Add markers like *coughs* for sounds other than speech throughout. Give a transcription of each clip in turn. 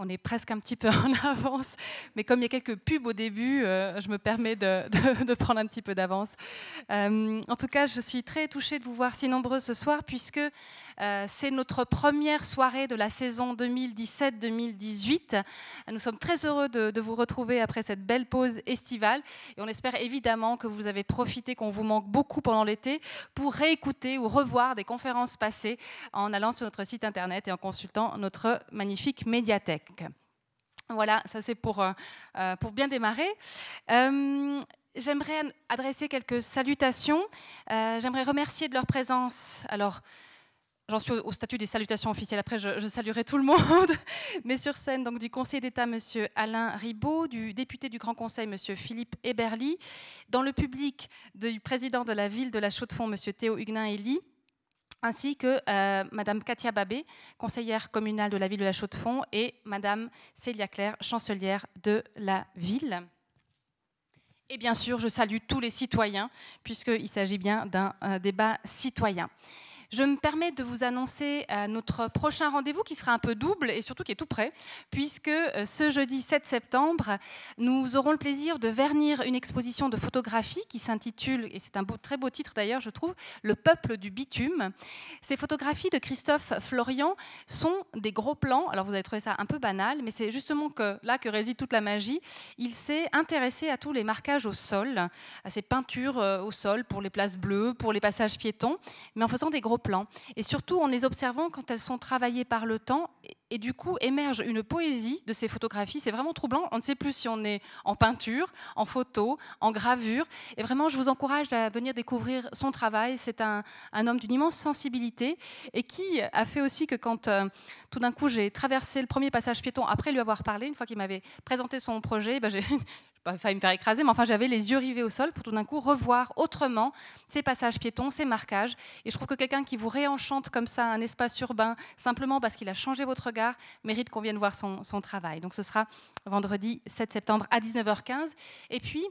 on est presque un petit peu *laughs* en avance, mais comme il y a quelques pubs au début, euh, je me permets *laughs* de, prendre un petit peu d'avance. Euh, en tout cas, je suis très touchée de vous voir si nombreux ce soir, puisque euh, c'est notre première soirée de la saison 2017-2018. Nous sommes très heureux de, vous retrouver après cette belle pause estivale, et on espère évidemment que vous avez profité, qu'on vous manque beaucoup pendant l'été, pour réécouter ou revoir des conférences passées en allant sur notre site internet et en consultant notre magnifique médiathèque. Voilà, ça c'est pour, euh, euh, pour bien démarrer. J'aimerais adresser quelques salutations. J'aimerais remercier de leur présence. Alors, J'en suis au statut des salutations officielles. Après, je, saluerai tout le monde. *laughs* Mais sur scène, donc du conseiller d'État, M. Alain Ribaud, du député du Grand Conseil, M. Philippe Eberly, dans le public, du président de la ville de la Chaux-de-Fonds, M. Théo Huguenin-Elie, ainsi que euh, Madame Katia Babé, conseillère communale de la ville de la Chaux-de-Fonds, et Madame Célia Claire, chancelière de la ville. Et bien sûr, je salue tous les citoyens, puisqu'il s'agit bien d'un débat citoyen. Je me permets de vous annoncer euh, notre prochain rendez-vous qui sera un peu double et surtout qui est tout prêt, puisque euh, ce jeudi 7 septembre, nous aurons le plaisir de vernir une exposition de photographie qui s'intitule, et c'est un très beau titre d'ailleurs, je trouve, Le peuple du bitume. Ces photographies de Christophe Florian sont des gros plans. Alors vous allez trouver ça un peu banal, mais c'est justement là que réside toute la magie. Il s'est intéressé à tous les marquages au sol, à ces peintures euh, au sol pour les places bleues, pour les passages piétons, mais en faisant des gros et surtout en les observant quand elles sont travaillées par le temps, et, du coup émerge une poésie de ces photographies. C'est vraiment troublant. On ne sait plus si on est en peinture, en photo, en gravure. Et vraiment, je vous encourage à venir découvrir son travail. C'est un, homme d'une immense sensibilité et qui a fait aussi que quand euh, tout d'un coup j'ai traversé le premier passage piéton après lui avoir parlé, une fois qu'il m'avait présenté son projet, ben *laughs* j'ai pas failli me faire écraser, mais enfin j'avais les yeux rivés au sol pour tout d'un coup revoir autrement ces passages piétons, ces marquages. Et je trouve que quelqu'un qui vous réenchante comme ça un espace urbain, simplement parce qu'il a changé votre regard, mérite qu'on vienne voir son, travail. Donc ce sera vendredi 7 septembre à 19h15. Et puis,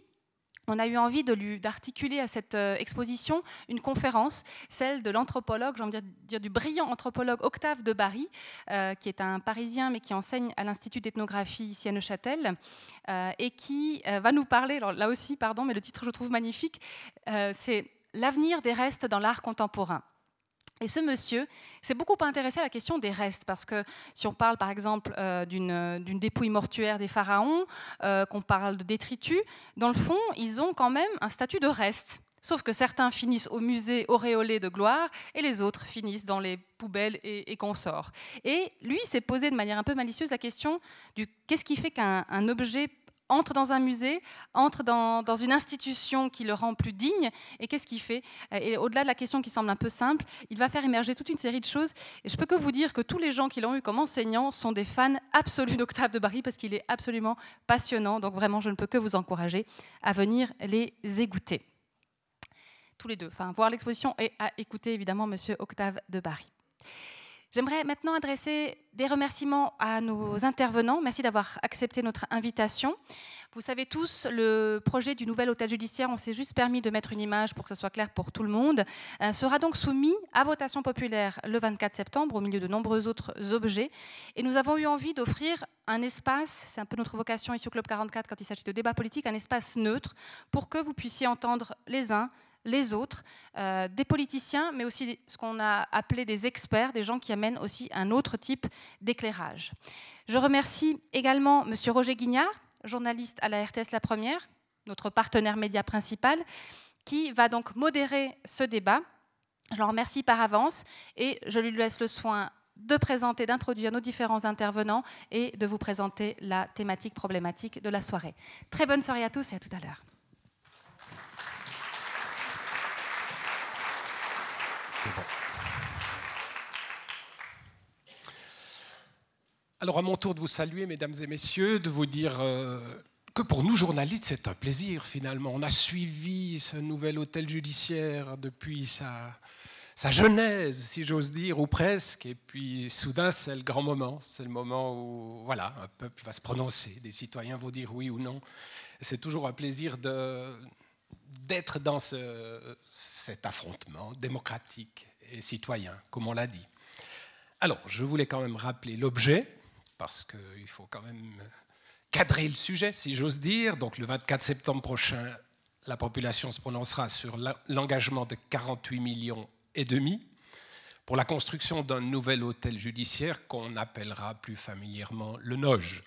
on a eu envie d'articuler à cette euh, exposition une conférence, celle de l'anthropologue, j'ai envie de dire du brillant anthropologue Octave de Barry, euh, qui est un Parisien mais qui enseigne à l'Institut d'ethnographie ici à Neuchâtel, euh, et qui va nous parler, là aussi, pardon, mais le titre je trouve magnifique, c'est L'avenir des restes dans l'art contemporain. Et ce monsieur s'est beaucoup intéressé à la question des restes, parce que si on parle par exemple euh, d'une dépouille mortuaire des pharaons, euh, qu'on parle de détritus, dans le fond, ils ont quand même un statut de reste. Sauf que certains finissent au musée auréolé de gloire et les autres finissent dans les poubelles et, et consorts. Et lui s'est posé de manière un peu malicieuse la question du qu'est-ce qui fait qu'un objet entre dans un musée, entre dans, une institution qui le rend plus digne. Et qu'est-ce qu'il fait? Et au-delà de la question qui semble un peu simple, il va faire émerger toute une série de choses. Et je peux que vous dire que tous les gens qui l'ont eu comme enseignant sont des fans absolus d'Octave de Barry parce qu'il est absolument passionnant. Donc vraiment, je ne peux que vous encourager à venir les écouter. Tous les deux, enfin, voir l'exposition et à écouter évidemment Monsieur Octave de Barry. J'aimerais maintenant adresser des remerciements à nos intervenants. Merci d'avoir accepté notre invitation. Vous savez tous, le projet du nouvel hôtel judiciaire, on s'est juste permis de mettre une image pour que ce soit clair pour tout le monde, euh, sera donc soumis à votation populaire le 24 septembre au milieu de nombreux autres objets. Et nous avons eu envie d'offrir un espace, c'est un peu notre vocation ici au Club 44 quand il s'agit de débat politique, un espace neutre pour que vous puissiez entendre les uns les autres, euh, des politiciens, mais aussi ce qu'on a appelé des experts, des gens qui amènent aussi un autre type d'éclairage. Je remercie également M. Roger Guignard, journaliste à la RTS La Première, notre partenaire média principal, qui va donc modérer ce débat. Je le remercie par avance et je lui laisse le soin de présenter, d'introduire nos différents intervenants et de vous présenter la thématique problématique de la soirée. Très bonne soirée à tous et à tout à l'heure. Alors à mon tour de vous saluer, mesdames et messieurs, de vous dire euh, que pour nous journalistes, c'est un plaisir finalement. On a suivi ce nouvel hôtel judiciaire depuis sa, sa genèse, si j'ose dire, ou presque. Et puis soudain, c'est le grand moment. C'est le moment où voilà, un peuple va se prononcer, des citoyens vont dire oui ou non. C'est toujours un plaisir de, d'être dans cet affrontement démocratique et citoyen, comme on l'a dit. Alors, je voulais quand même rappeler l'objet parce qu'il faut quand même cadrer le sujet, si j'ose dire. Donc le 24 septembre prochain, la population se prononcera sur l'engagement de 48 millions et demi pour la construction d'un nouvel hôtel judiciaire qu'on appellera plus familièrement le Noge.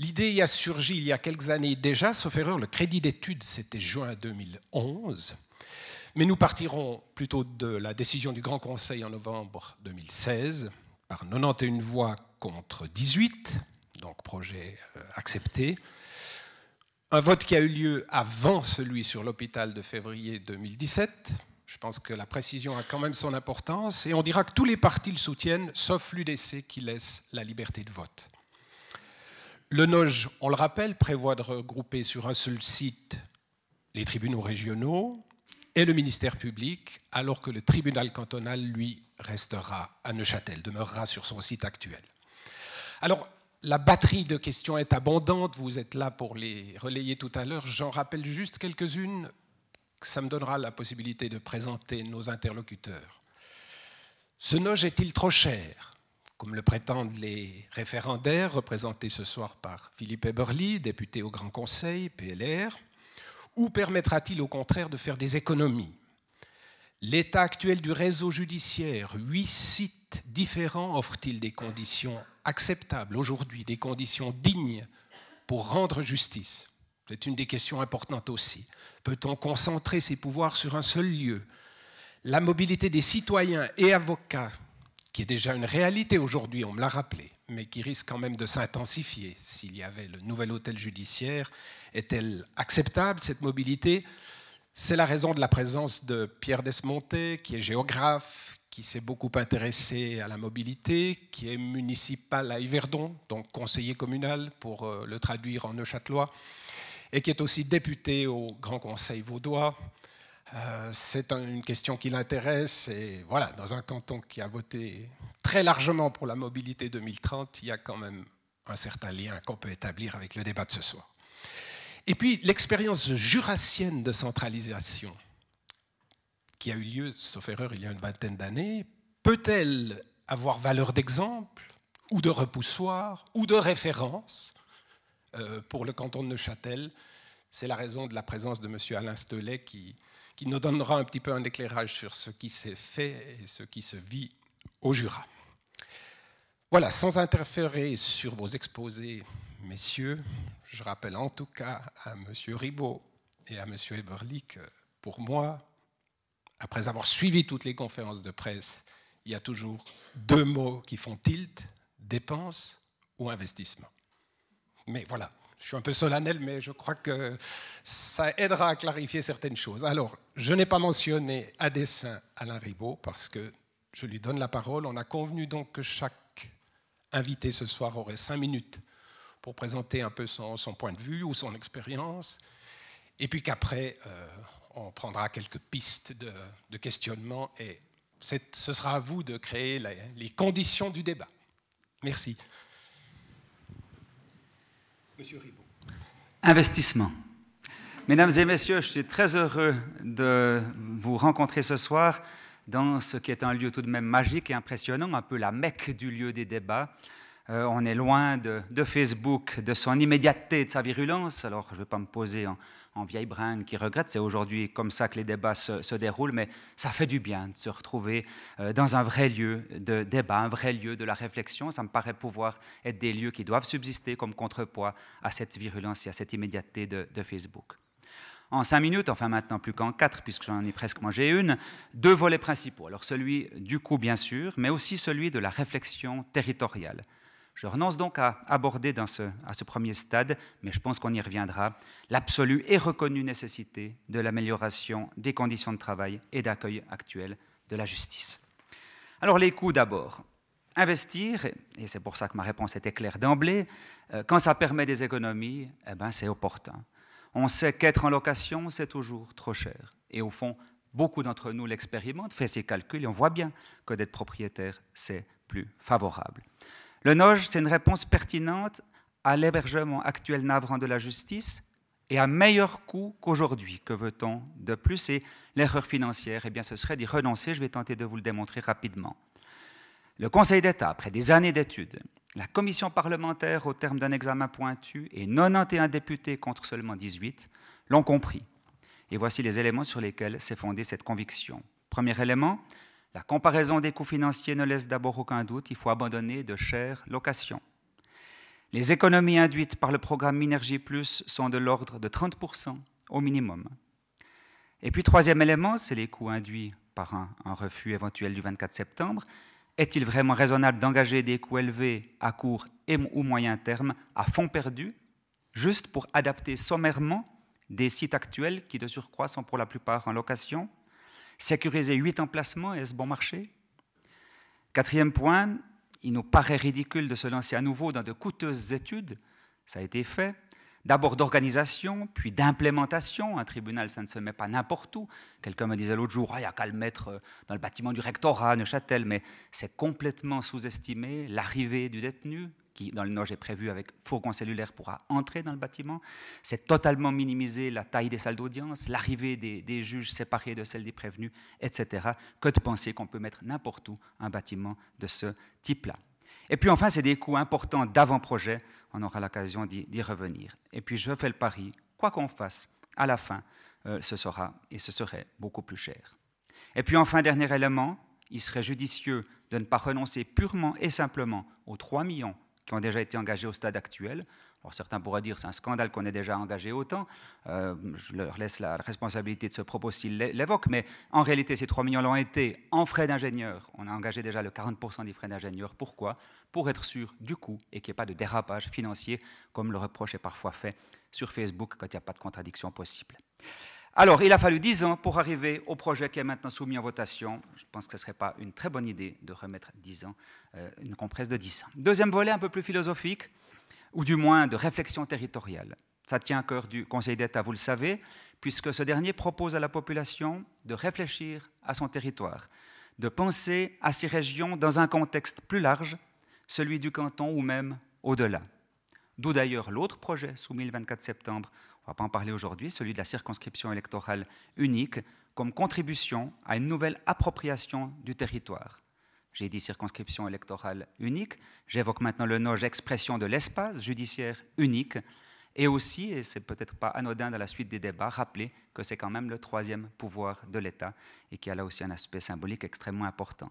L'idée y a surgi il y a quelques années déjà, sauf erreur, le crédit d'études, c'était juin 2011. Mais nous partirons plutôt de la décision du Grand Conseil en novembre 2016 par 91 voix contre 18, donc projet euh, accepté. Un vote qui a eu lieu avant celui sur l'hôpital de février 2017. Je pense que la précision a quand même son importance. Et on dira que tous les partis le soutiennent, sauf l'UDC qui laisse la liberté de vote. Le NOJ, on le rappelle, prévoit de regrouper sur un seul site les tribunaux régionaux et le ministère public, alors que le tribunal cantonal, lui, restera à Neuchâtel, demeurera sur son site actuel. Alors, la batterie de questions est abondante, vous êtes là pour les relayer tout à l'heure. J'en rappelle juste quelques-unes, ça me donnera la possibilité de présenter nos interlocuteurs. Ce noge est-il trop cher? Comme le prétendent les référendaires représentés ce soir par Philippe Eberly, député au Grand Conseil, PLR, ou permettra-t-il au contraire de faire des économies? L'état actuel du réseau judiciaire, huit sites différents, offre-t-il des conditions acceptables aujourd'hui, des conditions dignes pour rendre justice? C'est une des questions importantes aussi. Peut-on concentrer ses pouvoirs sur un seul lieu? La mobilité des citoyens et avocats, qui est déjà une réalité aujourd'hui, on me l'a rappelé, mais qui risque quand même de s'intensifier s'il y avait le nouvel hôtel judiciaire, est-elle acceptable, cette mobilité? C'est la raison de la présence de Pierre Desmonté, qui est géographe, qui s'est beaucoup intéressé à la mobilité, qui est municipal à Yverdon, donc conseiller communal pour euh, le traduire en neuchâtelois, et qui est aussi député au Grand Conseil vaudois. Euh, c'est une question qui l'intéresse et voilà, dans un canton qui a voté très largement pour la mobilité 2030, il y a quand même un certain lien qu'on peut établir avec le débat de ce soir. Et puis l'expérience jurassienne de centralisation qui a eu lieu, sauf erreur, il y a une vingtaine d'années, peut-elle avoir valeur d'exemple ou de repoussoir ou de référence euh, pour le canton de Neuchâtel C'est la raison de la présence de M. Alain Stelet qui, qui nous donnera un petit peu un éclairage sur ce qui s'est fait et ce qui se vit au Jura. Voilà, sans interférer sur vos exposés messieurs, je rappelle en tout cas à M. Ribot et à M. Eberly que pour moi, après avoir suivi toutes les conférences de presse, il y a toujours deux mots qui font tilt, dépense ou investissement. Mais voilà, je suis un peu solennel, mais je crois que ça aidera à clarifier certaines choses. Alors, je n'ai pas mentionné à dessein Alain Ribot parce que je lui donne la parole. On a convenu donc que chaque invité ce soir aurait cinq minutes pour présenter un peu son, point de vue ou son expérience, et puis qu'après, euh, on prendra quelques pistes de, questionnement, et ce sera à vous de créer les, conditions du débat. Merci. Monsieur Ribaud. Investissement. Mesdames et messieurs, je suis très heureux de vous rencontrer ce soir dans ce qui est un lieu tout de même magique et impressionnant, un peu la mecque du lieu des débats, euh, on est loin de, Facebook, de son immédiateté, de sa virulence. Alors, je ne vais pas me poser en, vieille brine qui regrette. C'est aujourd'hui comme ça que les débats se, déroulent, mais ça fait du bien de se retrouver euh, dans un vrai lieu de débat, un vrai lieu de la réflexion. Ça me paraît pouvoir être des lieux qui doivent subsister comme contrepoids à cette virulence et à cette immédiateté de, de Facebook en cinq minutes, enfin maintenant plus qu'en quatre, puisque j'en ai presque mangé une, deux volets principaux. Alors celui du coût, bien sûr, mais aussi celui de la réflexion territoriale. Je renonce donc à aborder à ce premier stade, mais je pense qu'on y reviendra, l'absolue et reconnue nécessité de l'amélioration des conditions de travail et d'accueil actuelles de la justice. Alors les coûts d'abord. Investir, et c'est pour ça que ma réponse était claire d'emblée, euh, quand ça permet des économies, eh ben c'est opportun. On sait qu'être en location, c'est toujours trop cher. Et au fond, beaucoup d'entre nous l'expérimentent, fait ses calculs, et on voit bien que d'être propriétaire, c'est plus favorable. Le NOJ, c'est une réponse pertinente à l'hébergement actuel navrant de la justice et à meilleur coût qu'aujourd'hui. Que veut-on de plus? Et l'erreur financière, eh bien, ce serait d'y renoncer. Je vais tenter de vous le démontrer rapidement. Le Conseil d'État, après des années d'études, La commission parlementaire, au terme d'un examen pointu, et 91 députés contre seulement 18, l'ont compris. Et voici les éléments sur lesquels s'est fondée cette conviction. Premier élément, la comparaison des coûts financiers ne laisse d'abord aucun doute, il faut abandonner de chères locations. Les économies induites par le programme Minergie Plus sont de l'ordre de 30% au minimum. Et puis troisième élément, c'est les coûts induits par un, refus éventuel du 24 septembre. Est-il vraiment raisonnable d'engager des coûts élevés à court et ou moyen terme à fond perdu, juste pour adapter sommairement des sites actuels qui de surcroît sont pour la plupart en location? Sécuriser huit emplacements, est-ce bon marché? Quatrième point, il nous paraît ridicule de se lancer à nouveau dans de coûteuses études, ça a été fait, d'abord d'organisation, puis d'implémentation. Un tribunal, ça ne se met pas n'importe où. Quelqu'un me disait l'autre jour, ah, il n'y a qu'à le mettre euh, dans le bâtiment du rectorat à Neuchâtel, mais c'est complètement sous-estimé l'arrivée du détenu, qui dans le Nord est prévu avec fourgon cellulaire pourra entrer dans le bâtiment. C'est totalement minimisé la taille des salles d'audience, l'arrivée des, des, juges séparés de celle des prévenus, etc. Que de penser qu'on peut mettre n'importe où un bâtiment de ce type-là. Et puis enfin, c'est des coûts importants d'avant-projet, on aura l'occasion d'y revenir. Et puis je fais le pari, quoi qu'on fasse, à la fin, euh, ce sera et ce serait beaucoup plus cher. Et puis enfin, dernier élément, il serait judicieux de ne pas renoncer purement et simplement aux 3 millions qui ont déjà été engagés au stade actuel. Alors certains pourraient dire c'est un scandale qu'on ait déjà engagé autant. Euh, je leur laisse la responsabilité de ce propos s'ils l'évoquent, mais en réalité ces 3 millions l'ont été en frais d'ingénieur. On a engagé déjà le 40% des frais d'ingénieur. Pourquoi? Pour être sûr du coût et qu'il n'y ait pas de dérapage financier, comme le reproche est parfois fait sur Facebook quand il n'y a pas de contradiction possible. Alors, il a fallu 10 ans pour arriver au projet qui est maintenant soumis en votation. Je pense que ce ne serait pas une très bonne idée de remettre 10 ans, euh, une compresse de 10 ans. Deuxième volet, un peu plus philosophique, ou du moins de réflexion territoriale. Ça tient à cœur du Conseil d'État, vous le savez, puisque ce dernier propose à la population de réfléchir à son territoire, de penser à ces régions dans un contexte plus large, celui du canton ou même au-delà. D'où d'ailleurs l'autre projet soumis le 24 septembre ne va pas en parler aujourd'hui, celui de la circonscription électorale unique, comme contribution à une nouvelle appropriation du territoire. J'ai dit circonscription électorale unique, j'évoque maintenant le noge expression de l'espace judiciaire unique, et aussi, et c'est peut-être pas anodin dans la suite des débats, rappeler que c'est quand même le troisième pouvoir de l'État et qui a là aussi un aspect symbolique extrêmement important.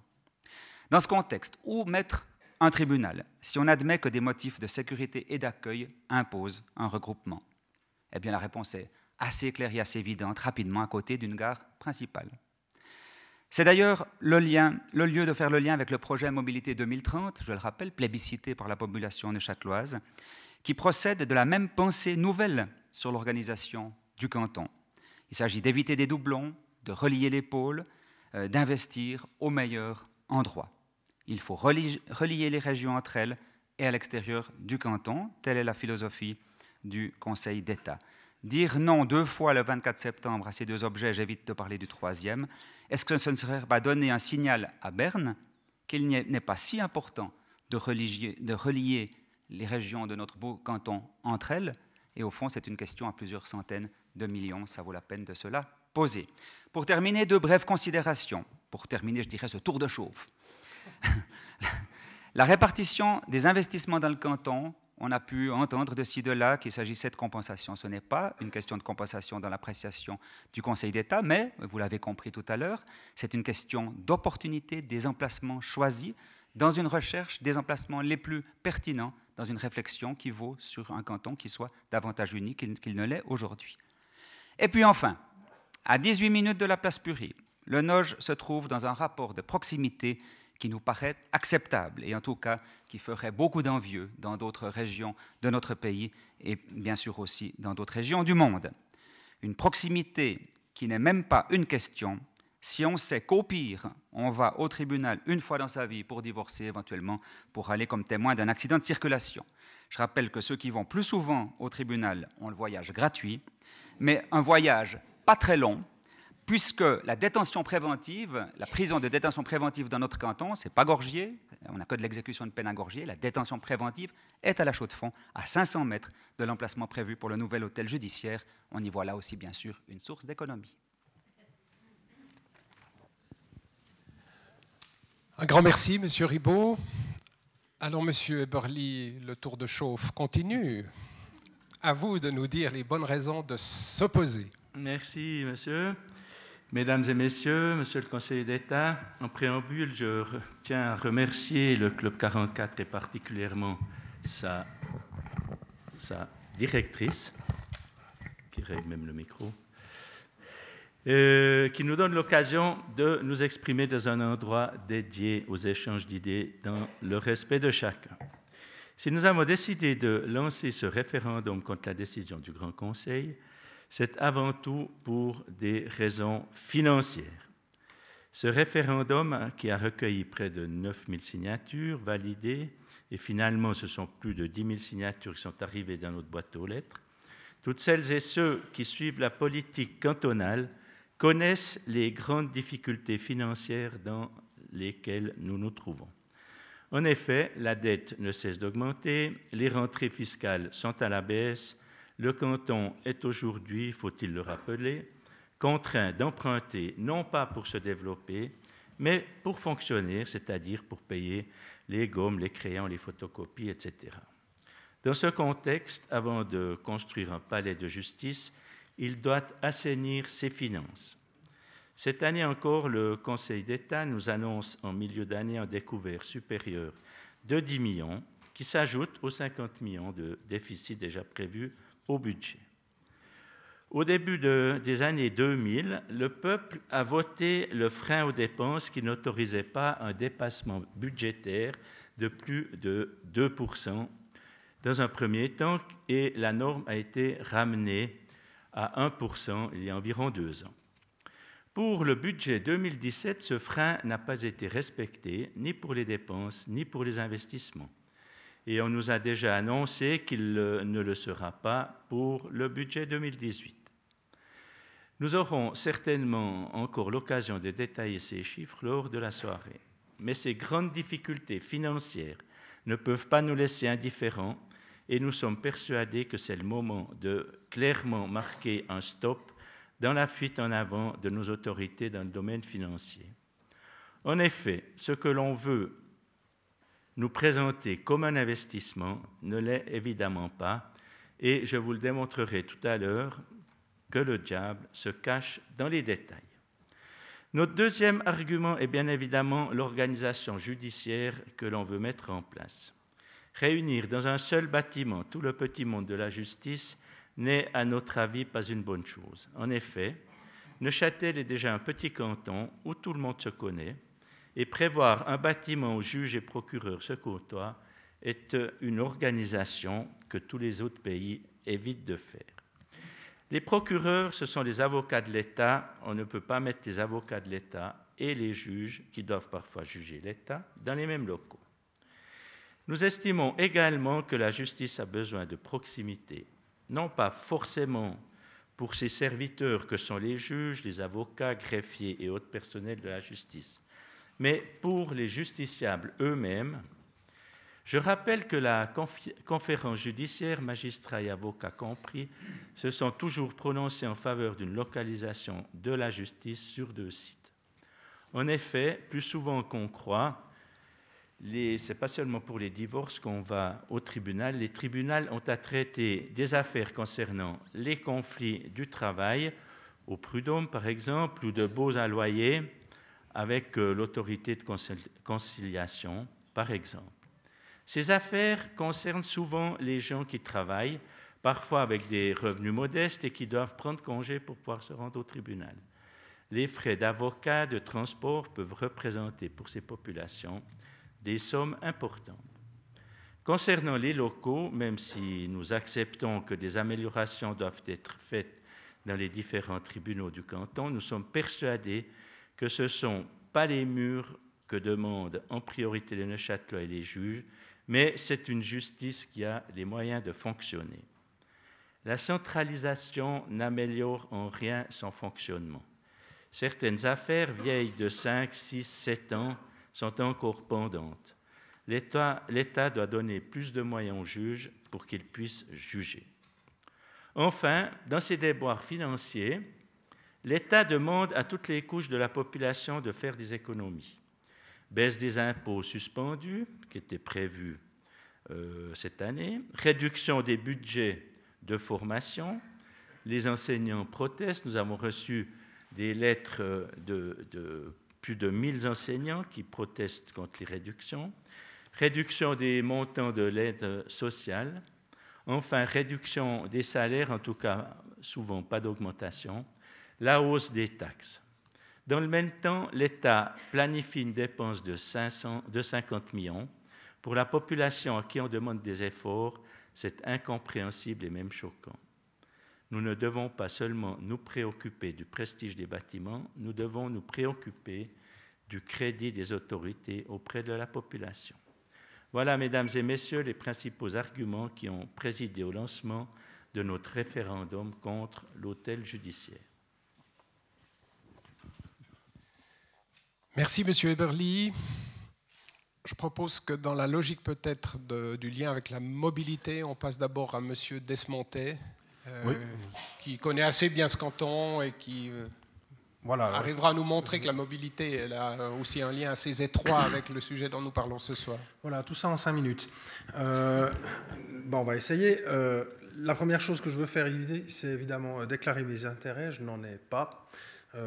Dans ce contexte, où mettre un tribunal si on admet que des motifs de sécurité et d'accueil imposent un regroupement? Eh bien, la réponse est assez claire et assez évidente, rapidement à côté d'une gare principale. C'est d'ailleurs le, le lieu de faire le lien avec le projet Mobilité 2030, je le rappelle, plébiscité par la population neuchâteloise, qui procède de la même pensée nouvelle sur l'organisation du canton. Il s'agit d'éviter des doublons, de relier les pôles, euh, d'investir au meilleur endroit. Il faut relier les régions entre elles et à l'extérieur du canton. Telle est la philosophie du Conseil d'État. Dire non deux fois le 24 septembre à ces deux objets, j'évite de parler du troisième, est-ce que ce ne serait pas donner un signal à Berne qu'il n'est pas si important de relier, les régions de notre beau canton entre elles? Et au fond, c'est une question à plusieurs centaines de millions, ça vaut la peine de cela poser. Pour terminer, deux brèves considérations. Pour terminer, je dirais ce tour de chauffe. *laughs* la répartition des investissements dans le canton on a pu entendre de ci, de là qu'il s'agissait de compensation. Ce n'est pas une question de compensation dans l'appréciation du Conseil d'État, mais, vous l'avez compris tout à l'heure, c'est une question d'opportunité des emplacements choisis dans une recherche des emplacements les plus pertinents, dans une réflexion qui vaut sur un canton qui soit davantage unique qu'il ne l'est aujourd'hui. Et puis enfin, à 18 minutes de la place Purie, le Noge se trouve dans un rapport de proximité qui nous paraît acceptable et en tout cas qui ferait beaucoup d'envieux dans d'autres régions de notre pays et bien sûr aussi dans d'autres régions du monde. Une proximité qui n'est même pas une question si on sait qu'au pire, on va au tribunal une fois dans sa vie pour divorcer éventuellement, pour aller comme témoin d'un accident de circulation. Je rappelle que ceux qui vont plus souvent au tribunal ont le voyage gratuit, mais un voyage pas très long, puisque la détention préventive, la prison de détention préventive dans notre canton, c'est pas Gorgier, on n'a que de l'exécution de peine à Gorgier, la détention préventive est à la Chaux-de-Fonds, à 500 mètres de l'emplacement prévu pour le nouvel hôtel judiciaire. On y voit là aussi, bien sûr, une source d'économie. Un grand merci, Monsieur Ribaud. Alors, Monsieur Eberly, le tour de chauffe continue. À vous de nous dire les bonnes raisons de s'opposer. Merci, monsieur. Mesdames et messieurs, monsieur le conseiller d'État, en préambule, je tiens à remercier le Club 44 et particulièrement sa, directrice, qui règle même le micro, euh, qui nous donne l'occasion de nous exprimer dans un endroit dédié aux échanges d'idées dans le respect de chacun. Si nous avons décidé de lancer ce référendum contre la décision du Grand Conseil, c'est avant tout pour des raisons financières. Ce référendum, qui a recueilli près de 9000 signatures validées, et finalement ce sont plus de 10 000 signatures qui sont arrivées dans notre boîte aux lettres, toutes celles et ceux qui suivent la politique cantonale connaissent les grandes difficultés financières dans lesquelles nous nous trouvons. En effet, la dette ne cesse d'augmenter, les rentrées fiscales sont à la baisse, le canton est aujourd'hui, faut-il le rappeler, contraint d'emprunter non pas pour se développer, mais pour fonctionner, c'est-à-dire pour payer les gommes, les crayons, les photocopies, etc. Dans ce contexte, avant de construire un palais de justice, il doit assainir ses finances. Cette année encore, le Conseil d'État nous annonce en milieu d'année un découvert supérieur de 10 millions, qui s'ajoute aux 50 millions de déficit déjà prévus au budget. Au début des années 2000, le peuple a voté le frein aux dépenses qui n'autorisait pas un dépassement budgétaire de plus de 2% dans un premier temps et la norme a été ramenée à 1% il y a environ deux ans. Pour le budget 2017, ce frein n'a pas été respecté ni pour les dépenses ni pour les investissements. Et on nous a déjà annoncé qu'il ne le sera pas pour le budget 2018. Nous aurons certainement encore l'occasion de détailler ces chiffres lors de la soirée. Mais ces grandes difficultés financières ne peuvent pas nous laisser indifférents et nous sommes persuadés que c'est le moment de clairement marquer un stop dans la fuite en avant de nos autorités dans le domaine financier. En effet, ce que l'on veut nous présenter comme un investissement ne l'est évidemment pas, et je vous le démontrerai tout à l'heure que le diable se cache dans les détails. Notre deuxième argument est bien évidemment l'organisation judiciaire que l'on veut mettre en place. Réunir dans un seul bâtiment tout le petit monde de la justice n'est, à notre avis, pas une bonne chose. En effet, Neuchâtel est déjà un petit canton où tout le monde se connaît, et prévoir un bâtiment où juges et procureurs se côtoient est une organisation que tous les autres pays évitent de faire. Les procureurs, ce sont les avocats de l'État. On ne peut pas mettre les avocats de l'État et les juges, qui doivent parfois juger l'État, dans les mêmes locaux. Nous estimons également que la justice a besoin de proximité non pas forcément pour ces serviteurs que sont les juges, les avocats, greffiers et autres personnels de la justice, mais pour les justiciables eux-mêmes. Je rappelle que la conférence judiciaire, magistrats et avocats compris, se sont toujours prononcés en faveur d'une localisation de la justice sur deux sites. En effet, plus souvent qu'on croit, ce n'est pas seulement pour les divorces qu'on va au tribunal. Les tribunaux ont à traiter des affaires concernant les conflits du travail, au prud'homme par exemple, ou de beaux à loyer avec euh, l'autorité de conciliation par exemple. Ces affaires concernent souvent les gens qui travaillent, parfois avec des revenus modestes et qui doivent prendre congé pour pouvoir se rendre au tribunal. Les frais d'avocat, de transport peuvent représenter pour ces populations des sommes importantes. Concernant les locaux, même si nous acceptons que des améliorations doivent être faites dans les différents tribunaux du canton, nous sommes persuadés que ce ne sont pas les murs que demandent en priorité les Neuchâtelois et les juges, mais c'est une justice qui a les moyens de fonctionner. La centralisation n'améliore en rien son fonctionnement. Certaines affaires vieilles de 5, 6, 7 ans sont encore pendantes. L'État doit donner plus de moyens aux juges pour qu'ils puissent juger. Enfin, dans ces déboires financiers, l'État demande à toutes les couches de la population de faire des économies. baisse des impôts suspendus, qui était prévue euh, cette année, réduction des budgets de formation, les enseignants protestent, nous avons reçu des lettres de, de plus de 1000 enseignants qui protestent contre les réductions, réduction des montants de l'aide sociale, enfin réduction des salaires, en tout cas souvent pas d'augmentation, la hausse des taxes. Dans le même temps, l'État planifie une dépense de, 500, de 50 millions. Pour la population à qui on demande des efforts, c'est incompréhensible et même choquant. Nous ne devons pas seulement nous préoccuper du prestige des bâtiments, nous devons nous préoccuper du crédit des autorités auprès de la population. Voilà, mesdames et messieurs, les principaux arguments qui ont présidé au lancement de notre référendum contre l'hôtel judiciaire. Merci, Monsieur Eberly. Je propose que dans la logique peut-être du lien avec la mobilité, on passe d'abord à Monsieur Desmontet, euh, qui connaît assez bien ce canton et qui euh, voilà, arrivera à nous montrer que la mobilité elle a aussi un lien assez étroit avec le sujet dont nous parlons ce soir. Voilà, tout ça en cinq minutes. Euh, bon, on va essayer. la première chose que je veux faire, c'est évidemment déclarer mes intérêts. Je n'en ai pas.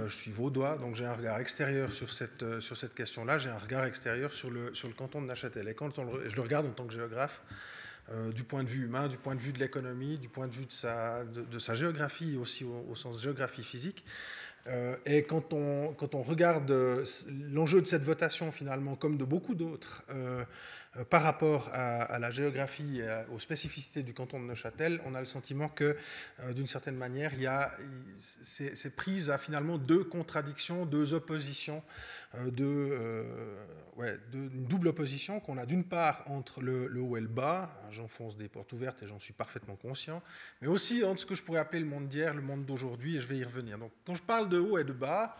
Je suis vaudois, donc j'ai un regard extérieur sur cette, sur cette question-là. J'ai un regard extérieur sur le, sur le canton de Neuchâtel. Et quand je le regarde en tant que géographe, euh, du point de vue humain, du point de vue de l'économie, du point de vue de sa, de, sa géographie, aussi au, sens géographie physique. Euh, et quand on, quand on regarde l'enjeu de cette votation, finalement, comme de beaucoup d'autres, euh, euh, par rapport à, la géographie et aux spécificités du canton de Neuchâtel, on a le sentiment que, euh, d'une certaine manière, il y a, c'est prise à finalement deux contradictions, deux oppositions, euh, deux, une double opposition qu'on a d'une part entre le, le, haut et le bas, j'enfonce des portes ouvertes et j'en suis parfaitement conscient, mais aussi entre ce que je pourrais appeler le monde d'hier, le monde d'aujourd'hui, et je vais y revenir. Donc quand je parle de haut et de bas,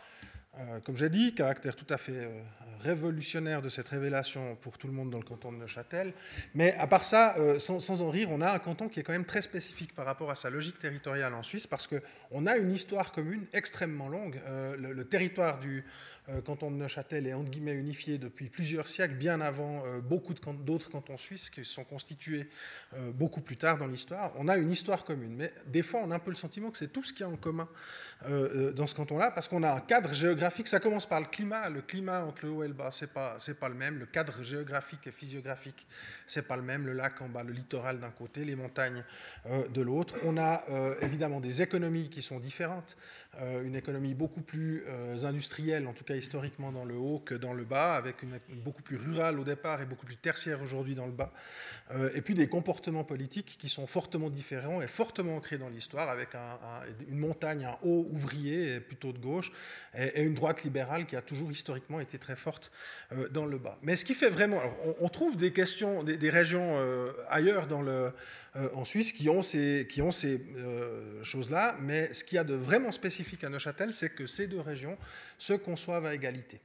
euh, comme j'ai dit, caractère tout à fait euh, révolutionnaire de cette révélation pour tout le monde dans le canton de Neuchâtel. Mais à part ça, euh, sans, en rire, on a un canton qui est quand même très spécifique par rapport à sa logique territoriale en Suisse, parce qu'on a une histoire commune extrêmement longue. le, territoire du, euh, canton de Neuchâtel est entre guillemets unifié depuis plusieurs siècles, bien avant euh, beaucoup d'autres cantons suisses qui sont constitués euh, beaucoup plus tard dans l'histoire. On a une histoire commune, mais des fois on a un peu le sentiment que c'est tout ce qu'il y a en commun dans ce canton-là, parce qu'on a un cadre géographique. Ça commence par le climat. Le climat entre le haut et le bas, c'est pas c'est pas le même. Le cadre géographique et physiographique, c'est pas le même. Le lac en bas, le littoral d'un côté, les montagnes de l'autre. On a évidemment des économies qui sont différentes. Une économie beaucoup plus industrielle, en tout cas historiquement dans le haut que dans le bas, avec beaucoup plus rurale au départ et beaucoup plus tertiaire aujourd'hui dans le bas. Euh, et puis des comportements politiques qui sont fortement différents et fortement ancrés dans l'histoire, avec une montagne, un haut ouvrier plutôt de gauche, et, une droite libérale qui a toujours historiquement été très forte euh, dans le bas. Mais ce qui fait vraiment... on, trouve des questions, des, régions euh, ailleurs dans le... en Suisse qui ont ces, qui ont ces choses-là, mais ce qu'il y a de vraiment spécifique à Neuchâtel, c'est que ces deux régions se conçoivent à égalité.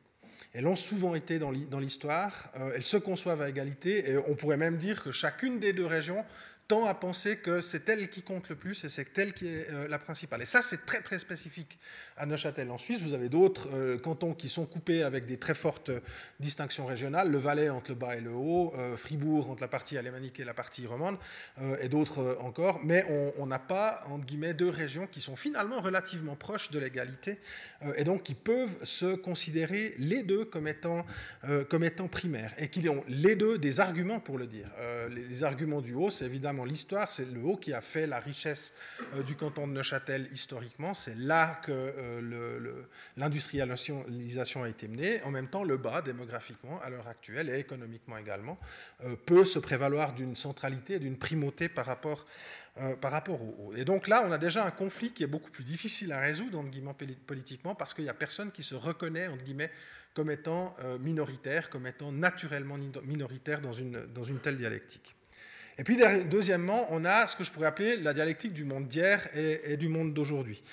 Elles ont souvent été dans l'histoire, euh, elles se conçoivent à égalité, et on pourrait même dire que chacune des deux régions tend à penser que c'est elle qui compte le plus et c'est elle qui est euh, la principale. Et ça, c'est très très spécifique à Neuchâtel. En Suisse, vous avez d'autres euh, cantons qui sont coupés avec des très fortes distinctions régionales. Le Valais entre le bas et le haut, Fribourg entre la partie alémanique et la partie romande, et d'autres encore. Mais on n'a pas, entre guillemets, deux régions qui sont finalement relativement proches de l'égalité et donc qui peuvent se considérer les deux comme étant, comme étant primaires et qui ont les deux des arguments pour le dire. Les arguments du haut, c'est évidemment l'histoire, c'est le haut qui a fait la richesse euh, du canton de Neuchâtel historiquement. C'est là que euh, l'industrialisation a été menée. En même temps, le bas, démographiquement, à l'heure actuelle, et économiquement également, euh, peut se prévaloir d'une centralité, d'une primauté par rapport par rapport au haut. Et donc là, on a déjà un conflit qui est beaucoup plus difficile à résoudre, entre guillemets, politiquement, parce qu'il n'y a personne qui se reconnaît, entre guillemets, comme étant minoritaire, comme étant naturellement minoritaire dans une telle dialectique. Et puis, deuxièmement, on a ce que je pourrais appeler la dialectique du monde d'hier et, du monde d'aujourd'hui.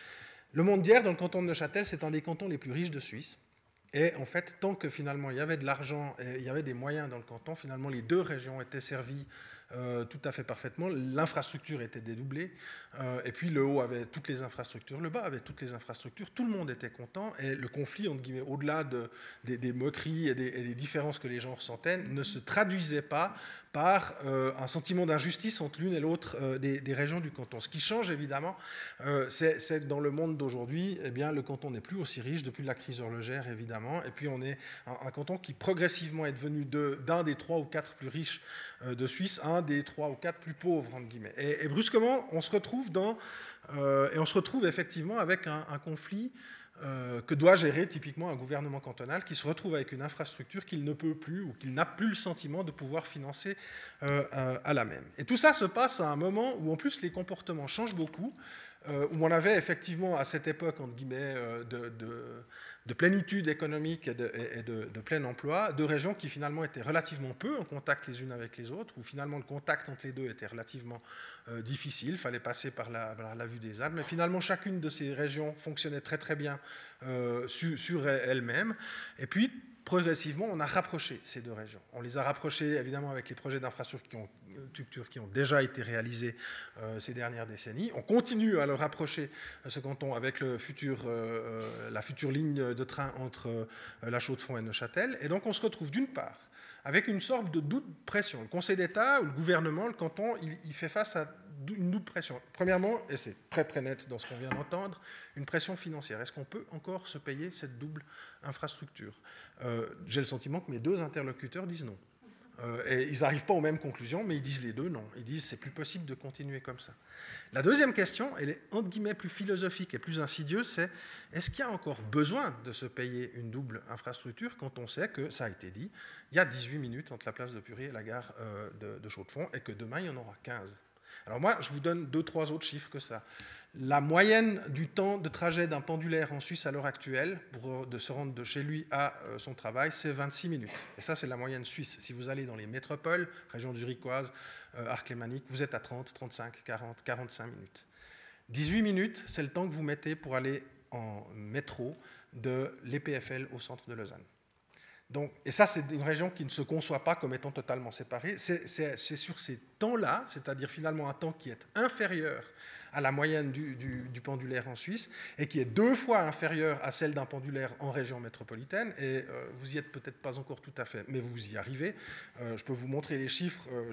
Le monde d'hier, dans le canton de Neuchâtel, c'est un des cantons les plus riches de Suisse. Et en fait, tant que finalement il y avait de l'argent et il y avait des moyens dans le canton, finalement les deux régions étaient servies tout à fait parfaitement. L'infrastructure était dédoublée, et puis le haut avait toutes les infrastructures, le bas avait toutes les infrastructures, tout le monde était content, et le conflit, entre guillemets, au-delà de, des, moqueries et des, différences que les gens ressentaient, ne se traduisait pas par euh, un sentiment d'injustice entre l'une et l'autre euh, des, régions du canton. Ce qui change évidemment, euh, c'est dans le monde d'aujourd'hui, eh bien, le canton n'est plus aussi riche depuis la crise horlogère évidemment, et puis on est un, canton qui progressivement est devenu d'un des trois ou quatre plus riches de Suisse, un des trois ou quatre plus pauvres entre guillemets. Et, brusquement, on se retrouve dans et on se retrouve effectivement avec un, conflit euh, que doit gérer typiquement un gouvernement cantonal qui se retrouve avec une infrastructure qu'il ne peut plus ou qu'il n'a plus le sentiment de pouvoir financer euh, euh, à la même. Et tout ça se passe à un moment où en plus les comportements changent beaucoup, où on avait effectivement à cette époque, entre guillemets, de plénitude économique et de, plein emploi, deux régions qui finalement étaient relativement peu en contact les unes avec les autres, où finalement le contact entre les deux était relativement euh, difficile, il fallait passer par la, vue des Alpes, mais finalement chacune de ces régions fonctionnait très très bien euh, sur, sur elle-même. Et puis progressivement, on a rapproché ces deux régions. On les a rapprochées évidemment avec les projets d'infrastructures qui ont, qui ont déjà été réalisés euh, ces dernières décennies. On continue à le rapprocher, euh, ce canton, avec euh, la future ligne de train entre La Chaux-de-Fonds et Neuchâtel. Et donc on se retrouve d'une part avec une sorte de doute pression. Le Conseil d'État ou le gouvernement, le canton, il, fait face à une double pression. Premièrement, et c'est très très net dans ce qu'on vient d'entendre, une pression financière. Est-ce qu'on peut encore se payer cette double infrastructure? J'ai le sentiment que mes deux interlocuteurs disent non. Euh, et ils n'arrivent pas aux mêmes conclusions, mais ils disent les deux non. Ils disent c'est plus possible de continuer comme ça. La deuxième question, elle est entre guillemets plus philosophique et plus insidieuse, c'est est-ce qu'il y a encore besoin de se payer une double infrastructure quand on sait que, ça a été dit, il y a 18 minutes entre la place de Purie et la gare euh, de, de Chaux-de-Fonds et que demain il y en aura 15 alors moi, je vous donne deux, trois autres chiffres que ça. La moyenne du temps de trajet d'un pendulaire en Suisse à l'heure actuelle, pour se rendre de chez lui à euh, son travail, c'est 26 minutes. Et ça, c'est la moyenne suisse. Si vous allez dans les métropoles, région zurichoise, euh, arc lémanique, vous êtes à 30, 35, 40, 45 minutes. 18 minutes, c'est le temps que vous mettez pour aller en métro de l'EPFL au centre de Lausanne et ça, c'est une région qui ne se conçoit pas comme étant totalement séparée. C'est sur ces temps-là, c'est-à-dire finalement un temps qui est inférieur à la moyenne du, pendulaire en Suisse et qui est deux fois inférieure à celle d'un pendulaire en région métropolitaine. Et euh, vous y êtes peut-être pas encore tout à fait, mais vous y arrivez. Euh, je peux vous montrer les chiffres. Euh,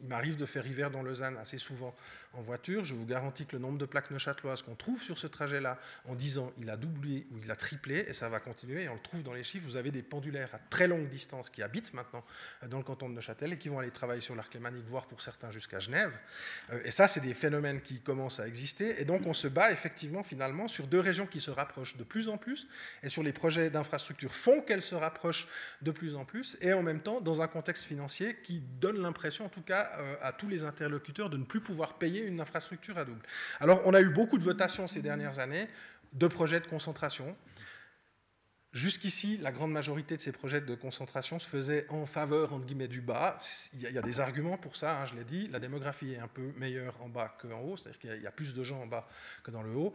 il m'arrive de faire hiver dans Lausanne assez souvent en voiture. Je vous garantis que le nombre de plaques neuchâteloises qu'on trouve sur ce trajet-là en 10 ans, il a doublé ou il a triplé et ça va continuer. Et on le trouve dans les chiffres. Vous avez des pendulaires à très longue distance qui habitent maintenant dans le canton de Neuchâtel et qui vont aller travailler sur l'arc lémanique, voire pour certains jusqu'à Genève. Et ça, c'est des phénomènes qui commencent à exister. Et donc, on se bat effectivement, finalement, sur deux régions qui se rapprochent de plus en plus et sur les projets d'infrastructure font qu'elles se rapprochent de plus en plus et en même temps dans un contexte financier qui donne l'impression, en tout cas, euh, à tous les interlocuteurs de ne plus pouvoir payer une infrastructure à double. Alors, on a eu beaucoup de votations ces dernières années de projets de concentration. Jusqu'ici, la grande majorité de ces projets de concentration se faisaient en faveur, entre guillemets, du bas. Il y a, des arguments pour ça, hein, je l'ai dit. La démographie est un peu meilleure en bas qu'en haut, c'est-à-dire qu'il y, a plus de gens en bas que dans le haut.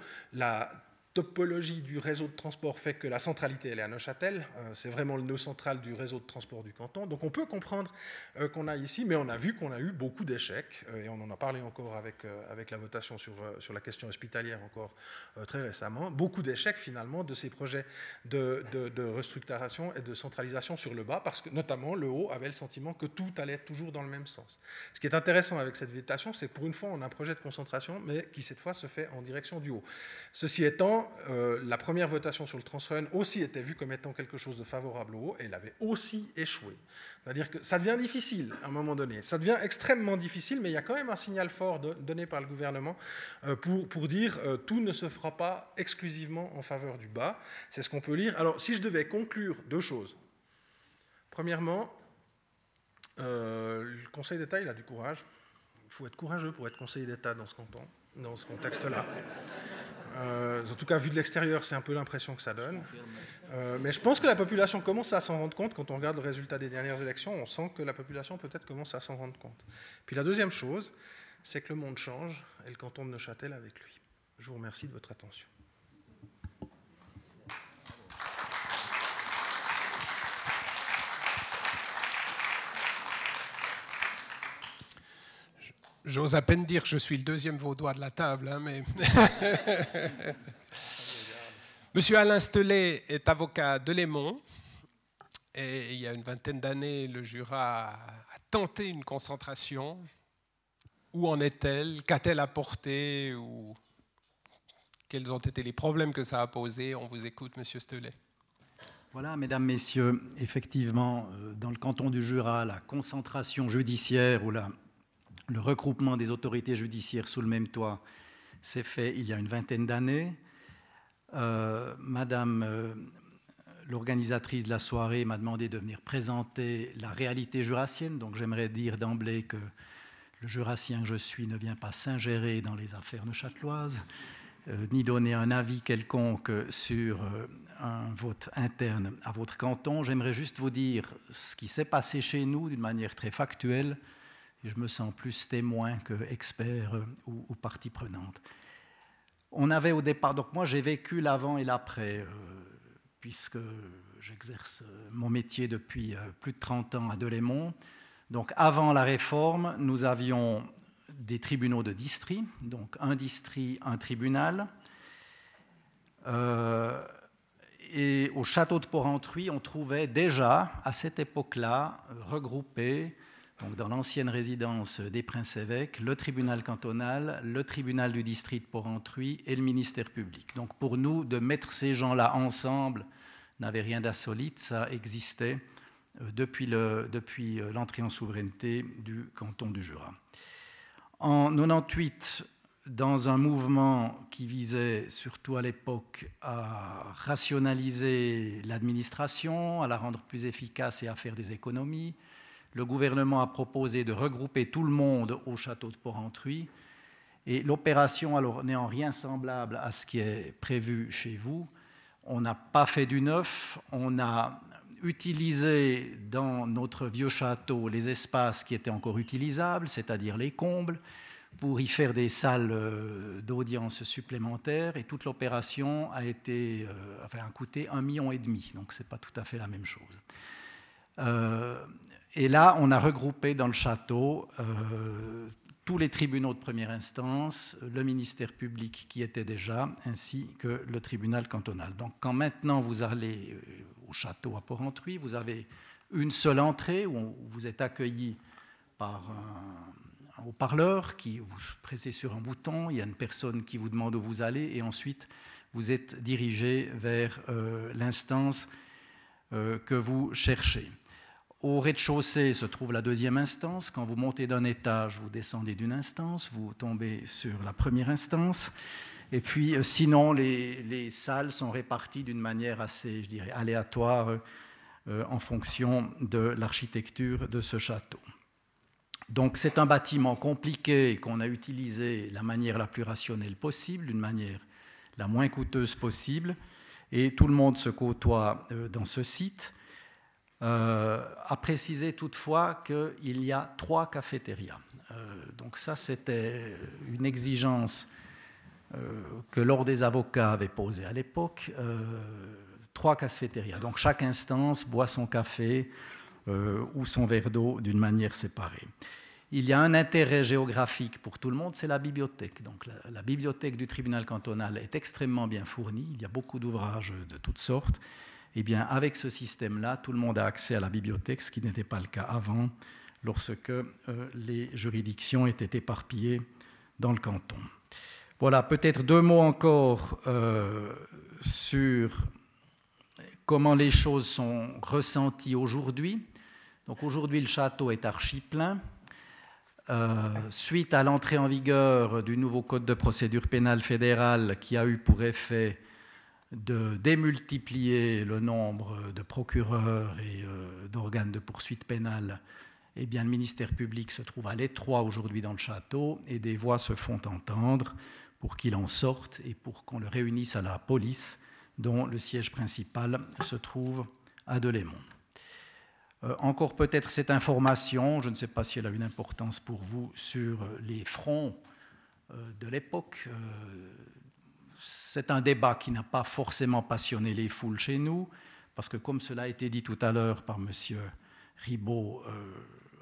Topologie du réseau de transport fait que la centralité elle est à Neuchâtel, euh, c'est vraiment le nœud central du réseau de transport du canton. Donc on peut comprendre euh, qu'on a ici, mais on a vu qu'on a eu beaucoup d'échecs, euh, et on en a parlé encore avec, avec la votation sur, sur la question hospitalière encore très récemment, beaucoup d'échecs finalement de ces projets de, de, restructuration et de centralisation sur le bas, parce que notamment le haut avait le sentiment que tout allait toujours dans le même sens. Ce qui est intéressant avec cette votation, c'est que pour une fois on a un projet de concentration, mais qui cette fois se fait en direction du haut. Ceci étant, euh, la première votation sur le Transrun aussi était vue comme étant quelque chose de favorable au haut, et elle avait aussi échoué. C'est-à-dire que ça devient difficile à un moment donné. Ça devient extrêmement difficile, mais il y a quand même un signal fort donné par le gouvernement euh, pour, pour dire euh, tout ne se fera pas exclusivement en faveur du bas. C'est ce qu'on peut lire. Alors, si je devais conclure deux choses. Premièrement, le Conseil d'État, il a du courage. Il faut être courageux pour être conseiller d'État dans ce canton, dans ce contexte-là. Euh, en tout cas, vu de l'extérieur, c'est un peu l'impression que ça donne. Euh, mais je pense que la population commence à s'en rendre compte. Quand on regarde le résultat des dernières élections, on sent que la population peut-être commence à s'en rendre compte. Puis la deuxième chose, c'est que le monde change et le canton de Neuchâtel avec lui. Je vous remercie de votre attention. J'ose à peine dire que je suis le deuxième vaudois de la table, hein, mais. *laughs* Monsieur Alain Stelet est avocat de Lémont. Et il y a une vingtaine d'années, le Jura a tenté une concentration. Où en est-elle? Qu'a-t-elle apporté? Ou quels ont été les problèmes que ça a posés? On vous écoute, Monsieur Stelet. Voilà, mesdames, messieurs, effectivement, euh, dans le canton du Jura, la concentration judiciaire ou la, le regroupement des autorités judiciaires sous le même toit s'est fait il y a une vingtaine d'années. Euh, madame euh, l'organisatrice de la soirée m'a demandé de venir présenter la réalité jurassienne, donc j'aimerais dire d'emblée que le jurassien que je suis ne vient pas s'ingérer dans les affaires neuchâteloises. Euh, ni donner un avis quelconque sur un vote interne à votre canton. J'aimerais juste vous dire ce qui s'est passé chez nous d'une manière très factuelle, et je me sens plus témoin que expert euh, ou, partie prenante. On avait au départ, donc moi j'ai vécu l'avant et l'après, puisque j'exerce mon métier depuis plus de 30 ans à Delémont. Donc avant la réforme, nous avions des tribunaux de district, donc un district, un tribunal. Euh, et au château de Porrentruy, on trouvait déjà, à cette époque-là, regroupé donc dans l'ancienne résidence des princes-évêques, le tribunal cantonal, le tribunal du district de Porrentruy et le ministère public. Donc pour nous, de mettre ces gens-là ensemble n'avait rien d'insolite, ça existait euh, depuis euh, l'entrée en souveraineté du canton du Jura. En 98, dans un mouvement qui visait surtout à l'époque à rationaliser l'administration, à la rendre plus efficace et à faire des économies, le gouvernement a proposé de regrouper tout le monde au château de Porrentruy. Et l'opération, n'est en rien semblable à ce qui est prévu chez vous. On n'a pas fait du neuf, on a utiliser dans notre vieux château les espaces qui étaient encore utilisables, c'est-à-dire les combles, pour y faire des salles euh, d'audience supplémentaires. Et toute l'opération a euh, enfin, a coûté un million et demi. Donc c'est pas tout à fait la même chose. Euh, et là, on a regroupé dans le château tous les tribunaux de première instance, le ministère public qui était déjà, ainsi que le tribunal cantonal. Donc quand maintenant vous allez au château à Porrentruy, vous avez une seule entrée où vous êtes accueilli par un, haut-parleur qui vous pressez sur un bouton, il y a une personne qui vous demande où vous allez et ensuite vous êtes dirigé vers euh, l'instance euh, que vous cherchez. Au rez-de-chaussée se trouve la deuxième instance. Quand vous montez d'un étage, vous descendez d'une instance, vous tombez sur la première instance. Et puis, euh, sinon, les, salles sont réparties d'une manière assez, je dirais, aléatoire euh, en fonction de l'architecture de ce château. Donc, c'est un bâtiment compliqué qu'on a utilisé de la manière la plus rationnelle possible, d'une manière la moins coûteuse possible, et tout le monde se côtoie euh, dans ce site. À préciser toutefois qu'il y a trois cafétérias. donc ça, c'était une exigence euh, que l'Ordre des avocats avait posé à l'époque, euh, trois cafétérias. Donc chaque instance boit son café euh, ou son verre d'eau d'une manière séparée. Il y a un intérêt géographique pour tout le monde, c'est la bibliothèque. Donc la, bibliothèque du tribunal cantonal est extrêmement bien fournie, il y a beaucoup d'ouvrages de toutes sortes. Eh bien avec ce système-là, tout le monde a accès à la bibliothèque, ce qui n'était pas le cas avant, lorsque les juridictions étaient éparpillées dans le canton. Voilà, peut-être deux mots encore euh, sur comment les choses sont ressenties aujourd'hui. Donc aujourd'hui, le château est archi plein. Euh, suite à l'entrée en vigueur du nouveau code de procédure pénale fédérale qui a eu pour effet de démultiplier le nombre de procureurs et euh, d'organes de poursuite pénale, eh bien, le ministère public se trouve à l'étroit aujourd'hui dans le château et des voix se font entendre pour qu'il en sorte et pour qu'on le réunisse à la police, dont le siège principal se trouve à Delémont. Euh, encore peut-être cette information, je ne sais pas si elle a une importance pour vous, sur les fronts euh, de l'époque. Euh, c'est un débat qui n'a pas forcément passionné les foules chez nous, parce que comme cela a été dit tout à l'heure par M. Ribaud,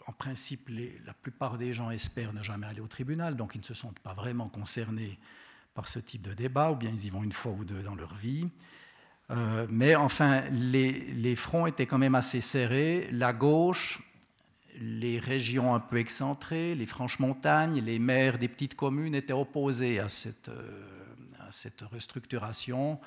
en principe, la plupart des gens espèrent ne jamais aller au tribunal, donc ils ne se sentent pas vraiment concernés par ce type de débat, ou bien ils y vont une fois ou deux dans leur vie. Euh, mais enfin, les, fronts étaient quand même assez serrés. La gauche, les régions un peu excentrées, les franches montagnes, les maires des petites communes étaient opposés à cette, euh, cette restructuration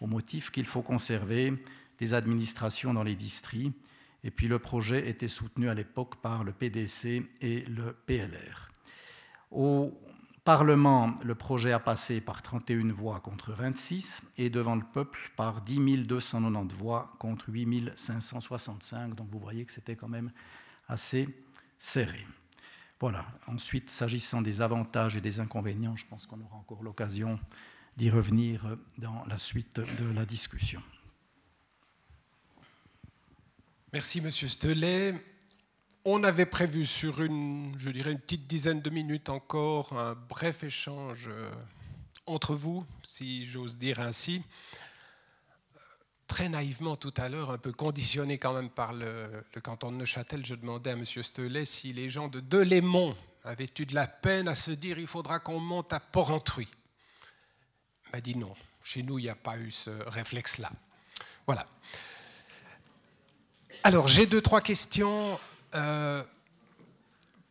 au motif qu'il faut conserver des administrations dans les districts. Et puis le projet était soutenu à l'époque par le PDC et le PLR. Au Parlement, le projet a passé par 31 voix contre 26 et devant le peuple par 10 290 voix contre 8 565. Donc vous voyez que c'était quand même assez serré. Voilà. Ensuite, s'agissant des avantages et des inconvénients, je pense qu'on aura encore l'occasion d'y revenir dans la suite de la discussion. Merci, Monsieur Stelet. On avait prévu sur une, je dirais, une petite dizaine de minutes encore un bref échange euh, entre vous, si j'ose dire ainsi. Très naïvement tout à l'heure, un peu conditionné quand même par le, canton de Neuchâtel, je demandais à M. Stelet si les gens de Delémont avaient eu de la peine à se dire il faudra qu'on monte à Porrentruy. M'a dit non, chez nous il n'y a pas eu ce réflexe-là. Voilà. Alors j'ai deux, trois questions euh,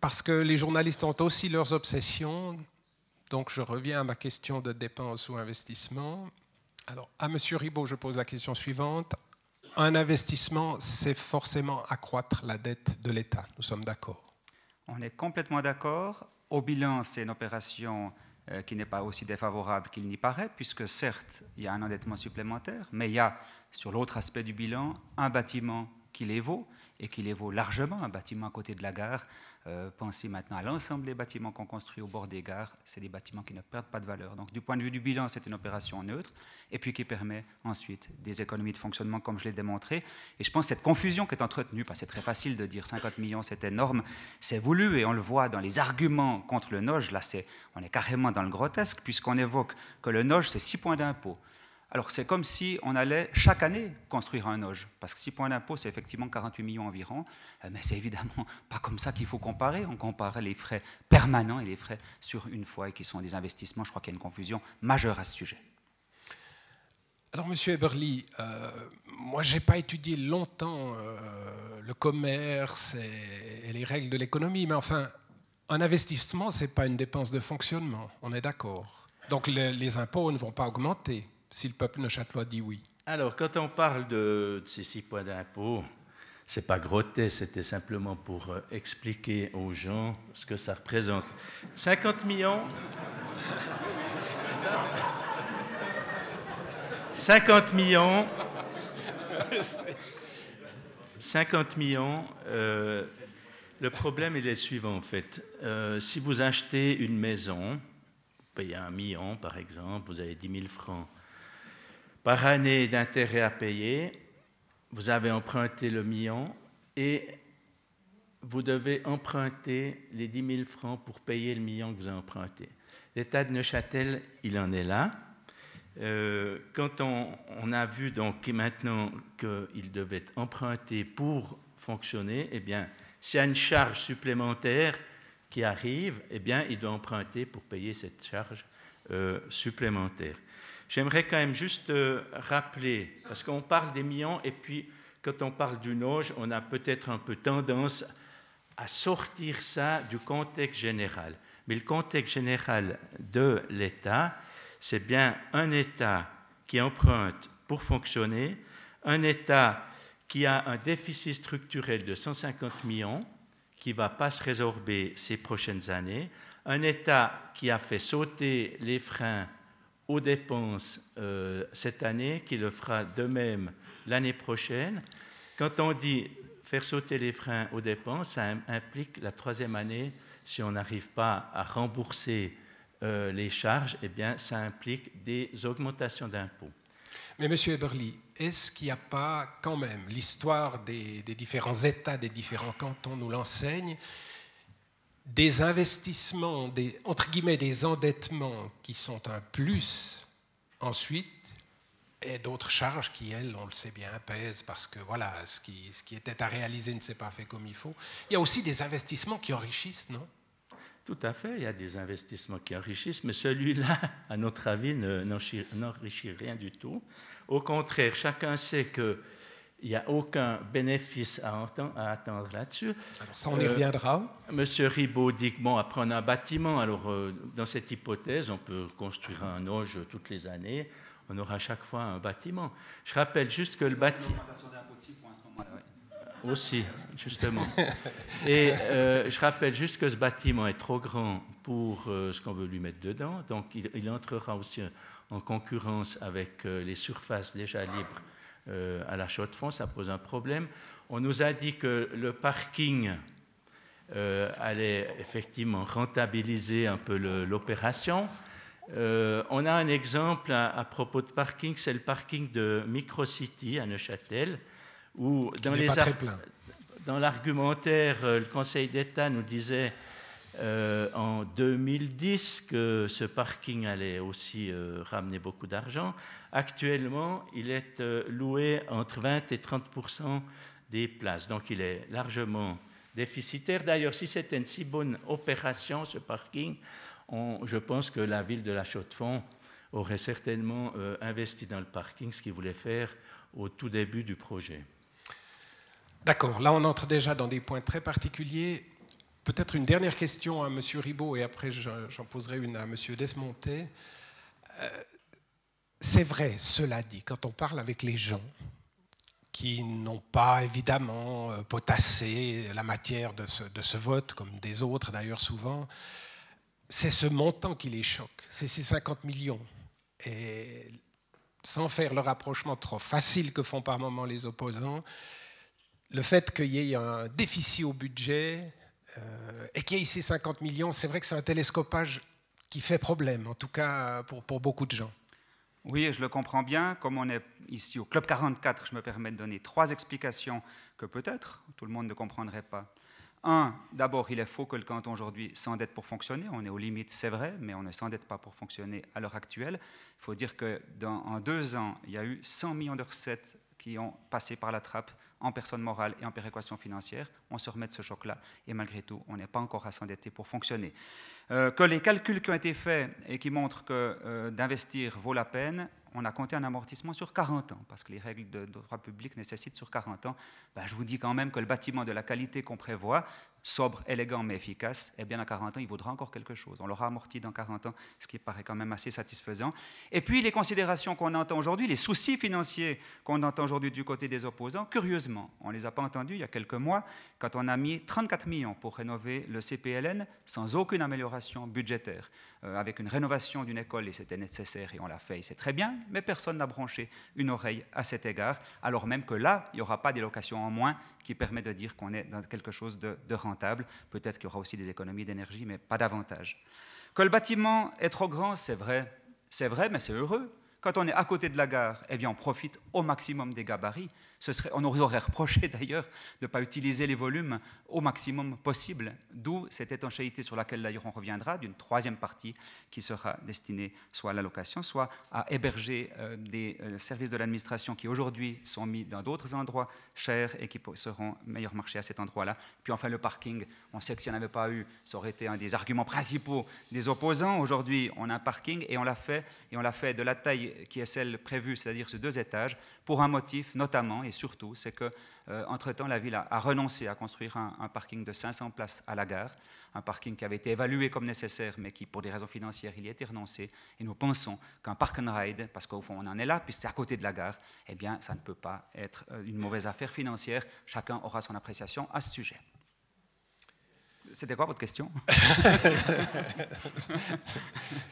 parce que les journalistes ont aussi leurs obsessions. Donc je reviens à ma question de dépenses ou investissement. Alors à M. Ribot, je pose la question suivante. Un investissement, c'est forcément accroître la dette de l'État. Nous sommes d'accord On est complètement d'accord. Au bilan, c'est une opération qui n'est pas aussi défavorable qu'il n'y paraît, puisque certes, il y a un endettement supplémentaire, mais il y a, sur l'autre aspect du bilan, un bâtiment qui les vaut et qui les vaut largement. Un bâtiment à côté de la gare, euh, pensez maintenant à l'ensemble des bâtiments qu'on construit au bord des gares, c'est des bâtiments qui ne perdent pas de valeur. Donc du point de vue du bilan, c'est une opération neutre et puis qui permet ensuite des économies de fonctionnement comme je l'ai démontré. Et je pense que cette confusion qui est entretenue, parce que c'est très facile de dire 50 millions c'est énorme, c'est voulu et on le voit dans les arguments contre le NOJ, là c'est, on est carrément dans le grotesque puisqu'on évoque que le NOJ c'est 6 points d'impôt. Alors c'est comme si on allait chaque année construire un OGE, parce que 6 points d'impôt, c'est effectivement 48 millions environ, euh, mais c'est évidemment *laughs* pas comme ça qu'il faut comparer. On compare les frais permanents et les frais sur une fois, et qui sont des investissements. Je crois qu'il y a une confusion majeure à ce sujet. Alors, Monsieur Eberly, euh, moi, j'ai pas étudié longtemps euh, le commerce et, les règles de l'économie, mais enfin, un investissement, c'est pas une dépense de fonctionnement. On est d'accord. Donc, les impôts ne vont pas augmenter si le peuple neuchâtelois dit oui Alors, quand on parle de, ces six points d'impôt, c'est pas grotesque, c'était simplement pour euh, expliquer aux gens ce que ça représente. 50 millions? 50 millions? 50 millions, euh, le problème il est le suivant en fait. Euh, si vous achetez une maison, vous payez un million par exemple, vous avez 10 000 francs par année d'intérêt à payer, vous avez emprunté le million et vous devez emprunter les 10 000 francs pour payer le million que vous avez emprunté. L'État de Neuchâtel, il en est là. Euh, quand on, a vu donc maintenant qu'il devait emprunter pour fonctionner, eh bien, s'il y a une charge supplémentaire qui arrive, eh bien, il doit emprunter pour payer cette charge euh, supplémentaire. J'aimerais quand même juste euh, rappeler, parce qu'on parle des millions, et puis quand on parle du Noge, on a peut-être un peu tendance à sortir ça du contexte général. Mais le contexte général de l'État, c'est bien un État qui emprunte pour fonctionner, un État qui a un déficit structurel de 150 millions, qui ne va pas se résorber ces prochaines années, un État qui a fait sauter les freins aux dépenses euh, cette année, qui le fera de même l'année prochaine. Quand on dit faire sauter les freins aux dépenses, ça implique la troisième année, si on n'arrive pas à rembourser euh, les charges, eh bien, ça implique des augmentations d'impôts. Mais Monsieur Eberly, est-ce qu'il n'y a pas quand même l'histoire des, des, différents États, des différents cantons nous l'enseigne des investissements, entre guillemets, des endettements qui sont un plus ensuite, et d'autres charges qui, elles, on le sait bien, pèsent parce que voilà, ce qui était à réaliser ne s'est pas fait comme il faut. Il y a aussi des investissements qui enrichissent, non? Tout à fait, il y a des investissements qui enrichissent, mais celui-là, *laughs* à notre avis, n'enrichit rien du tout. Au contraire, chacun sait que il n'y a aucun bénéfice à, attendre là-dessus. Alors ça, on y reviendra. Euh, Monsieur Ribot dit que bon, après un bâtiment, alors euh, dans cette hypothèse, on peut construire un loge toutes les années, on aura chaque fois un bâtiment. Je rappelle juste que le bâtiment... Aussi, justement. *laughs* Et euh, je rappelle juste que ce bâtiment est trop grand pour ce qu'on veut lui mettre dedans, donc il, il entrera aussi en concurrence avec les surfaces déjà libres euh, à la chaux de fond, ça pose un problème. On nous a dit que le parking euh, allait effectivement rentabiliser un peu l'opération. Euh, on a un exemple à, propos de parking, c'est le parking de Microcity à Neuchâtel, où dans, les dans l'argumentaire, le Conseil d'État nous disait euh, en 2010 que ce parking allait aussi euh, ramener beaucoup d'argent. Actuellement, il est euh, loué entre 20 et 30 des places. Donc il est largement déficitaire. D'ailleurs, si c'était une si bonne opération, ce parking, je pense que la ville de La Chaux-de-Fonds aurait certainement investi dans le parking, ce qu'il voulait faire au tout début du projet. D'accord, là on entre déjà dans des points très particuliers. Peut-être une dernière question à M. Ribot et après j'en poserai une à M. Desmonté. Euh, c'est vrai, cela dit, quand on parle avec les gens qui n'ont pas évidemment euh, potassé la matière de ce, vote, comme des autres d'ailleurs souvent, c'est ce montant qui les choque, c'est ces 50 millions. Et sans faire le rapprochement trop facile que font par moments les opposants, le fait qu'il y ait un déficit au budget, et qu'il y ait ici 50 millions, c'est vrai que c'est un télescopage qui fait problème, en tout cas pour, pour beaucoup de gens. Oui, je le comprends bien. Comme on est ici au Club 44, je me permets de donner trois explications que peut-être tout le monde ne comprendrait pas. Un, d'abord, il est faux que le canton aujourd'hui s'endette pour fonctionner. On est aux limites, c'est vrai, mais on ne s'endette pas pour fonctionner à l'heure actuelle. Il faut dire que dans, en deux ans, il y a eu 100 millions de recettes qui ont passé par la trappe en personne morale et en péréquation financière. On se remet de ce choc-là et malgré tout, on n'est pas encore à s'endetter pour fonctionner. Euh, que les calculs qui ont été faits et qui montrent que euh, d'investir vaut la peine, on a compté un amortissement sur 40 ans, parce que les règles de, droit public nécessitent sur 40 ans. Ben, je vous dis quand même que le bâtiment de la qualité qu'on prévoit, sobre, élégant mais efficace, eh bien à 40 ans, il vaudra encore quelque chose. On l'aura amorti dans 40 ans, ce qui paraît quand même assez satisfaisant. Et puis les considérations qu'on entend aujourd'hui, les soucis financiers qu'on entend aujourd'hui du côté des opposants, curieusement, on ne les a pas entendus il y a quelques mois, quand on a mis 34 millions pour rénover le CPLN sans aucune amélioration budgétaire, euh, avec une rénovation d'une école, et c'était nécessaire, et on l'a fait, et c'est très bien, mais personne n'a branché une oreille à cet égard, alors même que là, il n'y aura pas d'élocation en moins qui permet de dire qu'on est dans quelque chose de, de rentable. Peut-être qu'il y aura aussi des économies d'énergie, mais pas davantage. Que le bâtiment est trop grand, c'est vrai. C'est vrai, mais c'est heureux. Quand on est à côté de la gare, eh bien, on profite au maximum des gabarits. Ce serait, on nous aurait reproché *laughs* d'ailleurs de ne pas utiliser les volumes au maximum possible, d'où cette étanchéité sur laquelle d'ailleurs on reviendra, d'une troisième partie qui sera destinée soit à la location, soit à héberger euh, des euh, services de l'administration qui aujourd'hui sont mis dans d'autres endroits chers et qui seront meilleur marché à cet endroit-là. Puis enfin le parking, on sait que s'il n'y en avait pas eu, ça aurait été un des arguments principaux des opposants. Aujourd'hui, on a un parking et on l'a fait, et on l'a fait de la taille qui est celle prévue, c'est-à-dire ces deux étages, pour un motif notamment et surtout, c'est que euh, entre-temps, la ville a, renoncé à construire un, parking de 500 places à la gare, un parking qui avait été évalué comme nécessaire, mais qui, pour des raisons financières, il y a été renoncé. Et nous pensons qu'un park and ride, parce qu'au fond, on en est là, puisque c'est à côté de la gare, eh bien, ça ne peut pas être euh, une mauvaise affaire financière. Chacun aura son appréciation à ce sujet. C'était quoi votre question?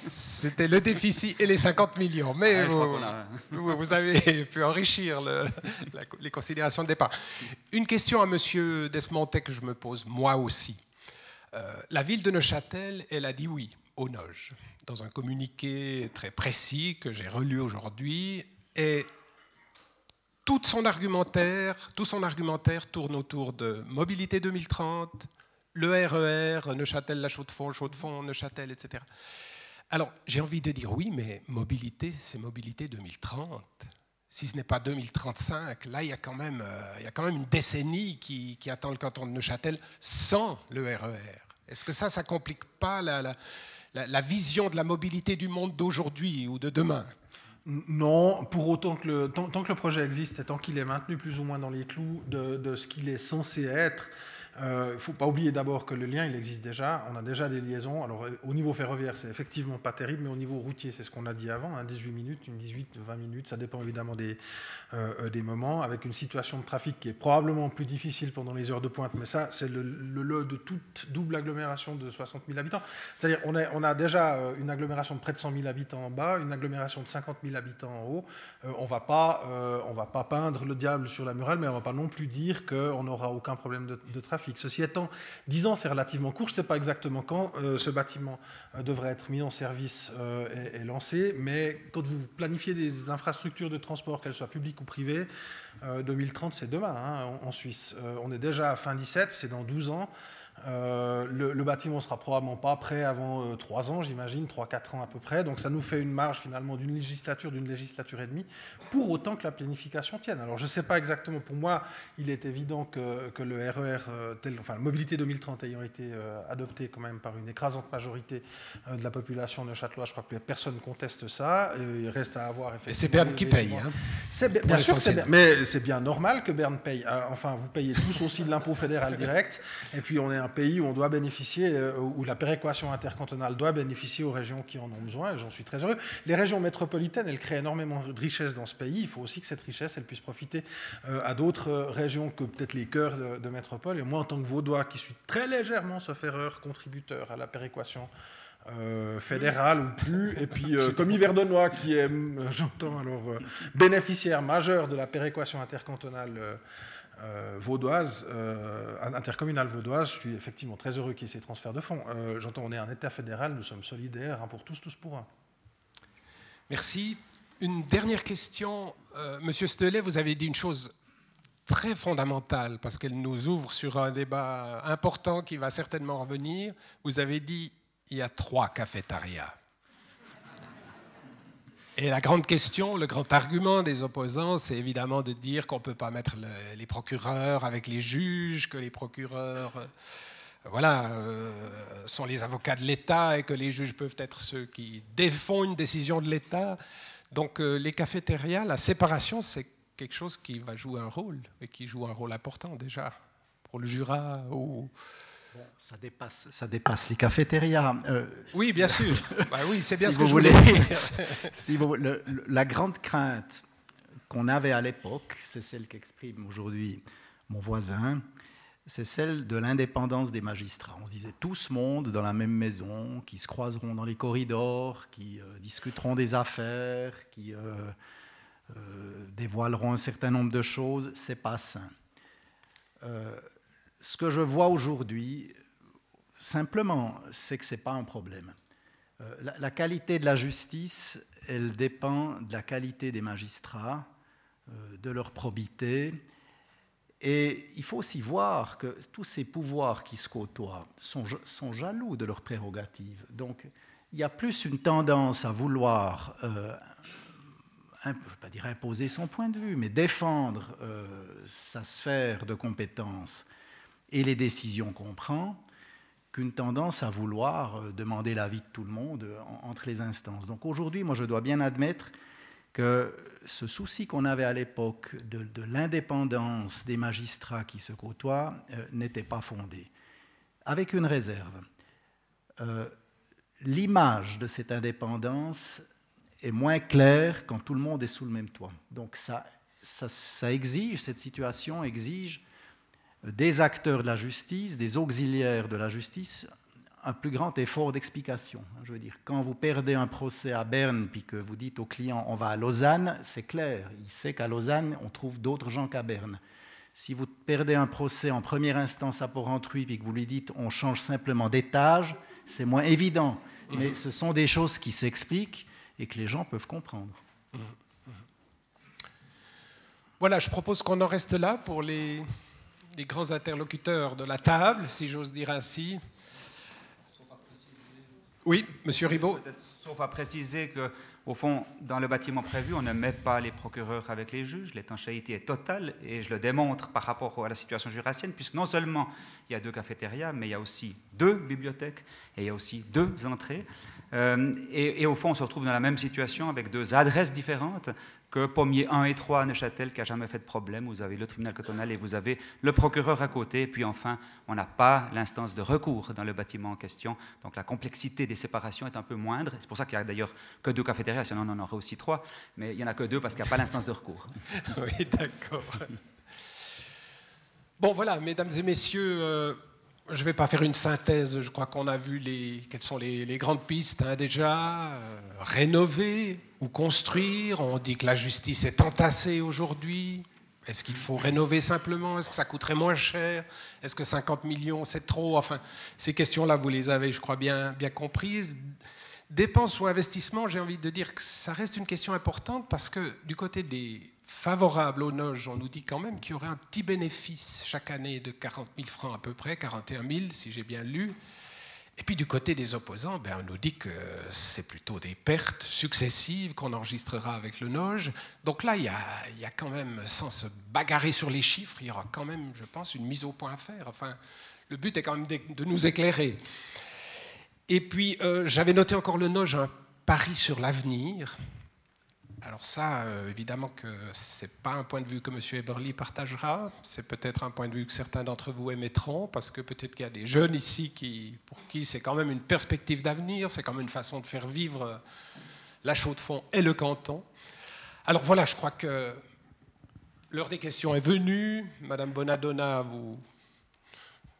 C'était le déficit et les 50 millions. Mais ah, vous, avez pu enrichir les considérations de départ. Une question à M. Desmontet que je me pose moi aussi. Euh, la ville de Neuchâtel, elle a dit oui au Noge, dans un communiqué très précis que j'ai relu aujourd'hui. Et tout son argumentaire, tout son argumentaire tourne autour de mobilité 2030, le RER, Neuchâtel, La Chaux-de-Fonds, Chaux-de-Fonds, Neuchâtel, etc. Alors, j'ai envie de dire oui, mais mobilité, c'est mobilité 2030. si ce n'est pas 2035, là, il y a quand même, euh, il y a quand même une décennie qui, attend le canton de Neuchâtel sans le RER. E Est-ce que ça, ça complique pas la, vision de la mobilité du monde d'aujourd'hui ou de demain? Non, pour autant que le, tant, que le projet existe et tant qu'il est maintenu plus ou moins dans les clous de, de ce qu'il est censé être, il euh, ne faut pas oublier d'abord que le lien, il existe déjà. On a déjà des liaisons. Alors, euh, au niveau ferroviaire, c'est effectivement pas terrible, mais au niveau routier, c'est ce qu'on a dit avant, 18 hein, minutes, une 18, 20 minutes, ça dépend évidemment des, euh, des moments, avec une situation de trafic qui est probablement plus difficile pendant les heures de pointe, mais ça, c'est le, le de toute double agglomération de 60 000 habitants. C'est-à-dire, on, a déjà une agglomération de près de 100 000 habitants en bas, une agglomération de 50 000 habitants en haut. on va pas, va pas peindre le diable sur la murale, mais on va pas non plus dire qu'on n'aura aucun problème de trafic. Ceci étant, 10 ans, c'est relativement court. Je ne sais pas exactement quand euh, ce bâtiment euh, devrait être mis en service euh, et, lancé, mais quand vous planifiez des infrastructures de transport, qu'elles soient publiques ou privées, 2030, c'est demain hein, en, Suisse. on est déjà à fin 17, c'est dans 12 ans. Euh, le, bâtiment ne sera probablement pas prêt avant 3 euh, ans, j'imagine, 3-4 ans à peu près. Donc ça nous fait une marge finalement d'une législature, d'une législature et demie, pour autant que la planification tienne. Alors je ne sais pas exactement, pour moi, il est évident que, le RER, e euh, tel, enfin la mobilité 2030 ayant été adoptée quand même par une écrasante majorité de la population de Châtelois, je crois que personne ne conteste ça. il reste à avoir effectivement. Et c'est Berne qui paye. Hein, c'est bien, sûr c'est mais c'est bien normal que Berne paye. Enfin, vous payez tous aussi de l'impôt fédéral direct, et puis on est un pays où on doit bénéficier, euh, où la péréquation intercantonale doit bénéficier aux régions qui en ont besoin, et j'en suis très heureux. Les régions métropolitaines, elles créent énormément de richesses dans ce pays. Il faut aussi que cette richesse, elle puisse profiter euh, à d'autres euh, régions que peut-être les cœurs de, métropole. Et moi, en tant que Vaudois, qui suis très légèrement, sauf erreur, contributeur à la péréquation fédérale ou plus, et puis comme Yverdenois, qui est, j'entends alors, bénéficiaire majeur de la péréquation intercantonale euh, vaudoise, euh, intercommunale vaudoise, je suis effectivement très heureux qu'il y ait ces transferts de fonds. Euh, j'entends, on est un État fédéral, nous sommes solidaires, un pour tous, tous pour un. Merci. Une dernière question. Monsieur Stelet, vous avez dit une chose très fondamentale, parce qu'elle nous ouvre sur un débat important qui va certainement revenir. Vous avez dit, il y a trois cafétérias. Et la grande question, le grand argument des opposants, c'est évidemment de dire qu'on ne peut pas mettre les procureurs avec les juges, que les procureurs euh, voilà, euh, sont les avocats de l'État et que les juges peuvent être ceux qui défont une décision de l'État. Donc euh, les cafétérias, la séparation, c'est quelque chose qui va jouer un rôle et qui joue un rôle important déjà pour le Jura ou ça, dépasse, ça dépasse les cafétérias. Euh, oui, bien sûr. *laughs* bah oui, c'est bien si ce que vous je voulais *laughs* si vous, la grande crainte qu'on avait à l'époque, c'est celle qu'exprime aujourd'hui mon voisin, c'est celle de l'indépendance des magistrats. On se disait tous monde dans la même maison, qui se croiseront dans les corridors, qui euh, discuteront des affaires, qui euh, dévoileront un certain nombre de choses. C'est pas sain ce que je vois aujourd'hui, simplement, c'est que ce n'est pas un problème. Euh, la, qualité de la justice, elle dépend de la qualité des magistrats, euh, de leur probité. Et il faut aussi voir que tous ces pouvoirs qui se côtoient sont, jaloux de leurs prérogatives. Donc, il y a plus une tendance à vouloir, euh, je ne veux pas dire imposer son point de vue, mais défendre sa sphère de compétences et les décisions qu'on prend qu'une tendance à vouloir euh, demander l'avis de tout le monde euh, entre les instances. Donc aujourd'hui, moi, je dois bien admettre que ce souci qu'on avait à l'époque de, l'indépendance des magistrats qui se côtoient euh, n'était pas fondé. Avec une réserve. L'image de cette indépendance est moins claire quand tout le monde est sous le même toit. Donc ça, ça, ça exige, cette situation exige des acteurs de la justice, des auxiliaires de la justice, un plus grand effort d'explication. Je veux dire, quand vous perdez un procès à Berne, puis que vous dites au client on va à Lausanne, c'est clair, il sait qu'à Lausanne, on trouve d'autres gens qu'à Berne. Si vous perdez un procès en première instance à Porrentruy, puis que vous lui dites on change simplement d'étage, c'est moins évident. Mais ce sont des choses qui s'expliquent et que les gens peuvent comprendre. Voilà, je propose qu'on en reste là pour les les grands interlocuteurs de la table, si j'ose dire ainsi. Oui, Monsieur Ribot. Sauf à préciser que, au fond, dans le bâtiment prévu, on ne met pas les procureurs avec les juges. L'étanchéité est totale et je le démontre par rapport à la situation jurassienne, puisque non seulement il y a deux cafétérias, mais il y a aussi deux bibliothèques et il y a aussi deux entrées. Euh, et, au fond, on se retrouve dans la même situation avec deux adresses différentes que Pommier 1 et 3 à Neuchâtel qui n'a jamais fait de problème. Vous avez le tribunal cantonal et vous avez le procureur à côté. Et puis enfin, on n'a pas l'instance de recours dans le bâtiment en question. Donc la complexité des séparations est un peu moindre. C'est pour ça qu'il n'y a d'ailleurs que deux cafétérias, sinon on en aurait aussi trois. Mais il n'y en a que deux parce qu'il n'y a pas l'instance de recours. *laughs* oui, d'accord. Bon, voilà, mesdames et messieurs. Euh, je ne vais pas faire une synthèse, je crois qu'on a vu les, quelles sont les, grandes pistes hein, déjà. Euh, rénover ou construire, on dit que la justice est entassée aujourd'hui. Est-ce qu'il faut rénover simplement? Est-ce que ça coûterait moins cher? Est-ce que 50 millions, c'est trop? Enfin, ces questions-là, vous les avez, je crois, bien, bien comprises. Dépenses ou investissements, j'ai envie de dire que ça reste une question importante parce que du côté des favorable aux noges, on nous dit quand même qu'il y aurait un petit bénéfice chaque année de 40 000 francs à peu près, 41 000 si j'ai bien lu. Et puis du côté des opposants, ben, on nous dit que c'est plutôt des pertes successives qu'on enregistrera avec le Noge. Donc là, il y, a, il y, a, quand même, sans se bagarrer sur les chiffres, il y aura quand même, je pense, une mise au point à faire. Enfin, le but est quand même de, nous éclairer. Et puis, euh, j'avais noté encore le Noge, un pari sur l'avenir. Alors ça, euh, évidemment que ce n'est pas un point de vue que M. Eberly partagera, c'est peut-être un point de vue que certains d'entre vous émettront, parce que peut-être qu'il y a des jeunes ici qui, pour qui c'est quand même une perspective d'avenir, c'est quand même une façon de faire vivre la Chaux-de-Fonds et le canton. Alors voilà, je crois que l'heure des questions est venue. Madame Bonadonna vous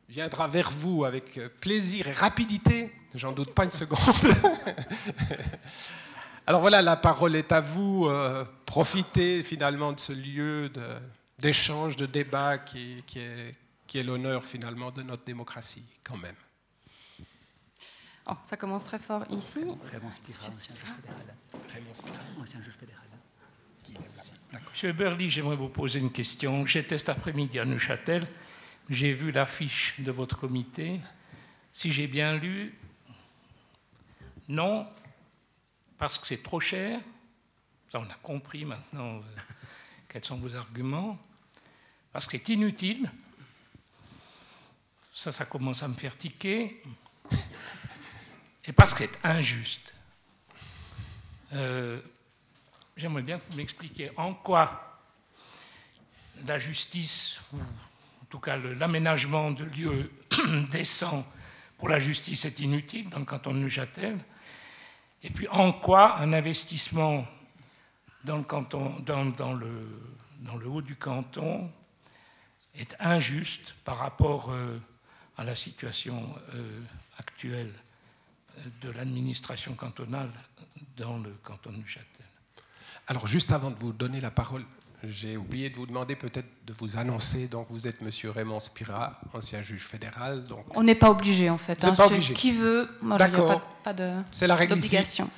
viendra vers vous avec plaisir et rapidité, j'en doute pas une seconde. *laughs* Alors voilà, la parole est à vous. Euh, profitez finalement de ce lieu d'échange, de, débat qui, est, qui est l'honneur finalement de notre démocratie quand même. Oh, ça commence très fort ici. Raymond Spira, ancien juge fédéral. Raymond Spira, ancien juge fédéral. Monsieur Berly, j'aimerais vous poser une question. J'étais cet après-midi à Neuchâtel. J'ai vu l'affiche de votre comité. Si j'ai bien lu, non, parce que c'est trop cher. Ça, on a compris maintenant euh, *laughs* quels sont vos arguments. Parce que c'est inutile. Ça, ça commence à me faire tiquer. Et parce que c'est injuste. Euh, j'aimerais bien que vous m'expliquiez en quoi la justice, ou en tout cas l'aménagement de lieux *clears throat* décents pour la justice est inutile dans le canton de Neuchâtel, et puis en quoi un investissement dans le, haut du canton est injuste par rapport euh, à la situation euh, actuelle de l'administration cantonale dans le canton de Neuchâtel? Alors juste avant de vous donner la parole, j'ai oublié de vous demander peut-être de vous annoncer. Donc, vous êtes Monsieur Raymond Spira, ancien juge fédéral. Donc... On n'est pas obligé, en fait. Hein, pas obligé. Qui veut, D'accord. Pas, de. C'est la règle d'obligation.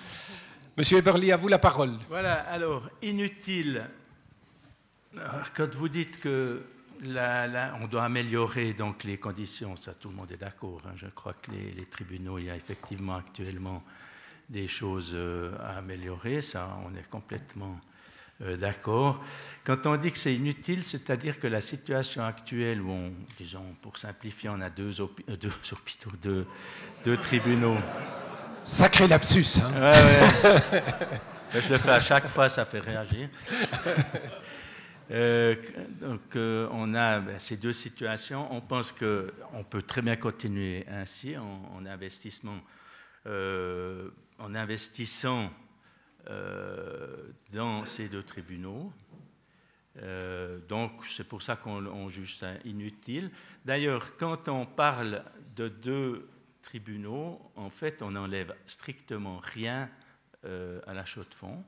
Monsieur Eberly, à vous la parole. Voilà. Alors, inutile. Quand vous dites que on doit améliorer donc les conditions, ça tout le monde est d'accord. Hein. Je crois que les, les, tribunaux, il y a effectivement actuellement des choses euh, à améliorer. Ça, on est complètement d'accord. Quand on dit que c'est inutile, c'est-à-dire que la situation actuelle où, on, disons, pour simplifier, on a deux, euh, deux *laughs* hôpitaux, deux, deux, tribunaux. Sacré lapsus. Hein. Je le fais à chaque fois, ça fait réagir. Euh, donc, on a ben, ces deux situations. On pense qu'on peut très bien continuer ainsi en, investissement, en investissant euh, dans ces deux tribunaux. Euh, donc c'est pour ça qu'on juge ça inutile. D'ailleurs, quand on parle de deux tribunaux, en fait, on n'enlève strictement rien euh, à la chaux de fonds.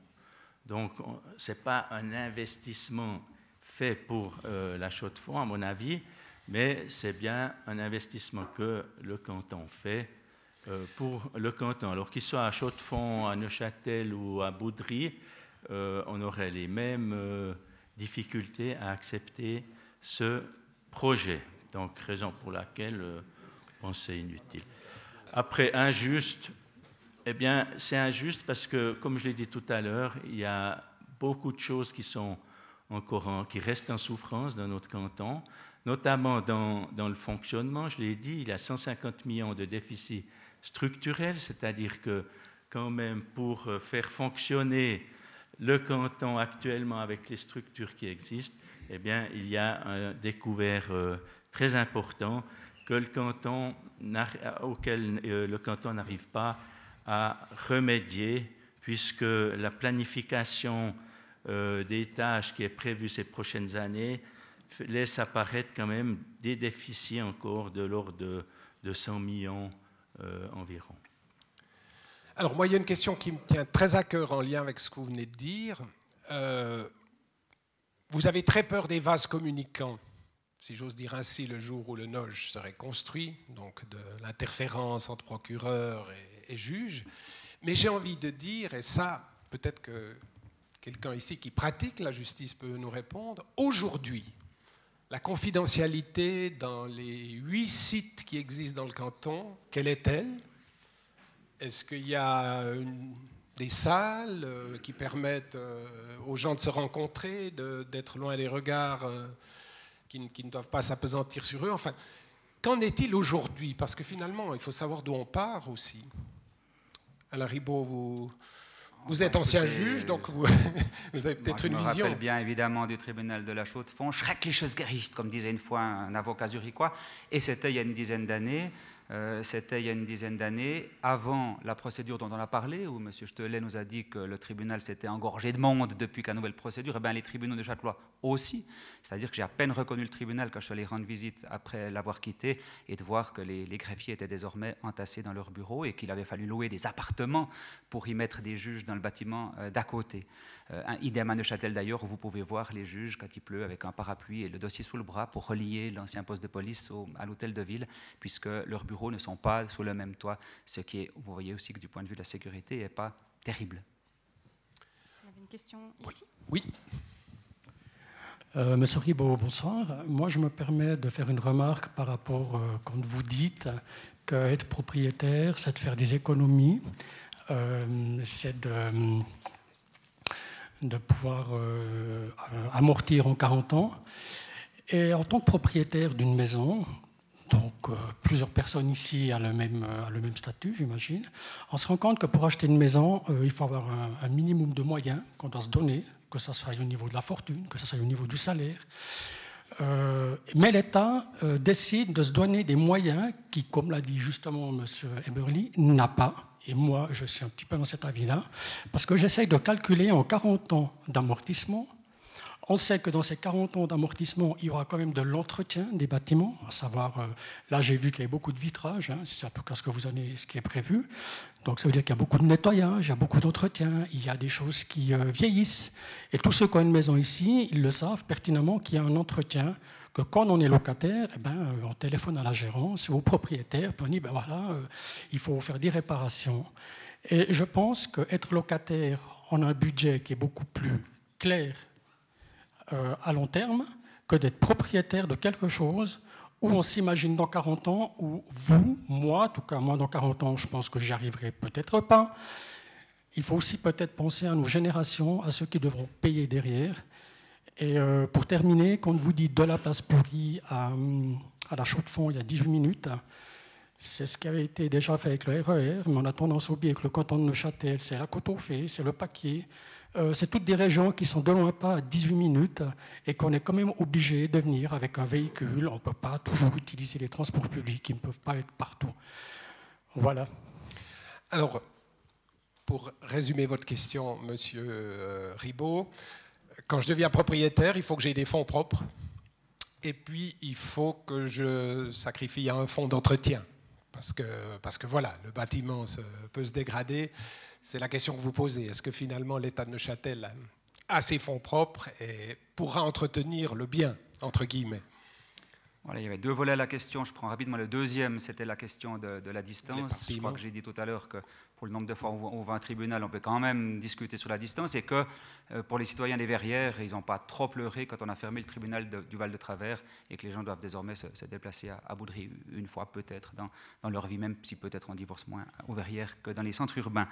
Donc, ce n'est pas un investissement fait pour la chaux de fonds, à mon avis, mais c'est bien un investissement que le canton fait euh, pour le canton. Alors qu'il soit à Chaux-de-Fonds, à Neuchâtel ou à Boudry, euh, on aurait les mêmes euh, difficultés à accepter ce projet. Donc, raison pour laquelle on c'est inutile. Après, injuste, Eh bien, c'est injuste parce que, comme je l'ai dit tout à l'heure, il y a beaucoup de choses qui sont encore qui restent en souffrance dans notre canton, notamment dans, dans le fonctionnement. Je l'ai dit, il y a 150 millions de déficits structurels, c'est-à-dire que quand même pour faire fonctionner le canton actuellement avec les structures qui existent, eh il y a un découvert euh, très important que le canton auquel euh, le canton n'arrive pas à remédier, puisque la planification euh, des tâches qui est prévue ces prochaines années laisse apparaître quand même des déficits encore de l'ordre de, 100 millions environ. Alors moi, il y a une question qui me tient très à cœur en lien avec ce que vous venez de dire. Vous avez très peur des vases communicants, si j'ose dire ainsi, le jour où le Noge serait construit, donc de l'interférence entre procureur et, juge. Mais j'ai envie de dire, et ça, peut-être que quelqu'un ici qui pratique la justice peut nous répondre, aujourd'hui, la confidentialité dans les huit sites qui existent dans le canton, quelle est-elle? Est-ce qu'il y a des salles euh, qui permettent euh, aux gens de se rencontrer, d'être loin des regards euh, qui, ne doivent pas s'apesantir sur eux? Enfin, qu'en est-il aujourd'hui? Parce que finalement, il faut savoir d'où on part aussi. Alain Ribot, vous, vous êtes ancien juge, donc vous, *laughs* vous avez peut-être une vision. Je me rappelle bien évidemment du tribunal de la Chaux-de-Fonds, Schreckliches Gericht, comme disait une fois un avocat zurichois, et c'était il y a une dizaine d'années. Euh, c'était il y a une dizaine d'années, avant la procédure dont on a parlé, où M. Stelet nous a dit que le tribunal s'était engorgé de monde depuis qu'à nouvelle procédure. Et eh bien, les tribunaux de Châtelois aussi. C'est-à-dire que j'ai à peine reconnu le tribunal quand je suis allé rendre visite après l'avoir quitté et de voir que les, greffiers étaient désormais entassés dans leur bureau et qu'il avait fallu louer des appartements pour y mettre des juges dans le bâtiment euh, d'à côté. Euh, un idem à Neuchâtel d'ailleurs, où vous pouvez voir les juges quand il pleut avec un parapluie et le dossier sous le bras pour relier l'ancien poste de police à l'hôtel de ville, puisque leurs bureaux ne sont pas sous le même toit, ce qui est, vous voyez aussi que du point de vue de la sécurité, n'est pas terrible. Il y avait une question ici Oui. Euh, Monsieur Ribot, bonsoir. Moi, je me permets de faire une remarque par rapport euh, quand vous dites qu'être propriétaire, c'est de faire des économies, euh, c'est de de pouvoir euh, amortir en 40 ans. Et en tant que propriétaire d'une maison, donc euh, plusieurs personnes ici ont le même, statut, j'imagine, on se rend compte que pour acheter une maison, euh, il faut avoir un, minimum de moyens qu'on doit se donner, que ce soit au niveau de la fortune, que ce soit au niveau du salaire. mais l'État décide de se donner des moyens qui, comme l'a dit justement M. Eberly, n'a pas. Et moi, je suis un petit peu dans cet avis-là, parce que j'essaye de calculer en 40 ans d'amortissement. On sait que dans ces 40 ans d'amortissement, il y aura quand même de l'entretien des bâtiments, à savoir, euh, là j'ai vu qu'il y avait beaucoup de vitrage, hein, c'est en tout cas ce que vous avez, ce qui est prévu. Donc ça veut dire qu'il y a beaucoup de nettoyage, il y a beaucoup d'entretien, il y a des choses qui euh, vieillissent. Et tous ceux qui ont une maison ici, ils le savent pertinemment qu'il y a un entretien quand on est locataire, eh ben, euh, on téléphone à la gérance ou au propriétaire, puis on dit, ben voilà, euh, il faut faire des réparations. Et je pense qu'être locataire, a un budget qui est beaucoup plus clair euh, à long terme que d'être propriétaire de quelque chose où on s'imagine dans 40 ans, où vous, moi, en tout cas moi dans 40 ans, je pense que j'y arriverai peut-être pas. Il faut aussi peut-être penser à nos générations, à ceux qui devront payer derrière. Et euh, pour terminer, quand vous dites de la place pourrie à, la chaux de fond il y a 18 minutes, c'est ce qui avait été déjà fait avec le RER, e mais on a tendance à oublier que le canton de Neuchâtel, c'est la côte aux c'est le paquet. Euh, c'est toutes des régions qui sont de loin pas à 18 minutes et qu'on est quand même obligé de venir avec un véhicule. On ne peut pas toujours utiliser les transports publics qui ne peuvent pas être partout. Voilà. Alors, pour résumer votre question, monsieur euh, Ribot, quand je deviens propriétaire, il faut que j'ai des fonds propres. Et puis, il faut que je sacrifie un fonds d'entretien. Parce que, parce que voilà, le bâtiment peut se dégrader. C'est la question que vous posez. Est-ce que finalement l'État de Neuchâtel a ses fonds propres et pourra entretenir le bien, entre guillemets? Voilà, il y avait deux volets à la question. Je prends rapidement le deuxième, c'était la question de, de la distance. Je crois que j'ai dit tout à l'heure que pour le nombre de fois où on va un tribunal, on peut quand même discuter sur la distance, et que euh, pour les citoyens des Verrières, ils n'ont pas trop pleuré quand on a fermé le tribunal du Val de Travers et que les gens doivent désormais se, déplacer à, Boudry une fois peut-être dans, leur vie, même si peut-être on divorce moins aux Verrières que dans les centres urbains.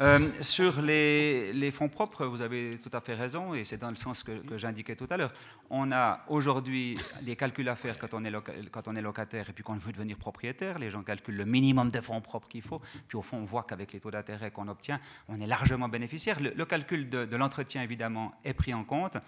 Euh, sur les, fonds propres, vous avez tout à fait raison, et c'est dans le sens que, que j'indiquais tout à l'heure. On a aujourd'hui des calculs à faire quand on, est locataire et puis qu'on veut devenir propriétaire. Les gens calculent le minimum de fonds propres qu'il faut, puis au fond, on voit qu'avec les taux d'intérêt qu'on obtient, on est largement bénéficiaire. Le, calcul de, de l'entretien, évidemment, est pris en compte.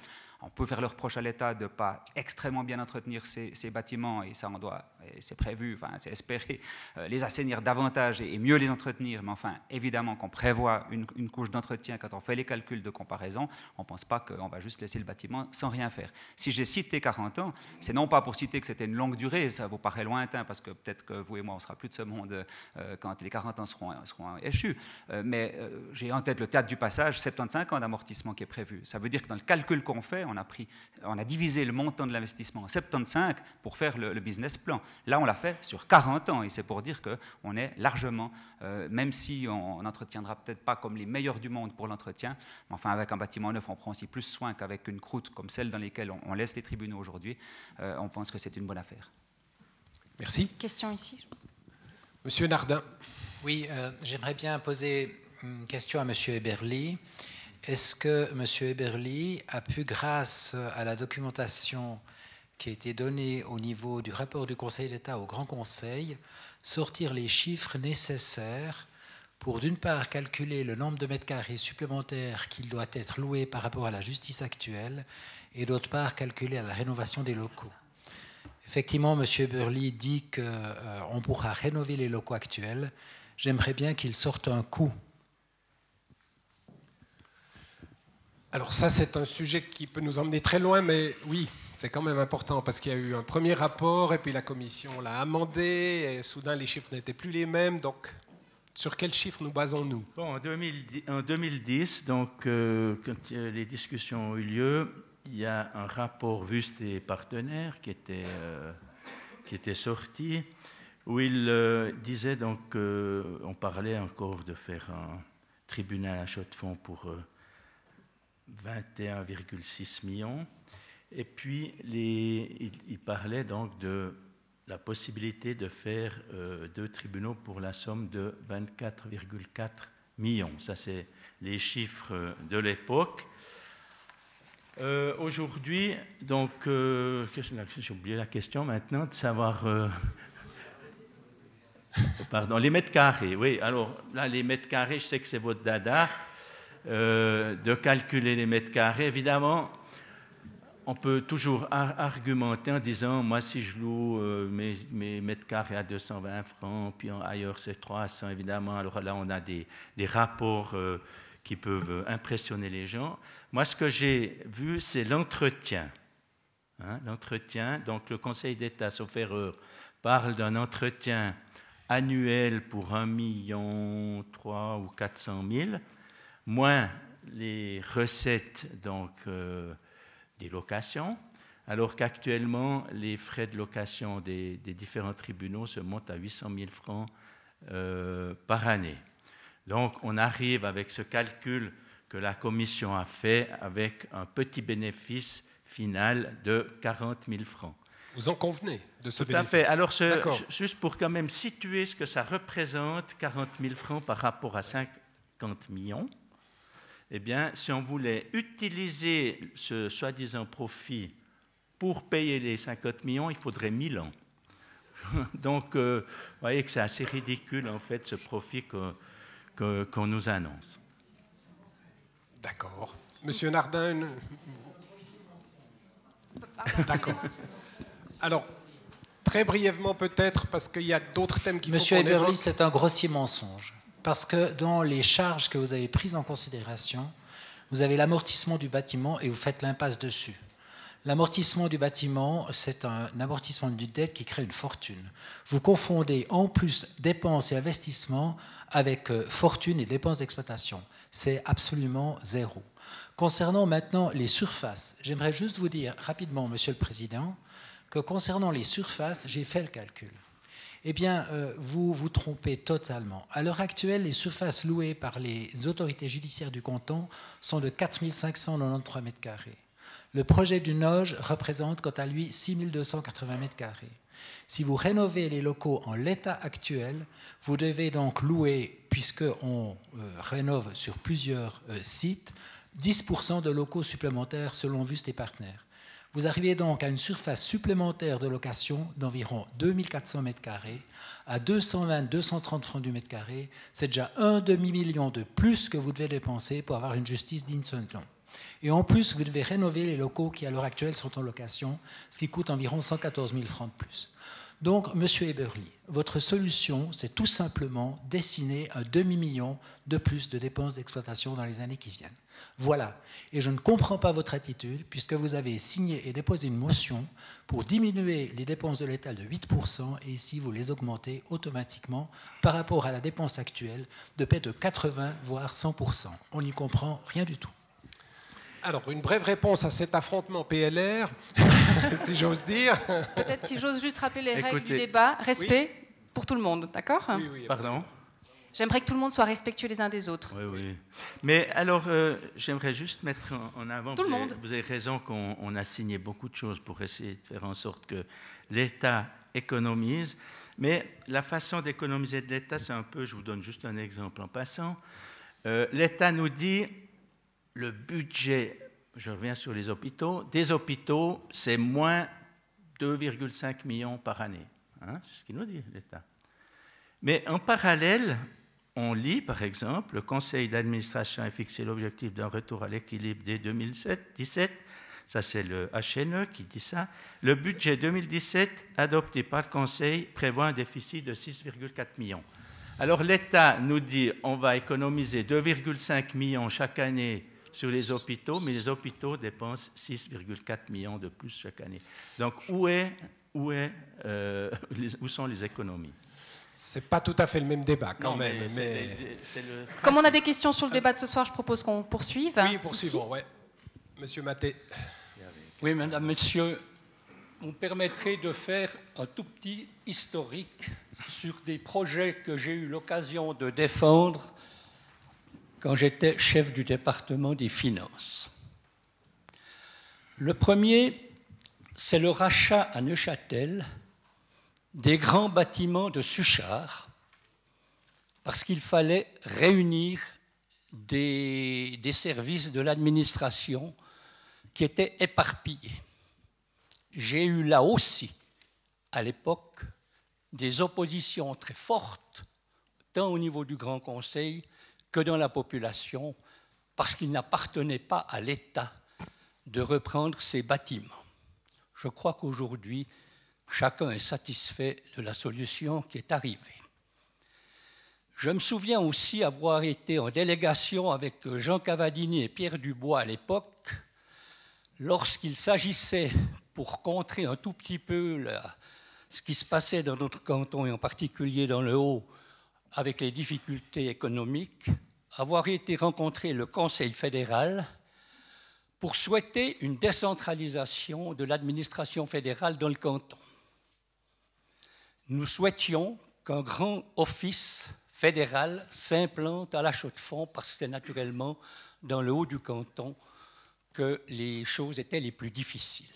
On peut faire le reproche à l'État de ne pas extrêmement bien entretenir ces, bâtiments, et ça, on doit, c'est prévu, enfin, c'est espéré, euh, les assainir davantage et, mieux les entretenir. Mais enfin, évidemment qu'on prévoit une, couche d'entretien quand on fait les calculs de comparaison, on ne pense pas qu'on va juste laisser le bâtiment sans rien faire. Si j'ai cité 40 ans, c'est non pas pour citer que c'était une longue durée, ça vous paraît lointain, parce que peut-être que vous et moi, on sera plus de ce monde euh, quand les 40 ans seront, échus. Euh, mais j'ai en tête le théâtre du passage, 75 ans d'amortissement qui est prévu. Ça veut dire que dans le calcul qu'on fait, on a, pris, on a divisé le montant de l'investissement en 75 pour faire le, business plan. Là, on l'a fait sur 40 ans, et c'est pour dire qu'on est largement, euh, même si on n'entretiendra peut-être pas comme les meilleurs du monde pour l'entretien, mais enfin, avec un bâtiment neuf, on prend aussi plus soin qu'avec une croûte comme celle dans laquelle on, laisse les tribunaux aujourd'hui. Euh, on pense que c'est une bonne affaire. Merci. Question ici. Monsieur Nardin. Oui, euh, j'aimerais bien poser une question à Monsieur Eberly. Est-ce que M. Eberly a pu, grâce à la documentation qui a été donnée au niveau du rapport du Conseil d'État au Grand Conseil, sortir les chiffres nécessaires pour, d'une part, calculer le nombre de mètres carrés supplémentaires qu'il doit être loué par rapport à la justice actuelle, et d'autre part, calculer à la rénovation des locaux? Effectivement, M. Eberly dit qu'on euh, pourra rénover les locaux actuels. J'aimerais bien qu'il sorte un coût Alors ça, c'est un sujet qui peut nous emmener très loin, mais oui, c'est quand même important parce qu'il y a eu un premier rapport et puis la commission l'a amendé et soudain les chiffres n'étaient plus les mêmes. Donc, sur quels chiffres nous basons-nous? Bon, en, 2010, donc, euh, quand les discussions ont eu lieu, il y a un rapport Vust et partenaires qui était, euh, qui était sorti où il euh, disait donc, on parlait encore de faire un tribunal à chaud de fonds pour 21,6 millions. Et puis, les, il, parlait donc de la possibilité de faire euh, deux tribunaux pour la somme de 24,4 millions. Ça, c'est les chiffres de l'époque. Euh, aujourd'hui, donc, euh, j'ai oublié la question maintenant, de savoir. *laughs* pardon, les mètres carrés. Oui, alors là, les mètres carrés, je sais que c'est votre dada. Euh, de calculer les mètres carrés. Évidemment, on peut toujours argumenter en disant, moi si je loue euh, mes, mètres carrés à 220 francs, puis ailleurs c'est 300 évidemment, alors là on a des, rapports euh, qui peuvent impressionner les gens. Moi ce que j'ai vu, c'est l'entretien. Hein, l'entretien, donc le Conseil d'État, sauf erreur, parle d'un entretien annuel pour 1 million 3 ou 400 000 moins les recettes donc, euh, des locations, alors qu'actuellement, les frais de location des, différents tribunaux se montent à 800 000 francs euh, par année. Donc, on arrive avec ce calcul que la Commission a fait avec un petit bénéfice final de 40 000 francs. Vous en convenez de ce Tout bénéfice à fait. Alors, juste pour quand même situer ce que ça représente, 40 000 francs par rapport à 50 millions, eh bien, si on voulait utiliser ce soi-disant profit pour payer les 50 millions, il faudrait 1000 ans. *laughs* Donc, euh, vous voyez que c'est assez ridicule, en fait, ce profit qu'on nous annonce. D'accord. Monsieur Nardin, D'accord. Alors, très brièvement peut-être, parce qu'il y a d'autres thèmes qui Monsieur Eberly, c'est un grossier mensonge. Parce que dans les charges que vous avez prises en considération, vous avez l'amortissement du bâtiment et vous faites l'impasse dessus. L'amortissement du bâtiment, c'est un amortissement d'une dette qui crée une fortune. Vous confondez en plus dépenses et investissements avec euh, fortune et dépenses d'exploitation. C'est absolument zéro. Concernant maintenant les surfaces, j'aimerais juste vous dire rapidement, Monsieur le Président, que concernant les surfaces, j'ai fait le calcul. Eh bien, euh, vous vous trompez totalement. À l'heure actuelle, les surfaces louées par les autorités judiciaires du canton sont de 4593 mètres carrés. Le projet du Noge représente quant à lui 6280 mètres carrés. Si vous rénovez les locaux en l'état actuel, vous devez donc louer, puisqu'on euh, rénove sur plusieurs euh, sites, 10% de locaux supplémentaires selon Vust et Partenaires. Vous arrivez donc à une surface supplémentaire de location d'environ 2400 m2 à 220-230 francs du mètre carré. C'est déjà un demi-million de plus que vous devez dépenser pour avoir une justice digne de nom. Et en plus, vous devez rénover les locaux qui, à l'heure actuelle, sont en location, ce qui coûte environ 114 000 francs de plus. Donc, Monsieur Eberly, votre solution, c'est tout simplement dessiner un demi-million de plus de dépenses d'exploitation dans les années qui viennent. Voilà. Et je ne comprends pas votre attitude, puisque vous avez signé et déposé une motion pour diminuer les dépenses de l'État de 8%, et ici vous les augmentez automatiquement par rapport à la dépense actuelle de près de 80, voire 100%. On n'y comprend rien du tout. Alors, une brève réponse à cet affrontement PLR, *laughs* si j'ose dire. Peut-être si j'ose juste rappeler les règles du débat. Respect pour tout le monde, d'accord Oui, oui. Pardon J'aimerais que tout le monde soit respectueux les uns des autres. Oui, oui. Mais alors, euh, j'aimerais juste mettre en avant. Tout vous le avez, monde. Vous avez raison qu'on a signé beaucoup de choses pour essayer de faire en sorte que l'État économise. Mais la façon d'économiser de l'État, c'est un peu, je vous donne juste un exemple en passant. Euh, L'État nous dit le budget, je reviens sur les hôpitaux, des hôpitaux, c'est moins 2,5 millions par année. Hein, c'est ce qu'il nous dit, l'État. Mais en parallèle, on lit, par exemple, le Conseil d'administration a fixé l'objectif d'un retour à l'équilibre dès 2017. Ça, c'est le HNE qui dit ça. Le budget 2017 adopté par le Conseil prévoit un déficit de 6,4 millions. Alors l'État nous dit on va économiser 2,5 millions chaque année sur les hôpitaux, mais les hôpitaux dépensent 6,4 millions de plus chaque année. Donc où, est, où, est, euh, les, où sont les économies? C'est pas tout à fait le même débat quand Non, même. mais mais- c'est- c'est le Comme on a des questions sur le débat de ce soir, je propose qu'on poursuive. Oui, poursuivons, ouais. Monsieur Maté. Oui, Madame, Monsieur, vous me permettrez de faire un tout petit historique sur des projets que j'ai eu l'occasion de défendre quand j'étais chef du département des finances. Le premier, c'est le rachat à Neuchâtel des grands bâtiments de Suchard, parce qu'il fallait réunir des, services de l'administration qui étaient éparpillés. J'ai eu là aussi, à l'époque, des oppositions très fortes, tant au niveau du Grand Conseil que dans la population, parce qu'il n'appartenait pas à l'État de reprendre ces bâtiments. Je crois qu'aujourd'hui, chacun est satisfait de la solution qui est arrivée. Je me souviens aussi avoir été en délégation avec Jean Cavadini et Pierre Dubois à l'époque, lorsqu'il s'agissait, pour contrer un tout petit peu ce qui se passait dans notre canton et en particulier dans le Haut, avec les difficultés économiques, avoir été rencontrer le Conseil fédéral pour souhaiter une décentralisation de l'administration fédérale dans le canton. Nous souhaitions qu'un grand office fédéral s'implante à la Chaux-de-Fonds parce que c'est naturellement dans le haut du canton que les choses étaient les plus difficiles.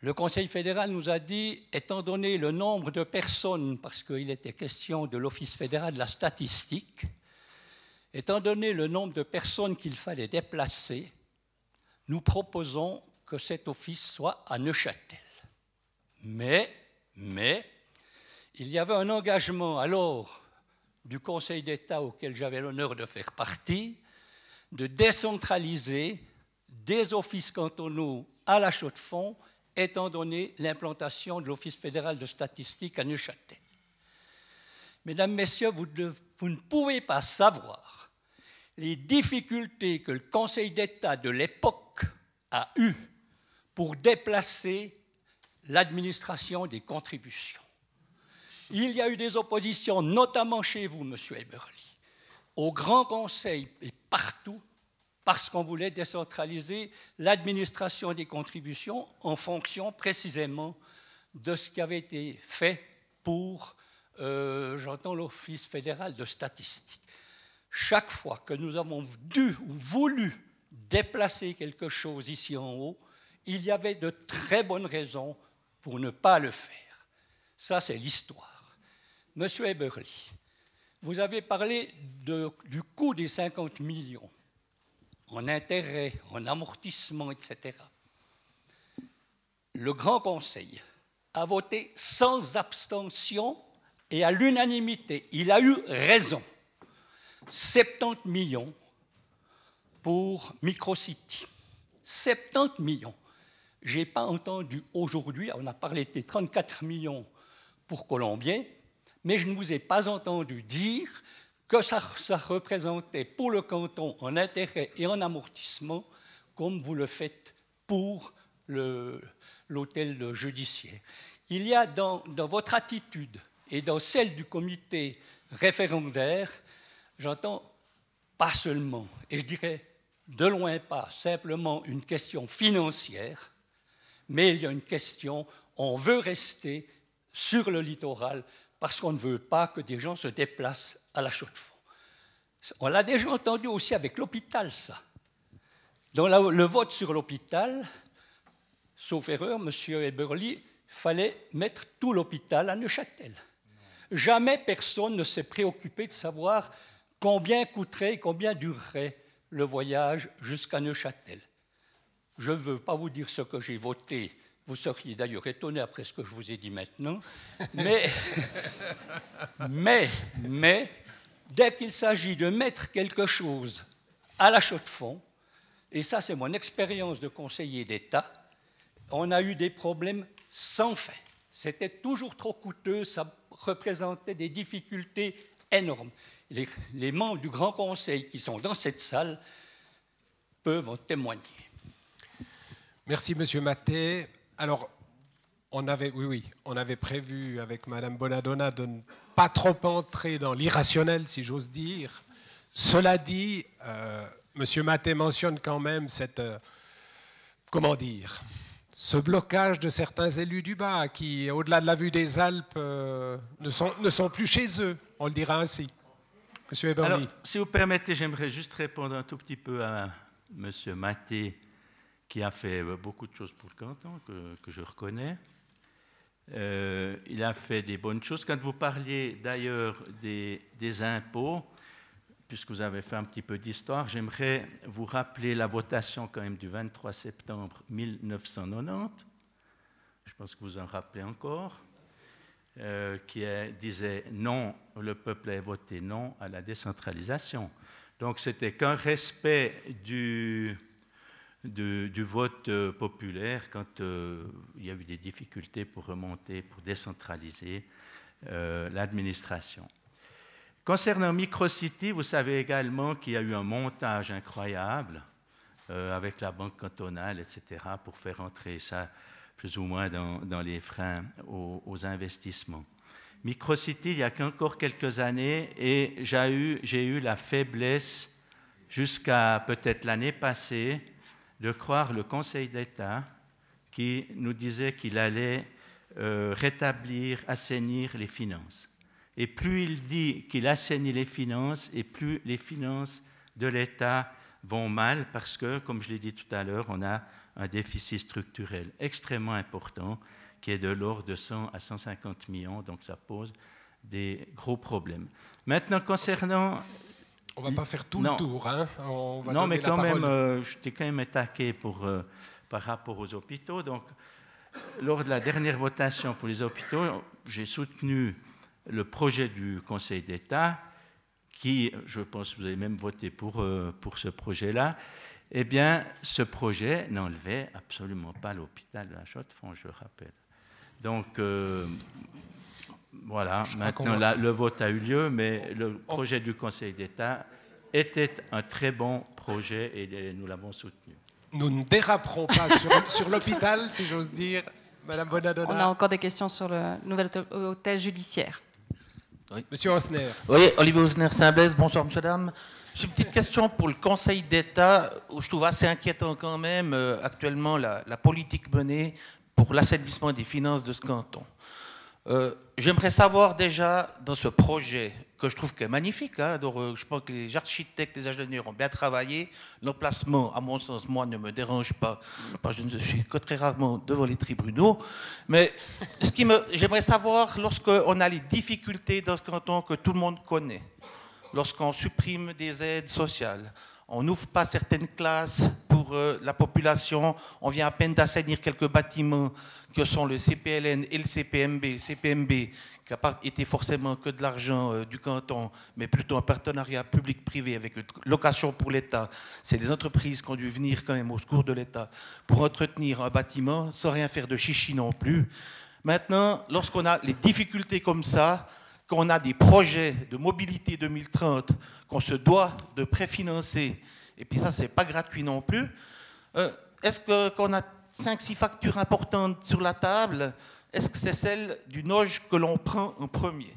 Le Conseil fédéral nous a dit, étant donné le nombre de personnes, parce qu'il était question de l'Office fédéral de la statistique, étant donné le nombre de personnes qu'il fallait déplacer, nous proposons que cet office soit à Neuchâtel. Mais, mais, il y avait un engagement alors du Conseil d'État auquel j'avais l'honneur de faire partie, de décentraliser des offices cantonaux à la Chaux-de-Fonds, étant donné l'implantation de l'Office fédéral de statistique à Neuchâtel. Mesdames, Messieurs, vous vous ne pouvez pas savoir les difficultés que le Conseil d'État de l'époque a eues pour déplacer l'administration des contributions. Il y a eu des oppositions, notamment chez vous, Monsieur Eberly, au Grand Conseil et partout, parce qu'on voulait décentraliser l'administration des contributions en fonction précisément de ce qui avait été fait pour, euh, j'entends l'Office fédéral de statistique. Chaque fois que nous avons dû ou voulu déplacer quelque chose ici en haut, il y avait de très bonnes raisons pour ne pas le faire. Ça, c'est l'histoire. Monsieur Eberly, vous avez parlé du coût des 50 millions en intérêt, en amortissement, etc. Le Grand Conseil a voté sans abstention et à l'unanimité. Il a eu raison. 70 millions pour Microcity. 70 millions. Je n'ai pas entendu aujourd'hui, on a parlé des 34 millions pour Colombier, mais je ne vous ai pas entendu dire que ça, représentait pour le canton en intérêt et en amortissement, comme vous le faites pour l'hôtel judiciaire. Il y a dans votre attitude et dans celle du comité référendaire, j'entends pas seulement, et je dirais de loin pas simplement une question financière, mais il y a une question, on veut rester sur le littoral parce qu'on ne veut pas que des gens se déplacent à la chaux de fond. On l'a déjà entendu aussi avec l'hôpital, ça. Dans le vote sur l'hôpital, sauf erreur, M. Eberly, fallait mettre tout l'hôpital à Neuchâtel. Jamais personne ne s'est préoccupé de savoir combien coûterait, combien durerait le voyage jusqu'à Neuchâtel. Je ne veux pas vous dire ce que j'ai voté. Vous seriez d'ailleurs étonné après ce que je vous ai dit maintenant. Mais, mais, mais, dès qu'il s'agit de mettre quelque chose à la chaux de fond, et ça c'est mon expérience de conseiller d'État, on a eu des problèmes sans fin. C'était toujours trop coûteux, ça représentait des difficultés énormes. Les, membres du Grand Conseil qui sont dans cette salle peuvent en témoigner. Merci, Monsieur Maté. Alors, on avait, oui, oui, on avait prévu avec Madame Bonadonna de ne pas trop entrer dans l'irrationnel, si j'ose dire. Cela dit, euh, Monsieur Maté mentionne quand même cette, euh, comment dire, ce blocage de certains élus du bas qui, au-delà de la vue des Alpes, euh, ne, sont, plus chez eux, on le dira ainsi. Monsieur Eberly. si vous permettez, j'aimerais juste répondre un tout petit peu à Monsieur Maté, qui a fait beaucoup de choses pour canton, que, je reconnais. Euh, il a fait des bonnes choses. Quand vous parliez d'ailleurs des, des, impôts, puisque vous avez fait un petit peu d'histoire, j'aimerais vous rappeler la votation quand même du 23 septembre 1990. Je pense que vous en rappelez encore. Euh, qui disait non, le peuple a voté non à la décentralisation. Donc c'était qu'un respect du, du, vote euh, populaire quand euh, il y a eu des difficultés pour remonter, pour décentraliser l'administration. Concernant Microcity, vous savez également qu'il y a eu un montage incroyable euh, avec la banque cantonale, etc., pour faire entrer ça plus ou moins dans, les freins aux, investissements. Microcity, il y a qu'encore quelques années, et j'ai eu la faiblesse, jusqu'à peut-être l'année passée, de croire le Conseil d'État qui nous disait qu'il allait euh, rétablir, assainir les finances. Et plus il dit qu'il assainit les finances, et plus les finances de l'État vont mal, parce que, comme je l'ai dit tout à l'heure, on a un déficit structurel extrêmement important, qui est de l'ordre de 100 à 150 millions, donc ça pose des gros problèmes. Maintenant, concernant... On ne va pas faire tout le tour. Hein non, mais quand même, euh, je t'ai quand même attaqué pour, euh, par rapport aux hôpitaux. Donc, lors de la dernière votation pour les hôpitaux, j'ai soutenu le projet du Conseil d'État, qui, je pense que vous avez même voté pour, euh, pour ce projet-là, eh bien, ce projet n'enlevait absolument pas l'hôpital de la Chaux-de-Fonds, je rappelle. Donc, voilà, maintenant le vote a eu lieu, mais le projet du Conseil d'État était un très bon projet et nous l'avons soutenu. Nous ne déraperons pas sur, *laughs* sur l'hôpital, si j'ose dire. Madame Bonadonna. On a encore des questions sur le nouvel hôtel judiciaire. Monsieur Osner. Oui, Olivier Osner, Saint-Blaise. Bonsoir, monsieur, dame. J'ai une petite question pour le Conseil d'État, où je trouve assez inquiétant quand même euh, actuellement la, politique menée pour l'assainissement des finances de ce canton. Euh, j'aimerais savoir déjà dans ce projet que je trouve que magnifique, hein, euh, je pense que les architectes, les ingénieurs ont bien travaillé. L'emplacement, à mon sens, moi, ne me dérange pas, parce que je ne suis que très rarement devant les tribunaux. Mais ce qui me, j'aimerais savoir, lorsqu'on a les difficultés dans ce canton que tout le monde connaît, lorsqu'on supprime des aides sociales, on n'ouvre pas certaines classes pour euh, la population. On vient à peine d'assainir quelques bâtiments que sont le CPLN et le CPMB. Le CPMB, qui n'a pas été forcément que de l'argent euh, du canton, mais plutôt un partenariat public-privé avec une location pour l'État. C'est les entreprises qui ont dû venir quand même au secours de l'État pour entretenir un bâtiment sans rien faire de chichi non plus. Maintenant, lorsqu'on a les difficultés comme ça, qu'on a des projets de mobilité 2030 qu'on se doit de préfinancer, et puis ça, c'est pas gratuit non plus, euh, est-ce qu'on a 5-6 factures importantes sur la table Est-ce que c'est celle du Noge que l'on prend en premier?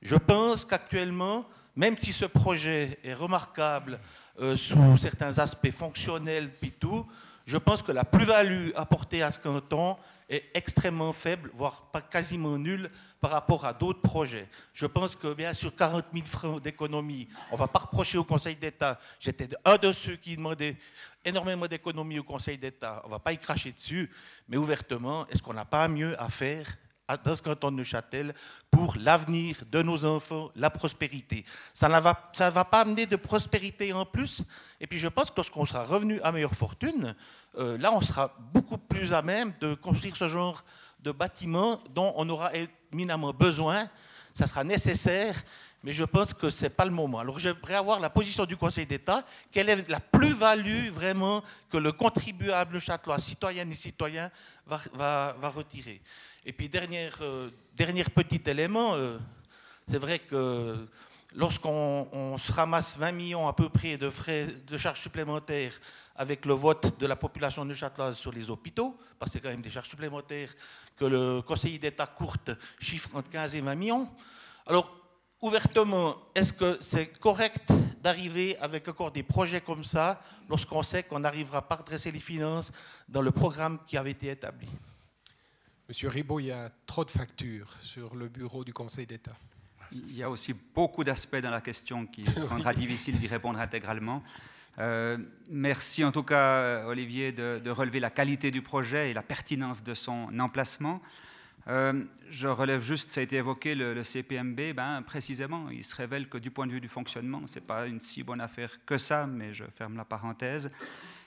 Je pense qu'actuellement, même si ce projet est remarquable euh, sous certains aspects fonctionnels, puis tout, je pense que la plus-value apportée à ce canton est extrêmement faible, voire pas quasiment nulle par rapport à d'autres projets. Je pense que bien sûr 40 000 francs d'économie, on ne va pas reprocher au Conseil d'État. J'étais un de ceux qui demandait énormément d'économie au Conseil d'État. On ne va pas y cracher dessus, mais ouvertement, est-ce qu'on n'a pas mieux à faire dans ce canton de Neuchâtel pour l'avenir de nos enfants, la prospérité. Ça ne va, va pas amener de prospérité en plus. Et puis je pense que lorsqu'on sera revenu à meilleure fortune, euh, là on sera beaucoup plus à même de construire ce genre de bâtiment dont on aura éminemment besoin. Ça sera nécessaire mais je pense que ce n'est pas le moment. Alors j'aimerais avoir la position du Conseil d'État. Quelle est la plus-value vraiment que le contribuable châtelois, citoyen et citoyen, va, va, va retirer? Et puis dernier, euh, petit élément, euh, c'est vrai que lorsqu'on se ramasse 20 millions à peu près de frais de charges supplémentaires avec le vote de la population de Châteloise sur les hôpitaux, parce que c'est quand même des charges supplémentaires que le Conseil d'État courte chiffre entre 15 et 20 millions. Alors, ouvertement, est-ce que c'est correct d'arriver avec encore des projets comme ça lorsqu'on sait qu'on n'arrivera pas à redresser les finances dans le programme qui avait été établi? Monsieur Ribaud, il y a trop de factures sur le bureau du Conseil d'État. Il y a aussi beaucoup d'aspects dans la question qui *laughs* rendra difficile d'y répondre intégralement. Euh, merci en tout cas, Olivier, de, de, relever la qualité du projet et la pertinence de son emplacement. Euh, je relève juste, ça a été évoqué, le, CPMB, ben, précisément, il se révèle que du point de vue du fonctionnement, ce n'est pas une si bonne affaire que ça, mais je ferme la parenthèse.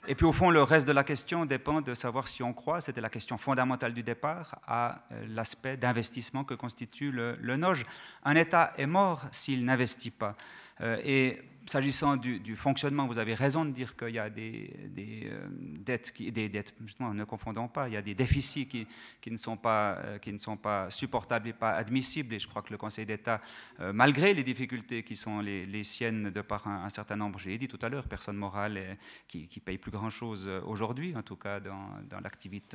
Et puis au fond, le reste de la question dépend de savoir si on croit, c'était la question fondamentale du départ, à euh, l'aspect d'investissement que constitue le, le NOJ. Un État est mort s'il n'investit pas. Euh, et s'agissant du, fonctionnement, vous avez raison de dire qu'il y a des, euh, dettes, justement, ne confondons pas, il y a des déficits qui, qui, ne, sont pas, euh, qui ne sont pas supportables et pas admissibles. Et je crois que le Conseil d'État, euh, malgré les difficultés qui sont les, siennes de par un, certain nombre, j'ai dit tout à l'heure, personnes morales qui, qui payent plus grand-chose aujourd'hui, en tout cas dans,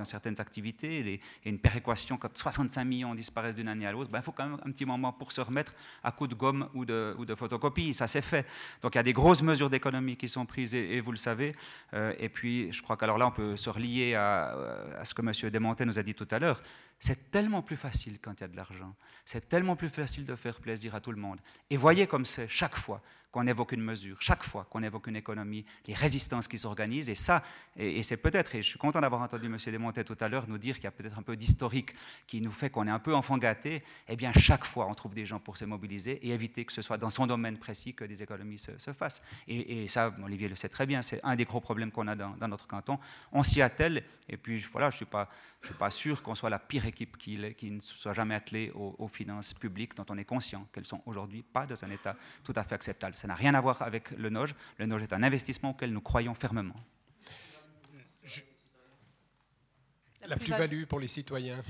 certaines activités, et, une péréquation, quand 65 millions disparaissent d'une année à l'autre, ben, il faut quand même un petit moment pour se remettre à coup de gomme ou de photocopie. Ça s'est fait. Donc il y a des grosses mesures d'économie qui sont prises, et, vous le savez. Euh, et puis, je crois qu'alors là, on peut se relier à, ce que M. Desmontet nous a dit tout à l'heure. C'est tellement plus facile quand il y a de l'argent. C'est tellement plus facile de faire plaisir à tout le monde. Et voyez comme c'est chaque fois qu'on évoque une mesure, chaque fois qu'on évoque une économie, les résistances qui s'organisent. Et ça, et, c'est peut-être, et je suis content d'avoir entendu M. Desmontet tout à l'heure nous dire qu'il y a peut-être un peu d'historique qui nous fait qu'on est un peu enfant gâté. Eh bien, chaque fois, on trouve des gens pour se mobiliser et éviter que ce soit dans son domaine précis que des économies se, fassent. Et, ça, Olivier le sait très bien, c'est un des gros problèmes qu'on a dans, notre canton. On s'y attelle, et puis voilà, je ne suis, suis pas sûr qu'on soit la pire équipe qui, qui ne soit jamais attelée aux, aux finances publiques dont on est conscient qu'elles sont aujourd'hui pas dans un état tout à fait acceptable. Ça n'a rien à voir avec le NOJ. Le NOJ est un investissement auquel nous croyons fermement. La plus-value pour les citoyens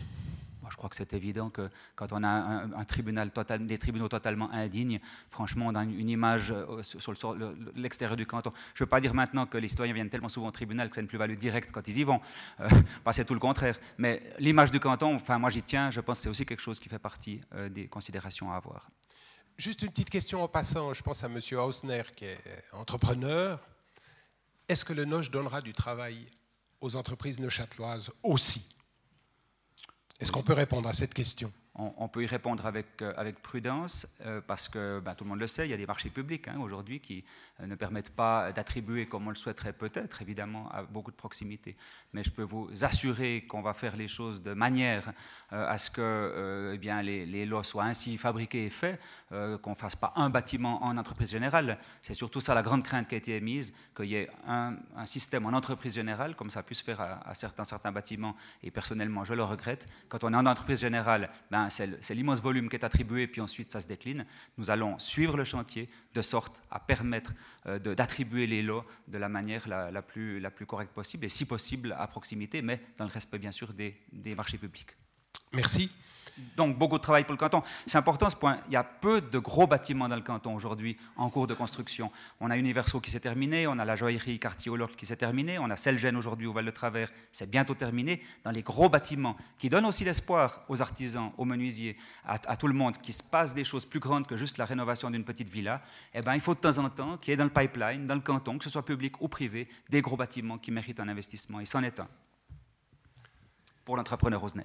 je crois que c'est évident que quand on a un, tribunal total, des tribunaux totalement indignes, franchement, on a une, image euh, sur l'extérieur du canton. Je ne veux pas dire maintenant que les citoyens viennent tellement souvent au tribunal que c'est une plus-value directe quand ils y vont. Euh, *laughs* c'est tout le contraire. Mais l'image du canton, enfin, moi j'y tiens, je pense que c'est aussi quelque chose qui fait partie euh, des considérations à avoir. Juste une petite question en passant, je pense à M. Hausner qui est entrepreneur. Est-ce que le NOJ donnera du travail aux entreprises neuchâteloises aussi? Est-ce qu'on peut répondre à cette question? On, peut y répondre avec, euh, prudence euh, parce que ben, tout le monde le sait, il y a des marchés publics hein, aujourd'hui qui euh, ne permettent pas d'attribuer comme on le souhaiterait peut-être, évidemment, à beaucoup de proximité. Mais je peux vous assurer qu'on va faire les choses de manière à ce que eh bien, les, lots soient ainsi fabriqués et faits, qu'on ne fasse pas un bâtiment en entreprise générale. C'est surtout ça la grande crainte qui a été émise, qu'il y ait un, système en entreprise générale, comme ça a pu se faire à, certains, certains bâtiments, et personnellement je le regrette. Quand on est en entreprise générale, ben, c'est l'immense volume qui est attribué, puis ensuite ça se décline. Nous allons suivre le chantier de sorte à permettre euh, d'attribuer les lots de la manière la, plus, correcte possible, et si possible à proximité, mais dans le respect bien sûr des marchés publics. Merci. Donc beaucoup de travail pour le canton. C'est important ce point. Il y a peu de gros bâtiments dans le canton aujourd'hui en cours de construction. On a Universo qui s'est terminé, on a la joaillerie quartier Hollort qui s'est terminé, on a Selgène aujourd'hui au Val-de-Travers, c'est bientôt terminé. Dans les gros bâtiments qui donnent aussi l'espoir aux artisans, aux menuisiers, à, tout le monde, qu'il se passe des choses plus grandes que juste la rénovation d'une petite villa, eh ben, il faut de temps en temps qu'il y ait dans le pipeline, dans le canton, que ce soit public ou privé, des gros bâtiments qui méritent un investissement. Et c'en est un pour l'entrepreneur Osner.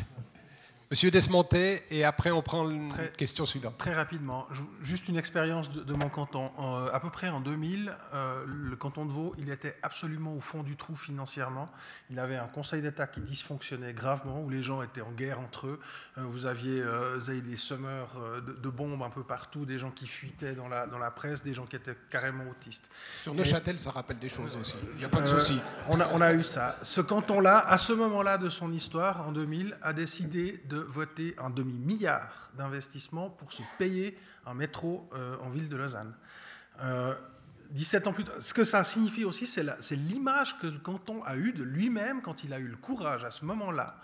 Monsieur Desmonté, et après on prend une question suivante. Très rapidement, juste une expérience de, mon canton. à peu près en 2000, euh, le canton de Vaud, il était absolument au fond du trou financièrement. Il avait un conseil d'État qui dysfonctionnait gravement, où les gens étaient en guerre entre eux. Euh, vous, aviez, euh, vous, aviez, des semeurs de, bombes un peu partout, des gens qui fuitaient dans la, dans la presse, des gens qui étaient carrément autistes. Sur Neuchâtel, ça rappelle des choses aussi. Il n'y a pas de souci. On a, on a eu ça. Ce canton-là, à ce moment-là de son histoire, en 2000, a décidé de voter un demi-milliard d'investissements pour se payer un métro euh, en ville de Lausanne. 17 euh, ans plus tard, ce que ça signifie aussi, c'est l'image que le canton a eue de lui-même quand il a eu le courage à ce moment-là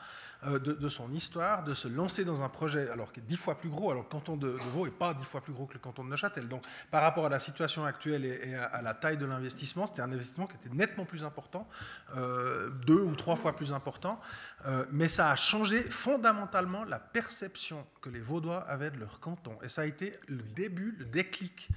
euh, de, son histoire, de se lancer dans un projet alors qui est dix fois plus gros. Alors le canton de, Vaud n'est pas dix fois plus gros que le canton de Neuchâtel. Donc par rapport à la situation actuelle et, à, la taille de l'investissement, c'était un investissement qui était nettement plus important, euh, deux ou trois fois plus important. Euh, mais ça a changé fondamentalement la perception que les Vaudois avaient de leur canton. Et ça a été le début, le déclic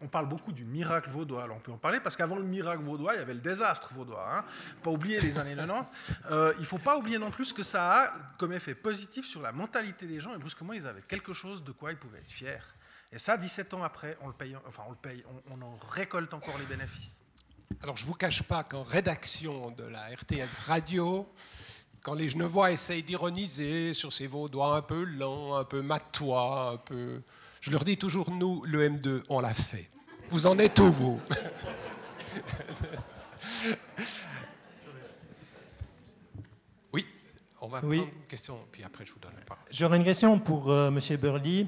on parle beaucoup du miracle vaudois. Alors on peut en parler parce qu'avant le miracle vaudois, il y avait le désastre vaudois. Hein. Pas oublier les années *laughs* 90. Euh, il ne faut pas oublier non plus que ça a comme effet positif sur la mentalité des gens. Et brusquement, ils avaient quelque chose de quoi ils pouvaient être fiers. Et ça, 17 ans après, on le paye, enfin on le paye, on, en récolte encore les bénéfices. Alors je ne vous cache pas qu'en rédaction de la RTS Radio, quand les Genevois essayent d'ironiser sur ces Vaudois un peu lents, un peu matois, un peu je leur dis toujours, nous, le M2, on l'a fait. Vous en êtes où, vous *laughs* Oui, on va prendre une question, puis après je vous donne la parole. J'aurais une question pour euh, M. Burley.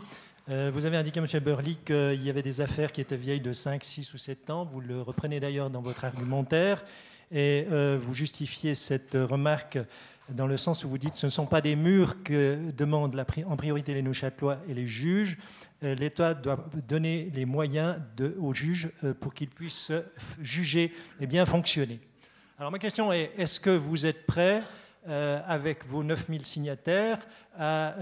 Euh, vous avez indiqué, M. Burley, qu'il y avait des affaires qui étaient vieilles de 5, 6 ou 7 ans. Vous le reprenez d'ailleurs dans votre argumentaire. Et euh, vous justifiez cette remarque dans le sens où vous dites ce ne sont pas des murs que demandent en priorité les Neuchâtelois et les juges. Euh, L'État doit donner les moyens aux juges euh, pour qu'ils puissent juger et bien fonctionner. Alors ma question est, est-ce que vous êtes prêt euh, avec vos 9000 signataires à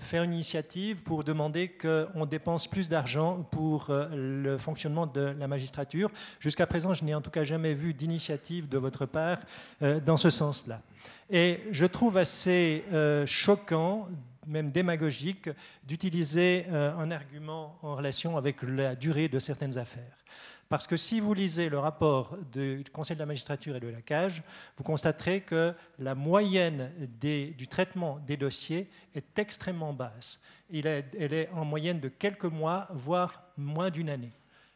faire une initiative pour demander qu'on dépense plus d'argent pour le fonctionnement de la magistrature? Jusqu'à présent, je n'ai en tout cas jamais vu d'initiative de votre part dans ce sens-là. Et je trouve assez euh, choquant, même démagogique, d'utiliser euh, un argument en relation avec la durée de certaines affaires. Parce que si vous lisez le rapport du Conseil de la magistrature et de la CAGE, vous constaterez que la moyenne du traitement des dossiers est extrêmement basse. elle est en moyenne de quelques mois, voire moins d'une année.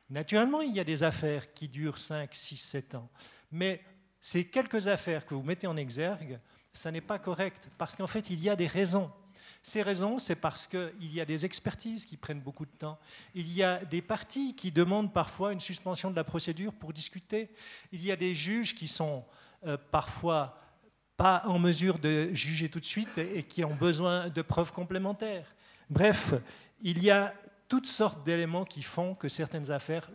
Naturellement, il y a des affaires qui durent 5, 6, 7 ans. Mais ces quelques affaires que vous mettez en exergue, ça n'est pas correct, parce qu'en fait, il y a des raisons. Ces raisons, c'est parce qu'il y a des expertises qui prennent beaucoup de temps. Il y a des parties qui demandent parfois une suspension de la procédure pour discuter. Il y a des juges qui sont euh, parfois pas en mesure de juger tout de suite et qui ont besoin de preuves complémentaires. Bref, il y a toutes sortes d'éléments qui font que certaines affaires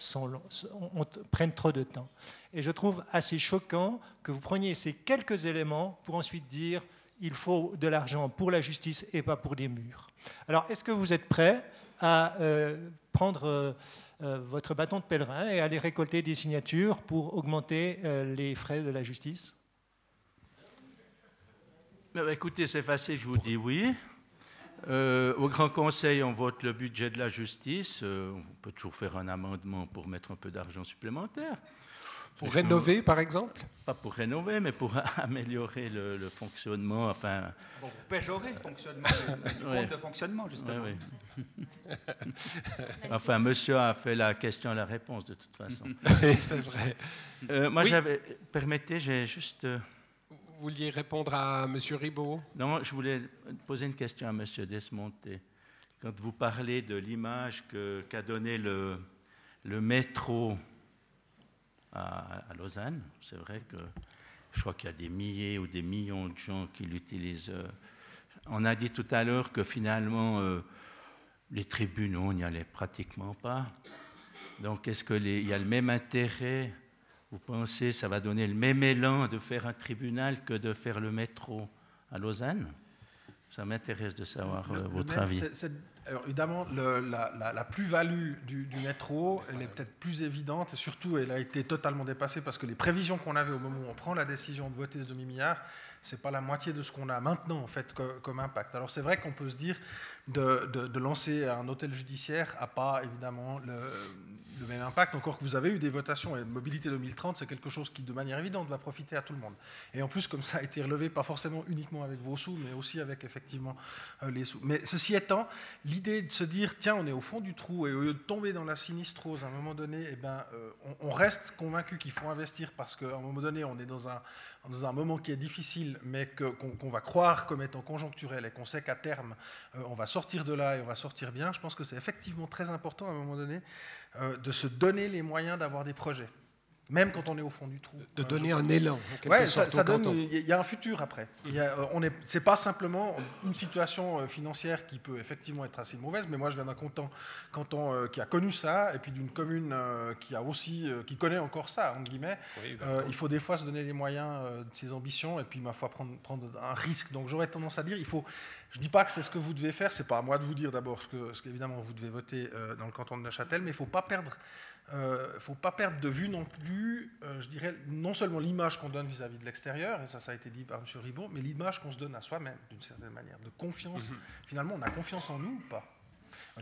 prennent trop de temps. Et je trouve assez choquant que vous preniez ces quelques éléments pour ensuite dire il faut de l'argent pour la justice et pas pour des murs. Alors, est-ce que vous êtes prêt à euh, prendre euh, euh, votre bâton de pèlerin et aller récolter des signatures pour augmenter les frais de la justice? Écoutez, c'est facile, je vous dis oui. Euh, au Grand Conseil, on vote le budget de la justice. Euh, on peut toujours faire un amendement pour mettre un peu d'argent supplémentaire. Pour rénover, par exemple? Pas pour rénover, mais pour *laughs* améliorer le, fonctionnement. Enfin... Pour péjorer le fonctionnement, le *laughs* compte de fonctionnement, justement. enfin, monsieur a fait la question la réponse, de toute façon. *laughs* c'est vrai. Euh, moi, j'avais. Permettez, j'ai juste. Vous vouliez répondre à monsieur Ribaud? Non, je voulais poser une question à monsieur Desmonté. Quand vous parlez de l'image qu'a donnée le, le métro à, Lausanne. C'est vrai que je crois qu'il y a des milliers ou des millions de gens qui l'utilisent. Euh. On a dit tout à l'heure que finalement, euh, les tribunaux n'y allaient pratiquement pas. Donc, est-ce qu'il y a le même intérêt Vous pensez ça va donner le même élan de faire un tribunal que de faire le métro à Lausanne? Ça m'intéresse de savoir euh, votre avis. Alors évidemment, la, plus-value du, métro, elle est peut-être plus évidente et surtout, elle a été totalement dépassée parce que les prévisions qu'on avait au moment où on prend la décision de voter ce demi-milliard, c'est pas la moitié de ce qu'on a maintenant en fait comme, impact. Alors c'est vrai qu'on peut se dire de, lancer un hôtel judiciaire n'a pas évidemment le, le, même impact, encore que vous avez eu des votations et Mobilité 2030, c'est quelque chose qui de manière évidente va profiter à tout le monde. Et en plus, comme ça a été relevé, pas forcément uniquement avec vos sous, mais aussi avec effectivement euh, les sous. Mais ceci étant, l'idée de se dire, tiens, on est au fond du trou et au lieu de tomber dans la sinistrose à un moment donné, eh ben, euh, on, reste convaincu qu'il faut investir parce qu'à un moment donné, on est dans un, dans un moment qui est difficile, mais qu'on va croire comme étant conjoncturel et qu'on sait qu'à terme, euh, on va sortir de là et on va sortir bien, je pense que c'est effectivement très important à un moment donné euh, de se donner les moyens d'avoir des projets même quand on est au fond du trou. De donner un élan. Oui, ça, donne. Il y a un futur après. Euh, on est, c'est pas simplement une situation euh, financière qui peut effectivement être assez mauvaise, mais moi je viens d'un canton, canton euh, qui a connu ça, et puis d'une commune qui a aussi, qui connaît encore ça entre guillemets. il faut des fois se donner les moyens de ses ambitions, et puis ma foi prendre, prendre un risque. Donc j'aurais tendance à dire, il faut. Je dis pas que c'est ce que vous devez faire, c'est pas à moi de vous dire d'abord ce que, ce qu'évidemment vous devez voter dans le canton de Neuchâtel, mais il faut pas perdre il euh, ne faut pas perdre de vue non plus, euh, je dirais, non seulement l'image qu'on donne vis-à-vis de l'extérieur, et ça, ça a été dit par M. Ribon, mais l'image qu'on se donne à soi-même, d'une certaine manière, de confiance. Mhm. Finalement, on a confiance en nous ou pas?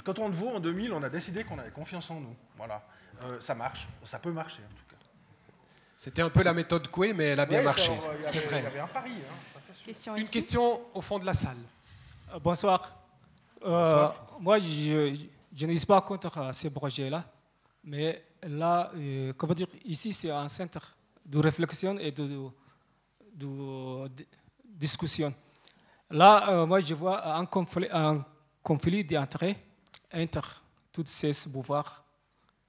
Quand on le vaut en 2000, on a décidé qu'on avait confiance en nous. Voilà. Euh, ça marche, ça peut marcher en tout cas. C'était un peu la méthode Coué, mais elle a bien marché. C'est vrai. Il y avait un pari. Hein, Une question au fond de la salle. bonsoir. bonsoir. Moi, je, je ne suis pas contre ces projets-là. Mais là, euh, comment dire, ici, c'est un centre de réflexion et de, discussion. Là, euh, moi, je vois un conflit, un d'intérêts entre tous ces pouvoirs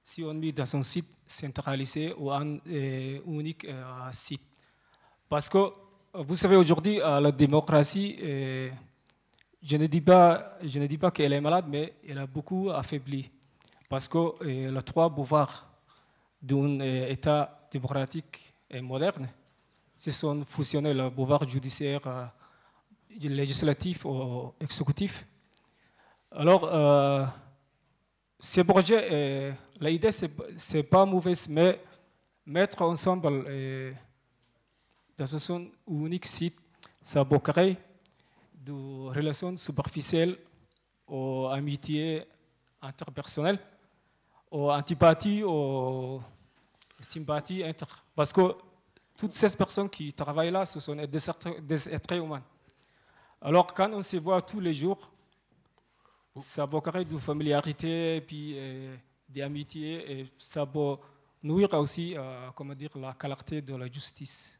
si on met dans un site centralisé ou un euh, unique site. Parce que, vous savez, aujourd'hui, la démocratie, je ne dis pas, je ne dis pas qu'elle est malade, mais elle a beaucoup affaibli. Parce que euh, les trois pouvoirs d'un euh, État démocratique et moderne se sont fusionnés, le pouvoir judiciaire, euh, législatif ou exécutif. Alors, ces projets, l'idée, ce n'est pas mauvaise, mais mettre ensemble dans un unique site, ça créer de relations superficielles ou amitiés interpersonnelles ou antipathie ou sympathie. Parce que toutes ces personnes qui travaillent là, ce sont des êtres, humains. Alors quand on se voit tous les jours, ça peut créer de familiarité et puis euh, d'amitié et ça peut nuire aussi, euh, comment dire, la qualité de la justice.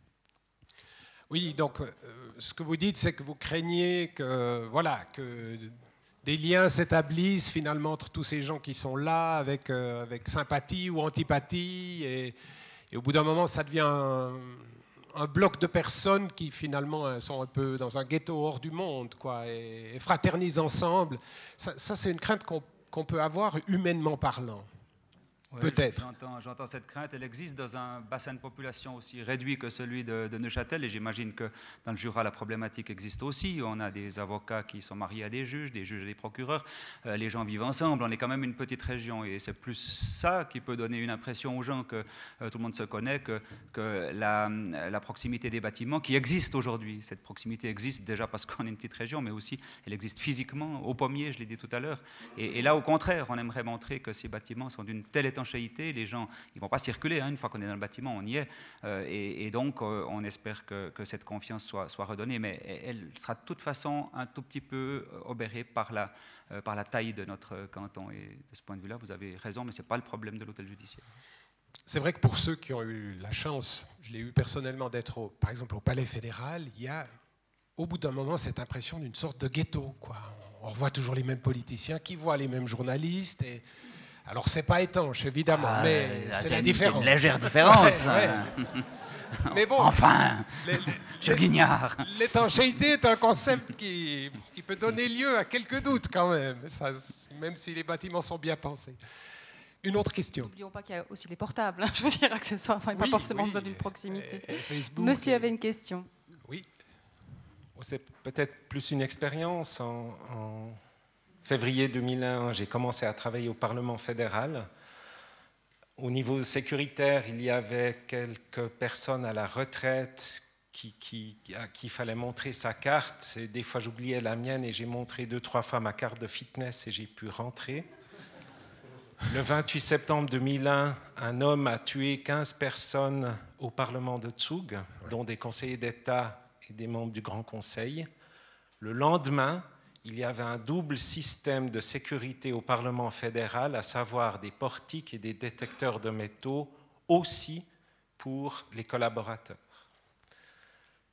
Oui, donc euh, ce que vous dites, c'est que vous craignez que, voilà, que des liens s'établissent finalement entre tous ces gens qui sont là avec, euh, avec sympathie ou antipathie. Et, au bout d'un moment, ça devient un, bloc de personnes qui finalement euh, sont un peu dans un ghetto hors du monde quoi, et, fraternisent ensemble. Ça, c'est une crainte qu'on peut avoir humainement parlant. Peut-être. J'entends cette crainte. Elle existe dans un bassin de population aussi réduit que celui de, Neuchâtel. Et j'imagine que dans le Jura, la problématique existe aussi. On a des avocats qui sont mariés à des juges, des juges et des procureurs. Euh, les gens vivent ensemble. On est quand même une petite région. Et c'est plus ça qui peut donner une impression aux gens que euh, tout le monde se connaît que, que la, la, proximité des bâtiments qui existe aujourd'hui. Cette proximité existe déjà parce qu'on est une petite région, mais aussi elle existe physiquement au pommier, je l'ai dit tout à l'heure. Et, et là, au contraire, on aimerait montrer que ces bâtiments sont d'une telle étanchéité, les gens ils vont pas circuler, hein, une fois qu'on est dans le bâtiment, on y est. Euh, et, donc, euh, on espère que, cette confiance soit, redonnée, mais elle sera de toute façon un tout petit peu euh, obérée par la, par la taille de notre canton. Et de ce point de vue-là, vous avez raison, mais ce n'est pas le problème de l'hôtel judiciaire. C'est vrai que pour ceux qui ont eu la chance, je l'ai eu personnellement d'être, par exemple, au Palais fédéral, il y a au bout d'un moment cette impression d'une sorte de ghetto. On revoit toujours les mêmes politiciens qui voient les mêmes journalistes. Alors, c'est pas étanche, évidemment, ah, mais c'est la différence. Une légère différence. *laughs* *laughs* mais bon, enfin, *laughs* je guignard. L'étanchéité est un concept qui, qui, peut donner lieu à quelques doutes quand même, ça, même si les bâtiments sont bien pensés. Une autre question. N'oublions pas qu'il y a aussi les portables, hein, je veux dire, accessoires, enfin, pas forcément besoin d'une proximité. Monsieur avait une question. Oui. C'est peut-être plus une expérience en février 2001, j'ai commencé à travailler au Parlement fédéral. Au niveau sécuritaire, il y avait quelques personnes à la retraite qui, qui, à qui il fallait montrer sa carte. Et des fois, j'oubliais la mienne et j'ai montré deux, trois fois ma carte de fitness et j'ai pu rentrer. Le 28 septembre 2001, un homme a tué 15 personnes au Parlement de Tsug, dont des conseillers d'État et des membres du Grand Conseil. Le lendemain, il y avait un double système de sécurité au Parlement fédéral, à savoir des portiques et des détecteurs de métaux aussi pour les collaborateurs.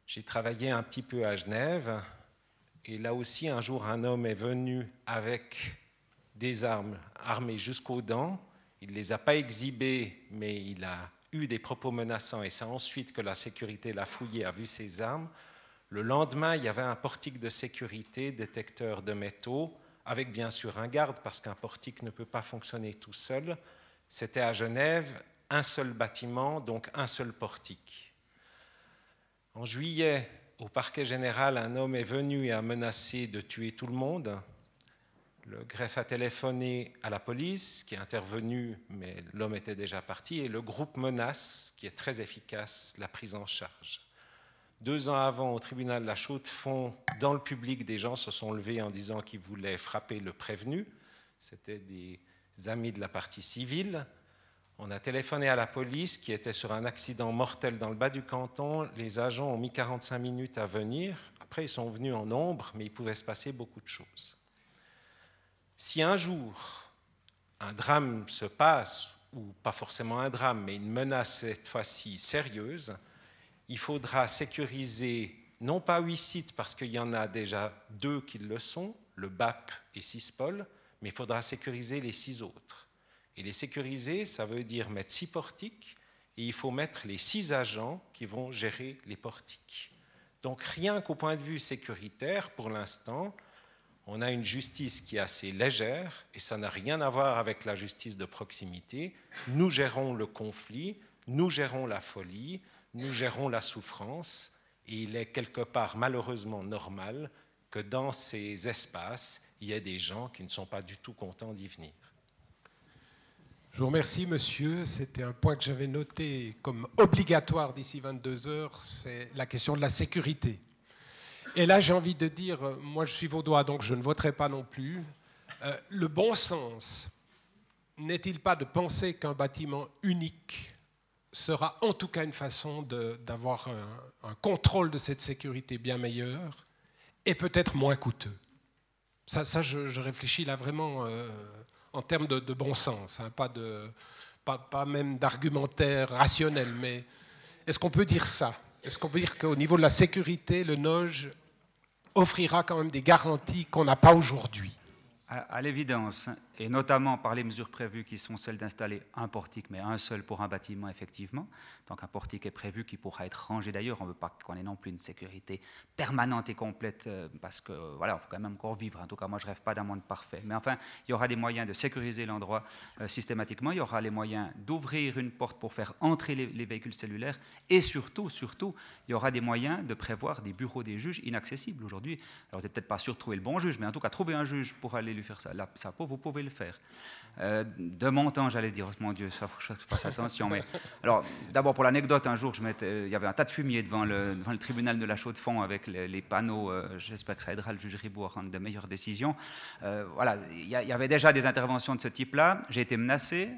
J'ai travaillé un petit peu à Genève et là aussi un jour un homme est venu avec des armes armées jusqu'aux dents. Il ne les a pas exhibées, mais il a eu des propos menaçants et c'est ensuite que la sécurité l'a fouillé, a vu ses armes. Le lendemain, il y avait un portique de sécurité, détecteur de métaux, avec bien sûr un garde, parce qu'un portique ne peut pas fonctionner tout seul. C'était à Genève, un seul bâtiment, donc un seul portique. En juillet, au parquet général, un homme est venu et a menacé de tuer tout le monde. Le greffe a téléphoné à la police, qui est intervenue, mais l'homme était déjà parti, et le groupe menace, qui est très efficace, la prise en charge. Deux ans avant, au tribunal de la Chaux-de-Fonds, dans le public, des gens se sont levés en disant qu'ils voulaient frapper le prévenu. C'était des amis de la partie civile. On a téléphoné à la police qui était sur un accident mortel dans le bas du canton. Les agents ont mis 45 minutes à venir. Après, ils sont venus en nombre, mais il pouvait se passer beaucoup de choses. Si un jour un drame se passe, ou pas forcément un drame, mais une menace cette fois-ci sérieuse, il faudra sécuriser non pas huit sites parce qu'il y en a déjà deux qui le sont, le BAP et CISPOL, mais il faudra sécuriser les six autres. Et les sécuriser, ça veut dire mettre six portiques et il faut mettre les six agents qui vont gérer les portiques. Donc rien qu'au point de vue sécuritaire, pour l'instant, on a une justice qui est assez légère et ça n'a rien à voir avec la justice de proximité. Nous gérons le conflit, nous gérons la folie, nous gérons la souffrance et il est quelque part malheureusement normal que dans ces espaces, il y ait des gens qui ne sont pas du tout contents d'y venir. Je vous remercie, monsieur. C'était un point que j'avais noté comme obligatoire d'ici 22 heures, c'est la question de la sécurité. Et là, j'ai envie de dire, moi je suis vaudois, donc je ne voterai pas non plus. Euh, le bon sens n'est-il pas de penser qu'un bâtiment unique sera en tout cas une façon d'avoir un, contrôle de cette sécurité bien meilleur et peut-être moins coûteux. Ça, je, réfléchis là vraiment euh, en termes de, bon sens, hein, pas, de, pas, même d'argumentaire rationnel, mais est-ce qu'on peut dire ça? Est-ce qu'on peut dire qu'au niveau de la sécurité, le NOJ offrira quand même des garanties qu'on n'a pas aujourd'hui? À, l'évidence, et notamment par les mesures prévues qui sont celles d'installer un portique, mais un seul pour un bâtiment, effectivement. Donc un portique est prévu qui pourra être rangé d'ailleurs. On ne veut pas qu'on ait non plus une sécurité permanente et complète, euh, parce que voilà, il faut quand même encore vivre. En tout cas, moi, je ne rêve pas d'un monde parfait. Mais enfin, il y aura des moyens de sécuriser l'endroit euh, systématiquement. Il y aura les moyens d'ouvrir une porte pour faire entrer les, les, véhicules cellulaires. Et surtout, surtout, il y aura des moyens de prévoir des bureaux des juges inaccessibles aujourd'hui. Alors, vous n'êtes peut-être pas sûr de trouver le bon juge, mais en tout cas, trouver un juge pour aller lui faire ça, là, ça vous pouvez le faire. Euh, de mon temps, j'allais dire, mon Dieu, ça faut que je fasse attention. Mais *laughs* alors, d'abord pour l'anecdote, un jour, je il y avait un tas de fumier devant le, devant le tribunal de la Chaux-de-Fonds avec les, panneaux. Euh, j'espère que ça aidera le juge Riboud à rendre de meilleures décisions. Euh, voilà, il y, avait déjà des interventions de ce type-là. J'ai été menacé.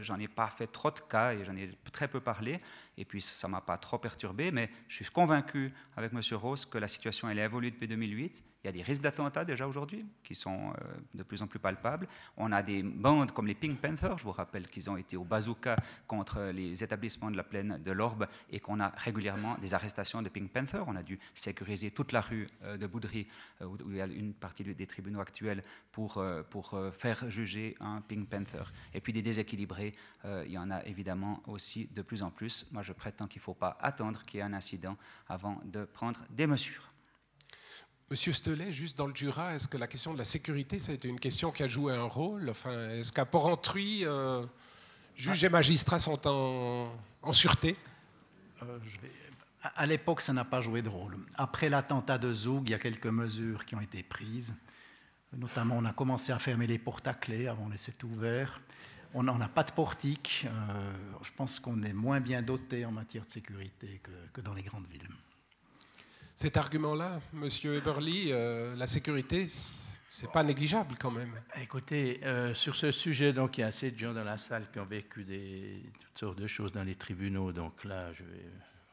j'en ai pas fait trop de cas et j'en ai très peu parlé. Et puis, ça m'a pas trop perturbé, mais je suis convaincu avec M. Rose que la situation elle a évolué depuis 2008 il y a des risques d'attentats déjà aujourd'hui qui sont euh, de plus en plus palpables. On a des bandes comme les Pink Panthers, je vous rappelle qu'ils ont été au bazooka contre les établissements de la plaine de l'Orbe et qu'on a régulièrement des arrestations de Pink Panthers. On a dû sécuriser toute la rue euh, de Boudry, euh, où il y a une partie des tribunaux actuels, pour, pour faire juger un Pink Panther. Et puis des déséquilibrés, il y en a évidemment aussi de plus en plus. Je prétends qu'il ne faut pas attendre qu'il y ait un incident avant de prendre des mesures. Monsieur Stelet, juste dans le Jura, est-ce que la question de la sécurité, ça a été une question qui a joué un rôle? Enfin, Est-ce qu'à Porrentruy, euh, juges et magistrats sont en, sûreté? Euh, À l'époque, ça n'a pas joué de rôle. Après l'attentat de Zoug, il y a quelques mesures qui ont été prises. Notamment, on a commencé à fermer les portes à clé avant de laisser tout ouvert. On n'a pas de portique. Euh, je pense qu'on est moins bien doté en matière de sécurité que dans les grandes villes cet argument-là, Monsieur Eberly, euh, la sécurité, c'est pas négligeable quand même. Écoutez, euh, sur ce sujet, donc il y a assez de gens dans la salle qui ont vécu des, toutes sortes de choses dans les tribunaux. Donc là, je vais,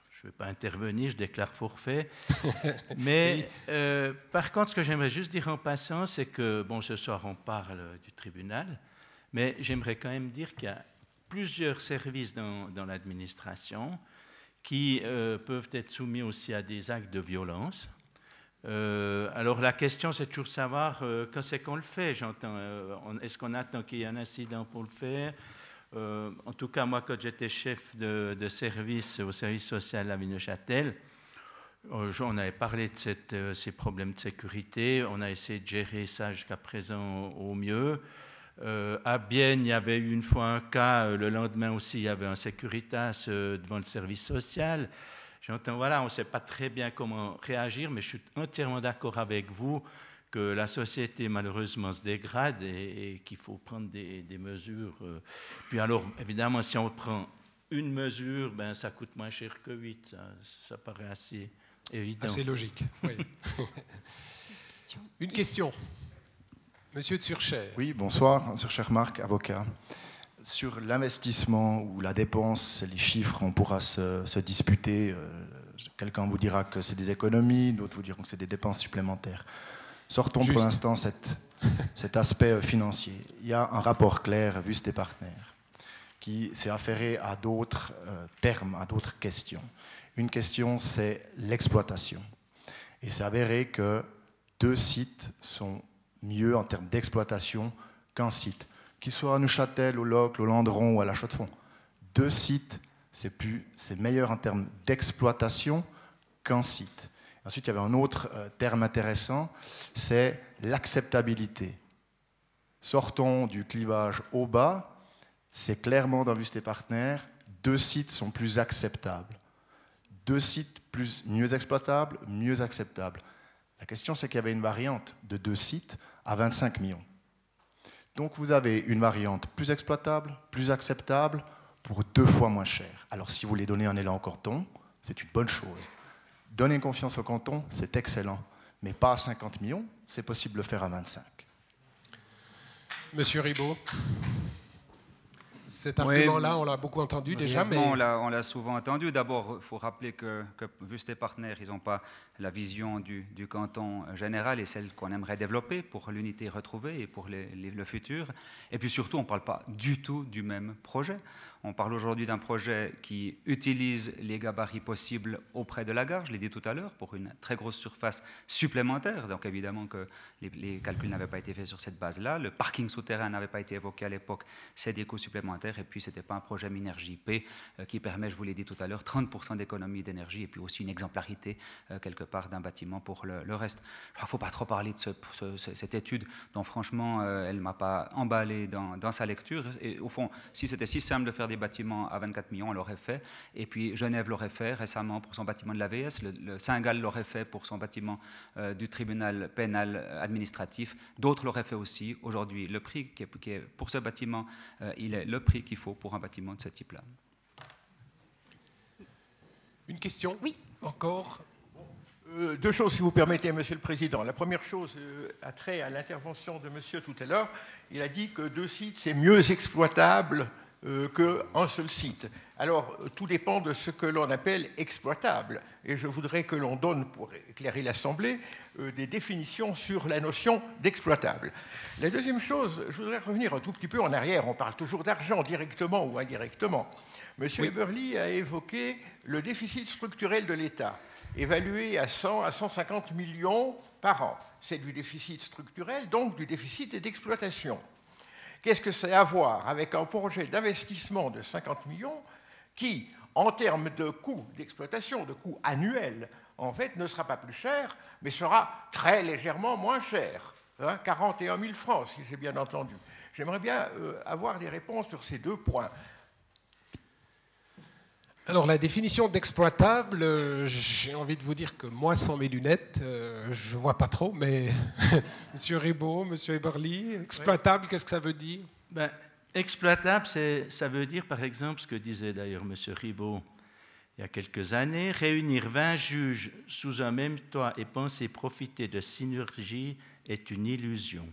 je vais pas intervenir, je déclare forfait. *laughs* Mais euh, par contre, ce que j'aimerais juste dire en passant, c'est que bon, ce soir on parle du tribunal, mais j'aimerais quand même dire qu'il y a plusieurs services dans, l'administration qui euh, peuvent être soumis aussi à des actes de violence. Euh, alors la question, c'est toujours savoir euh, quand c'est qu'on le fait. J'entends, est-ce qu'on attend qu'il y ait un incident pour le faire? En tout cas, moi, quand j'étais chef de, service au service social à Neuchâtel, on avait parlé de ces problèmes de sécurité. On a essayé de gérer ça jusqu'à présent au mieux. Euh, à Bienne, il y avait eu une fois un cas, euh, le lendemain aussi, il y avait un Securitas euh, devant le service social. J'entends, voilà, on ne sait pas très bien comment réagir, mais je suis entièrement d'accord avec vous que la société malheureusement se dégrade et, qu'il faut prendre des, mesures. Puis alors, évidemment, si on prend une mesure, ben, ça coûte moins cher que huit. Ça, ça paraît assez évident. Assez logique, oui. *laughs* une question. Monsieur de Surcher. Oui, bonsoir, Surcher Marc, avocat. Sur l'investissement ou la dépense, les chiffres, on pourra se, disputer. Euh, quelqu'un vous dira que c'est des économies, d'autres vous diront que c'est des dépenses supplémentaires. Sortons pour l'instant *laughs* cet aspect euh, financier. Il y a un rapport clair, vu des partenaires, qui s'est affairé à d'autres euh, termes, à d'autres questions. Une question, c'est l'exploitation. Et c'est avéré que deux sites sont mieux en termes d'exploitation qu'un site. Qu'il soit à Neuchâtel, au Locle, au Landron ou à la Chaux-de-Fonds. Deux sites, c'est, meilleur en termes d'exploitation qu'un site. Ensuite, il y avait un autre euh, terme intéressant, c'est l'acceptabilité. Sortons du clivage au bas, c'est clairement dans Vue partenaires, deux sites sont plus acceptables. Deux sites plus, mieux exploitables, mieux acceptables. La question, c'est qu'il y avait une variante de deux sites à 25 millions. Donc vous avez une variante plus exploitable, plus acceptable, pour deux fois moins cher. Alors si vous voulez donner un élan au canton, c'est une bonne chose. Donner confiance au canton, c'est excellent. Mais pas à 50 millions, c'est possible de le faire à 25. Monsieur Ribaud Cet argument-là, on l'a beaucoup entendu déjà. Mais... On l'a souvent entendu. D'abord, il faut rappeler que, que Wust partenaires, ils n'ont pas la vision du, canton général et celle qu'on aimerait développer pour l'unité retrouvée et pour le futur. Et puis surtout, on ne parle pas du tout du même projet. On parle aujourd'hui d'un projet qui utilise les gabarits possibles auprès de la gare, je l'ai dit tout à l'heure, pour une très grosse surface supplémentaire. Donc évidemment que les, les calculs n'avaient pas été faits sur cette base-là. Le parking souterrain n'avait pas été évoqué à l'époque, c'est des coûts supplémentaires. Et puis ce n'était pas un projet Minergie P euh, qui permet, je vous l'ai dit tout à l'heure, 30% d'économie d'énergie et puis aussi une exemplarité euh, quelque part d'un bâtiment pour le, le reste. Il ne faut pas trop parler de ce, ce, cette étude dont franchement euh, elle ne m'a pas emballé dans, dans, sa lecture. Et au fond, si c'était si simple de faire des bâtiments à 24 millions, on l'aurait fait. Et puis Genève l'aurait fait récemment pour son bâtiment de l'AVS, le, le Saint-Gall l'aurait fait pour son bâtiment euh, du tribunal pénal administratif, d'autres l'auraient fait aussi. Aujourd'hui, le prix qui est, qui est, pour ce bâtiment, euh, il est le prix qu'il faut pour un bâtiment de ce type-là. Une question? Oui. Encore? Euh, deux choses, si vous permettez, Monsieur le Président. La première chose euh, a trait à l'intervention de Monsieur tout à l'heure. Il a dit que deux sites, c'est mieux exploitable euh, qu'un seul site. Alors, tout dépend de ce que l'on appelle exploitable. Et je voudrais que l'on donne, pour éclairer l'Assemblée, des définitions sur la notion d'exploitable. La deuxième chose, je voudrais revenir un tout petit peu en arrière. On parle toujours d'argent, directement ou indirectement. Monsieur oui. Eberly a évoqué le déficit structurel de l'État évalué à 100 à 150 millions par an. C'est du déficit structurel, donc du déficit d'exploitation. Qu'est-ce que c'est à voir avec un projet d'investissement de 50 millions qui, en termes de coût d'exploitation, de coût annuel, en fait, ne sera pas plus cher, mais sera très légèrement moins cher. Hein, 41 000 francs, si j'ai bien entendu. J'aimerais bien euh, avoir des réponses sur ces deux points. Alors la définition d'exploitable, euh, j'ai envie de vous dire que moi sans mes lunettes, euh, je vois pas trop, mais *laughs* Monsieur Ribaud, Monsieur Eberly, exploitable, qu'est-ce que ça veut dire? Ben, Exploitable, ça veut dire par exemple ce que disait d'ailleurs Monsieur Ribaud il y a quelques années, réunir 20 juges sous un même toit et penser profiter de synergie est une illusion.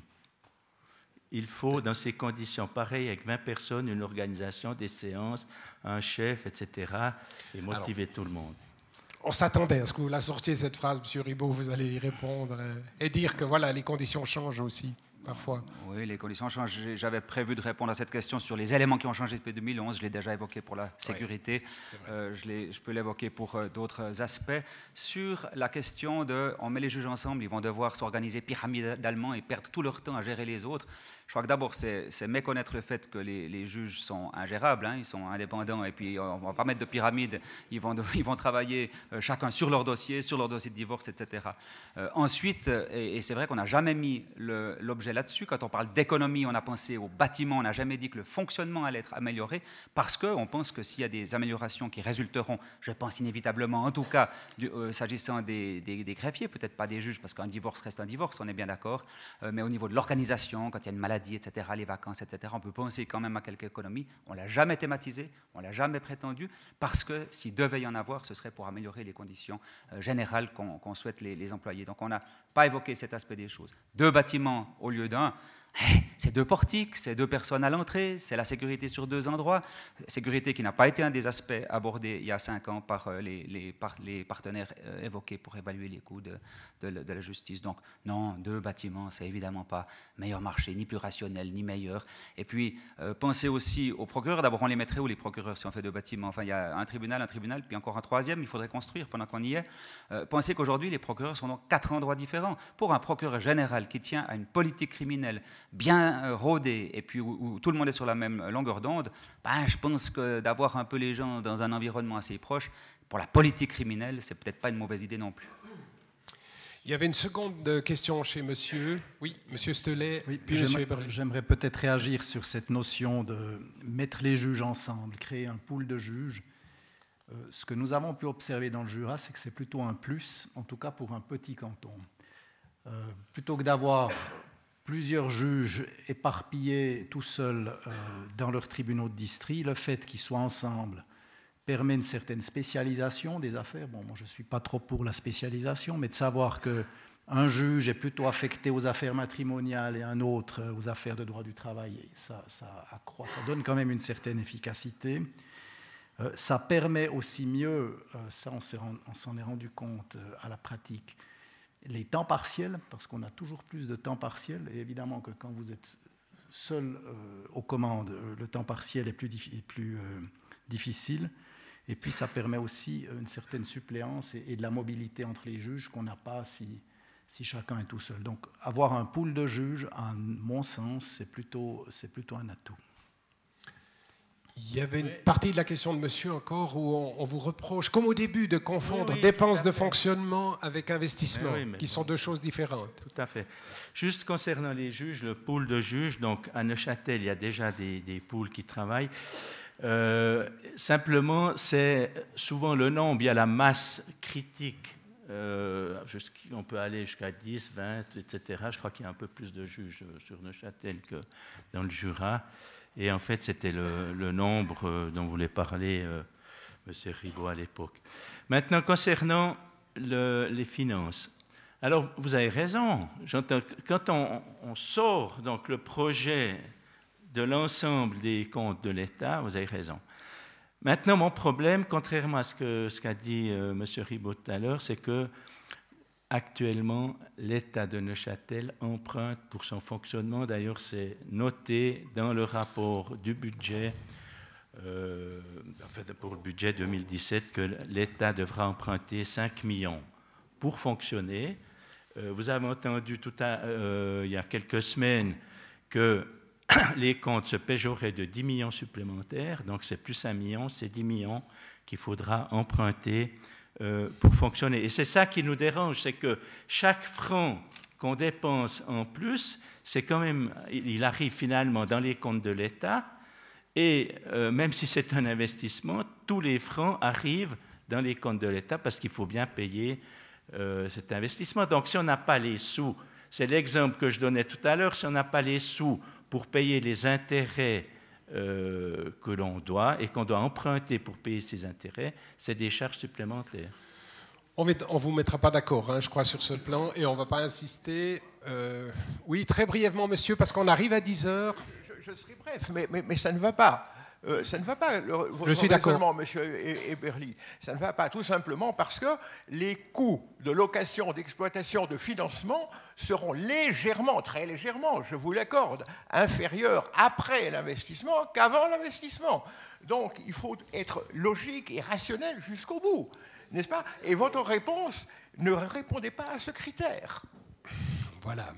Il faut, dans ces conditions pareilles, avec 20 personnes, une organisation, des séances, un chef, etc., et motiver Alors, tout le monde. On s'attendait à ce que vous la sortiez, cette phrase, M. Ribaud, vous allez y répondre et dire que voilà, les conditions changent aussi. Parfois. Oui, les conditions changent. J'avais prévu de répondre à cette question sur les éléments qui ont changé depuis 2011. Je l'ai déjà évoqué pour la sécurité. Oui, euh, je, je, peux l'évoquer pour euh, d'autres aspects. Sur la question de, on met les juges ensemble, ils vont devoir s'organiser pyramidalement et perdre tout leur temps à gérer les autres. Je crois que d'abord, c'est méconnaître le fait que les, juges sont ingérables, hein, ils sont indépendants, et puis on ne va pas mettre de pyramide, *laughs* ils vont, travailler euh, chacun sur leur dossier, sur leur dossier de divorce, etc. Euh, ensuite, et, et c'est vrai qu'on n'a jamais mis l'objet là-dessus, quand on parle d'économie, on a pensé au bâtiment, on n'a jamais dit que le fonctionnement allait être amélioré, parce qu'on pense que s'il y a des améliorations qui résulteront, je pense inévitablement, en tout cas, euh, s'agissant des, greffiers, peut-être pas des juges, parce qu'un divorce reste un divorce, on est bien d'accord, euh, mais au niveau de l'organisation, quand il y a une maladie, etc., les vacances, etc. On peut penser quand même à quelques économies. On ne l'a jamais thématisé, on ne l'a jamais prétendu, parce que s'il devait y en avoir, ce serait pour améliorer les conditions euh, générales qu'on qu souhaite les, les, employer. Donc on n'a pas évoqué cet aspect des choses. Deux bâtiments au lieu d'un, c'est deux portiques, c'est deux personnes à l'entrée, c'est la sécurité sur deux endroits. Sécurité qui n'a pas été un des aspects abordés il y a cinq ans par euh, les, les, par, les partenaires euh, évoqués pour évaluer les coûts de, la justice. Donc, non, deux bâtiments, c'est évidemment pas meilleur marché, ni plus rationnel, ni meilleur. Et puis, euh, pensez aussi aux procureurs. D'abord, on les mettrait où les procureurs si on fait deux bâtiments? Enfin, il y a un tribunal, un tribunal, puis encore un troisième, il faudrait construire pendant qu'on y est. Pensez qu'aujourd'hui, les procureurs sont dans quatre endroits différents. Pour un procureur général qui tient à une politique criminelle bien rodé et puis où, où, tout le monde est sur la même longueur d'onde, ben, je pense que d'avoir un peu les gens dans un environnement assez proche, pour la politique criminelle, c'est peut-être pas une mauvaise idée non plus. Il y avait une seconde question chez monsieur. Oui, monsieur Stelet, oui, puis J'aimerais peut-être réagir sur cette notion de mettre les juges ensemble, créer un pool de juges. Euh, ce que nous avons pu observer dans le Jura, c'est que c'est plutôt un plus, en tout cas pour un petit canton. Euh, plutôt que d'avoir plusieurs juges éparpillés tout seuls euh, dans leurs tribunaux de district, le fait qu'ils soient ensemble permet une certaine spécialisation des affaires. Bon, moi je ne suis pas trop pour la spécialisation, mais de savoir que un juge est plutôt affecté aux affaires matrimoniales et un autre aux affaires de droit du travail. ça, donne quand même une certaine efficacité. Euh, ça permet aussi mieux, euh, ça on s'en est rendu compte euh, à la pratique, les temps partiels, parce qu'on a toujours plus de temps partiel, et évidemment que quand vous êtes seul aux commandes, le temps partiel est plus, plus difficile. Et puis ça permet aussi une certaine suppléance et, de la mobilité entre les juges qu'on n'a pas si, si chacun est tout seul. Donc avoir un pool de juges, à mon sens, c'est plutôt, plutôt un atout. Il y avait une partie de la question de monsieur encore où on, vous reproche, comme au début, de confondre dépenses de fonctionnement avec investissement, qui sont deux choses différentes. Tout à fait. Juste concernant les juges, le pool de juges, donc à Neuchâtel, il y a déjà des, des pools qui travaillent. Euh, simplement, c'est souvent le nombre, il y a la masse critique. Euh, on peut aller jusqu'à 10, 20, etc. Je crois qu'il y a un peu plus de juges sur Neuchâtel que dans le Jura. Et en fait, c'était le, nombre euh, dont voulait parler euh, M. Ribot à l'époque. Maintenant, concernant les finances. Alors, vous avez raison. Quand on, sort donc le projet de l'ensemble des comptes de l'État, vous avez raison. Maintenant, mon problème, contrairement à ce qu'a dit euh, M. Ribot tout à l'heure, c'est que Actuellement, l'État de Neuchâtel emprunte pour son fonctionnement, d'ailleurs c'est noté dans le rapport du budget, euh, pour le budget 2017, que l'État devra emprunter 5 millions pour fonctionner. Euh, vous avez entendu euh, il y a quelques semaines que *coughs* les comptes se péjoraient de 10 millions supplémentaires, donc c'est plus 1 million, c'est 10 millions qu'il faudra emprunter euh, pour fonctionner. Et c'est ça qui nous dérange, c'est que chaque franc qu'on dépense en plus, c'est quand même, il arrive finalement dans les comptes de l'État, et euh, même si c'est un investissement, tous les francs arrivent dans les comptes de l'État parce qu'il faut bien payer euh, cet investissement. Donc si on n'a pas les sous, c'est l'exemple que je donnais tout à l'heure, si on n'a pas les sous pour payer les intérêts euh, que l'on doit et qu'on doit emprunter pour payer ces intérêts, c'est des charges supplémentaires. On ne vous mettra pas d'accord, hein, je crois, sur ce plan, et on ne va pas insister. Euh, oui, très brièvement, monsieur, parce qu'on arrive à 10 heures. Je, serai bref, mais, mais, mais, ça ne va pas. Euh, ça ne va pas, le, Je suis d'accord. monsieur Eberly. Ça ne va pas tout simplement parce que les coûts de location, d'exploitation, de financement seront légèrement, très légèrement, je vous l'accorde, inférieurs après l'investissement qu'avant l'investissement. Donc il faut être logique et rationnel jusqu'au bout, n'est-ce pas? Et votre réponse ne répondait pas à ce critère. Voilà.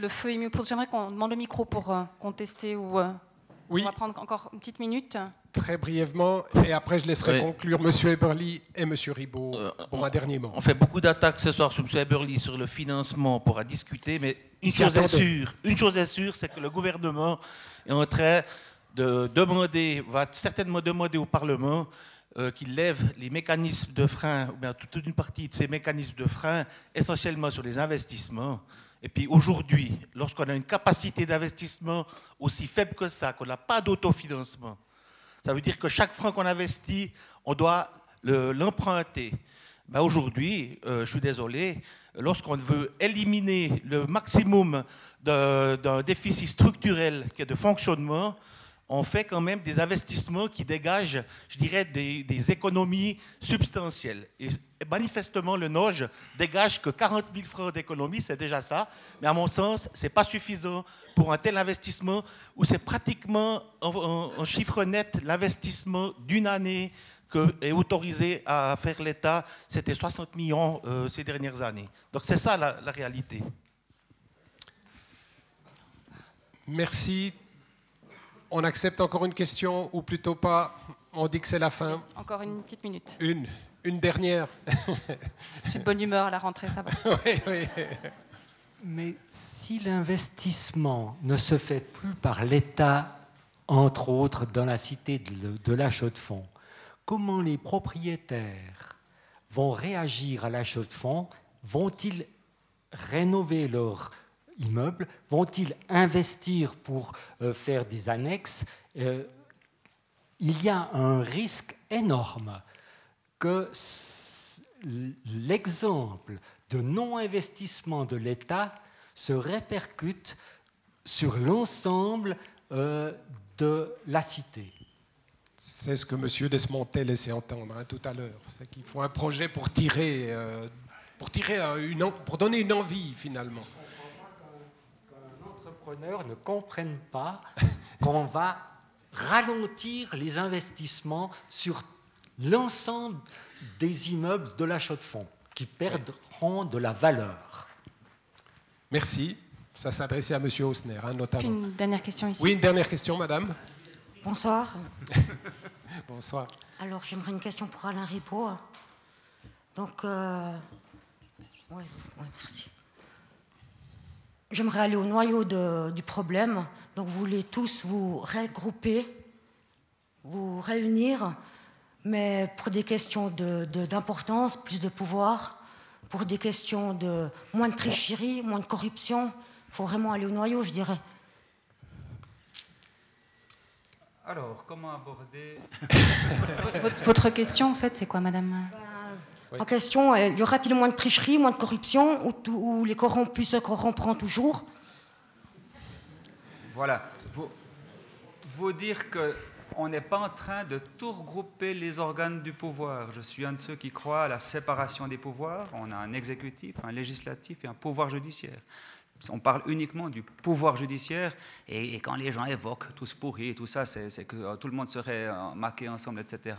Le, feu est mieux. J'aimerais qu'on demande le micro pour euh, contester ou. Oui. On va prendre encore une petite minute. Très brièvement, et après je laisserai conclure M. Eberly et M. Ribot euh, pour un dernier mot. On fait beaucoup d'attaques ce soir sur M. Eberly sur le financement, pour discuter, mais une chose, est sûre, une chose est sûre, c'est que le gouvernement est en train de demander, va certainement demander au Parlement euh, qu'il lève les mécanismes de frein, ou bien toute une partie de ces mécanismes de frein, essentiellement sur les investissements, et puis aujourd'hui, lorsqu'on a une capacité d'investissement aussi faible que ça, qu'on n'a pas d'autofinancement, ça veut dire que chaque franc qu'on investit, on doit l'emprunter. Ben aujourd'hui, euh, je suis désolé, lorsqu'on veut éliminer le maximum d'un déficit structurel qui est de fonctionnement, on fait quand même des investissements qui dégagent, je dirais, des, économies substantielles. Et manifestement, le NOJ dégage que 40 000 francs d'économie, c'est déjà ça. Mais à mon sens, ce n'est pas suffisant pour un tel investissement où c'est pratiquement en, chiffre net l'investissement d'une année que est autorisé à faire l'État. C'était 60 millions euh, ces dernières années. Donc c'est ça la réalité. Merci on accepte encore une question ou plutôt pas? On dit que c'est la fin. Encore une petite minute. Une, une dernière. Je suis de bonne humeur à la rentrée, ça va. *laughs* oui, oui. Mais si l'investissement ne se fait plus par l'État, entre autres dans la cité de, l'achat de fonds, comment les propriétaires vont réagir à l'achat de fonds Vont-ils rénover leur immeubles Vont-ils investir pour euh, faire des annexes euh, Il y a un risque énorme que l'exemple de non-investissement de l'État se répercute sur l'ensemble euh, de la cité. C'est ce que M. Desmontel laissait entendre hein, tout à l'heure. C'est qu'il faut un projet pour tirer, pour, tirer une, pour donner une envie finalement. Qu'un entrepreneur ne comprenne pas *laughs* qu'on va ralentir les investissements sur l'ensemble des immeubles de la Chaux-de-Fonds qui perdront de la valeur. Merci. Ça s'adressait à M. Hausner, hein, notamment. une dernière question ici. Oui, une dernière question, madame. Bonsoir. *laughs* Bonsoir. Alors, j'aimerais une question pour Alain Ripaud. Donc, euh... ouais, merci. J'aimerais aller au noyau de, du problème. Donc, vous voulez tous vous regrouper, vous réunir, mais pour des questions d'importance, de, plus de pouvoir, pour des questions de moins de tricherie, moins de corruption. Il faut vraiment aller au noyau, je dirais. Alors, comment aborder *laughs* votre, question, en fait, c'est quoi, madame? En question, euh, y aura-t-il moins de tricherie, moins de corruption, ou, les corrompus se corrompront toujours? Voilà. Vous, vous dire que on n'est pas en train de tout regrouper les organes du pouvoir. Je suis un de ceux qui croient à la séparation des pouvoirs. On a un exécutif, un législatif et un pouvoir judiciaire. On parle uniquement du pouvoir judiciaire, et, quand les gens évoquent tout ce pourri et tout ça, c'est que euh, tout le monde serait euh, maqué ensemble, etc.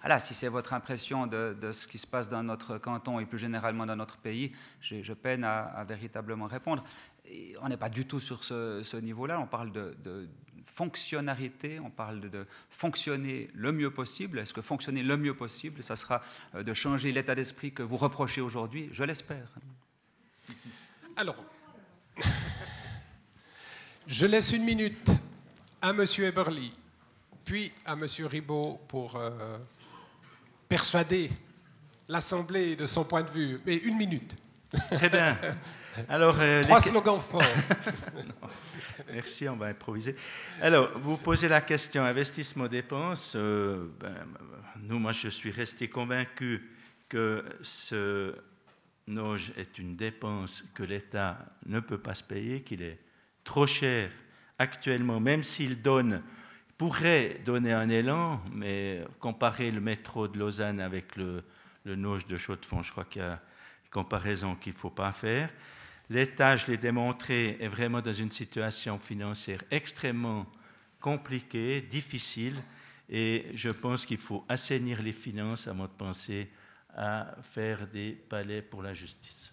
Voilà, si c'est votre impression de, ce qui se passe dans notre canton et plus généralement dans notre pays, je, peine à, véritablement répondre. on n'est pas du tout sur ce, niveau-là, on parle de, de fonctionnalité, on parle de, fonctionner le mieux possible. Est-ce que fonctionner le mieux possible, ça sera euh, de changer l'état d'esprit que vous reprochez aujourd'hui? Je l'espère. Alors, *laughs* je laisse une minute à M. Eberly, puis à M. Ribaud pour euh, persuader l'Assemblée de son point de vue. Mais une minute. Très bien. *laughs* Alors, euh, Trois slogans forts. *laughs* Merci, on va improviser. Alors, vous posez la question investissement-dépenses. Euh, ben, nous, moi, je suis resté convaincu que ce NOJ est une dépense que l'État ne peut pas se payer, qu'il est trop cher actuellement, même s'il donne, pourrait donner un élan, mais comparer le métro de Lausanne avec le, le NOJ de Chaux-de-Fonds, je crois qu'il y a une comparaison qu'il ne faut pas faire. L'État, je l'ai démontré, est vraiment dans une situation financière extrêmement compliquée, difficile, et je pense qu'il faut assainir les finances avant de penser à faire des palais pour la justice.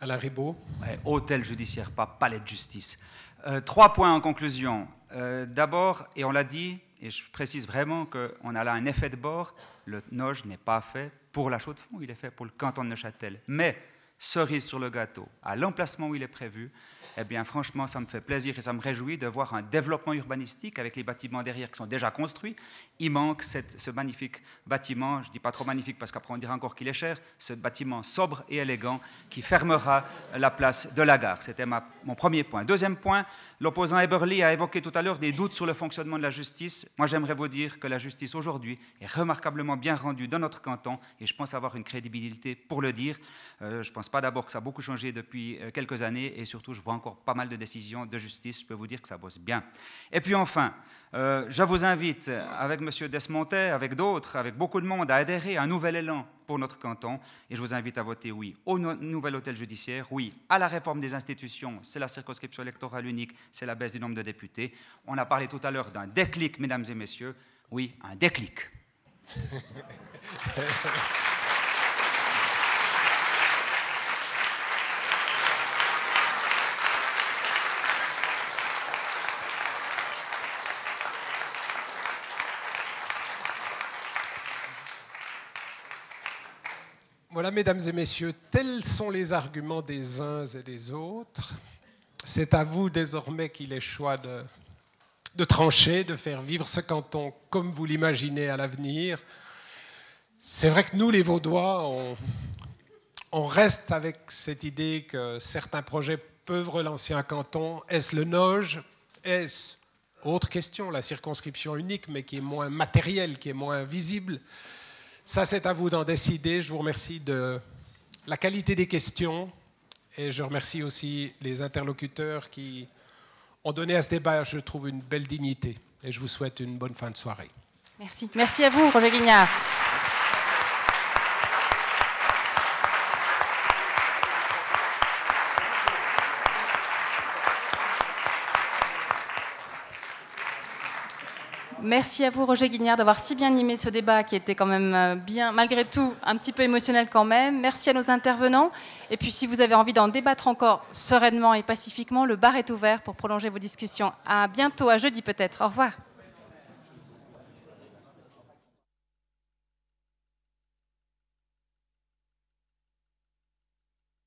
Alain Ribaud Hôtel judiciaire, pas palais de justice. Euh, trois points en conclusion. Euh, d'abord, et on l'a dit, et je précise vraiment qu'on a là un effet de bord, le NOJ n'est pas fait pour la Chaux-de-Fonds, il est fait pour le canton de Neuchâtel. Mais cerise sur le gâteau, à l'emplacement où il est prévu, eh bien franchement, ça me fait plaisir et ça me réjouit de voir un développement urbanistique avec les bâtiments derrière qui sont déjà construits. Il manque ce magnifique bâtiment, je ne dis pas trop magnifique parce qu'après on dira encore qu'il est cher, ce bâtiment sobre et élégant qui fermera la place de la gare. C'était mon premier point. Deuxième point, l'opposant Eberly a évoqué tout à l'heure des doutes sur le fonctionnement de la justice. Moi, j'aimerais vous dire que la justice aujourd'hui est remarquablement bien rendue dans notre canton et je pense avoir une crédibilité pour le dire. Euh, je ne pense pas d'abord que ça a beaucoup changé depuis euh, quelques années et surtout, je vois encore pas mal de décisions de justice. Je peux vous dire que ça bosse bien. Et puis enfin, euh, je vous invite, avec M. Desmontet, avec d'autres, avec beaucoup de monde, à adhérer à un nouvel élan pour notre canton. Et je vous invite à voter oui au nouvel hôtel judiciaire, oui à la réforme des institutions, c'est la circonscription électorale unique, c'est la baisse du nombre de députés. On a parlé tout à l'heure d'un déclic, mesdames et messieurs. Oui, un déclic. *laughs* Voilà, mesdames et messieurs, tels sont les arguments des uns et des autres. C'est à vous désormais qu'il est choix de, trancher, de faire vivre ce canton comme vous l'imaginez à l'avenir. C'est vrai que nous, les Vaudois, on, on, reste avec cette idée que certains projets peuvent relancer un canton. Est-ce le Noge? Est-ce, autre question, la circonscription unique, mais qui est moins matérielle, qui est moins visible? Ça, c'est à vous d'en décider. Je vous remercie de la qualité des questions et je remercie aussi les interlocuteurs qui ont donné à ce débat, je trouve, une belle dignité. Et je vous souhaite une bonne fin de soirée. Merci. Merci à vous, Roger Guignard. Merci à vous, Roger Guignard, d'avoir si bien animé ce débat qui était quand même euh, bien, malgré tout, un petit peu émotionnel quand même. Merci à nos intervenants. Et puis, si vous avez envie d'en débattre encore sereinement et pacifiquement, le bar est ouvert pour prolonger vos discussions. À bientôt, à jeudi peut-être. Au revoir.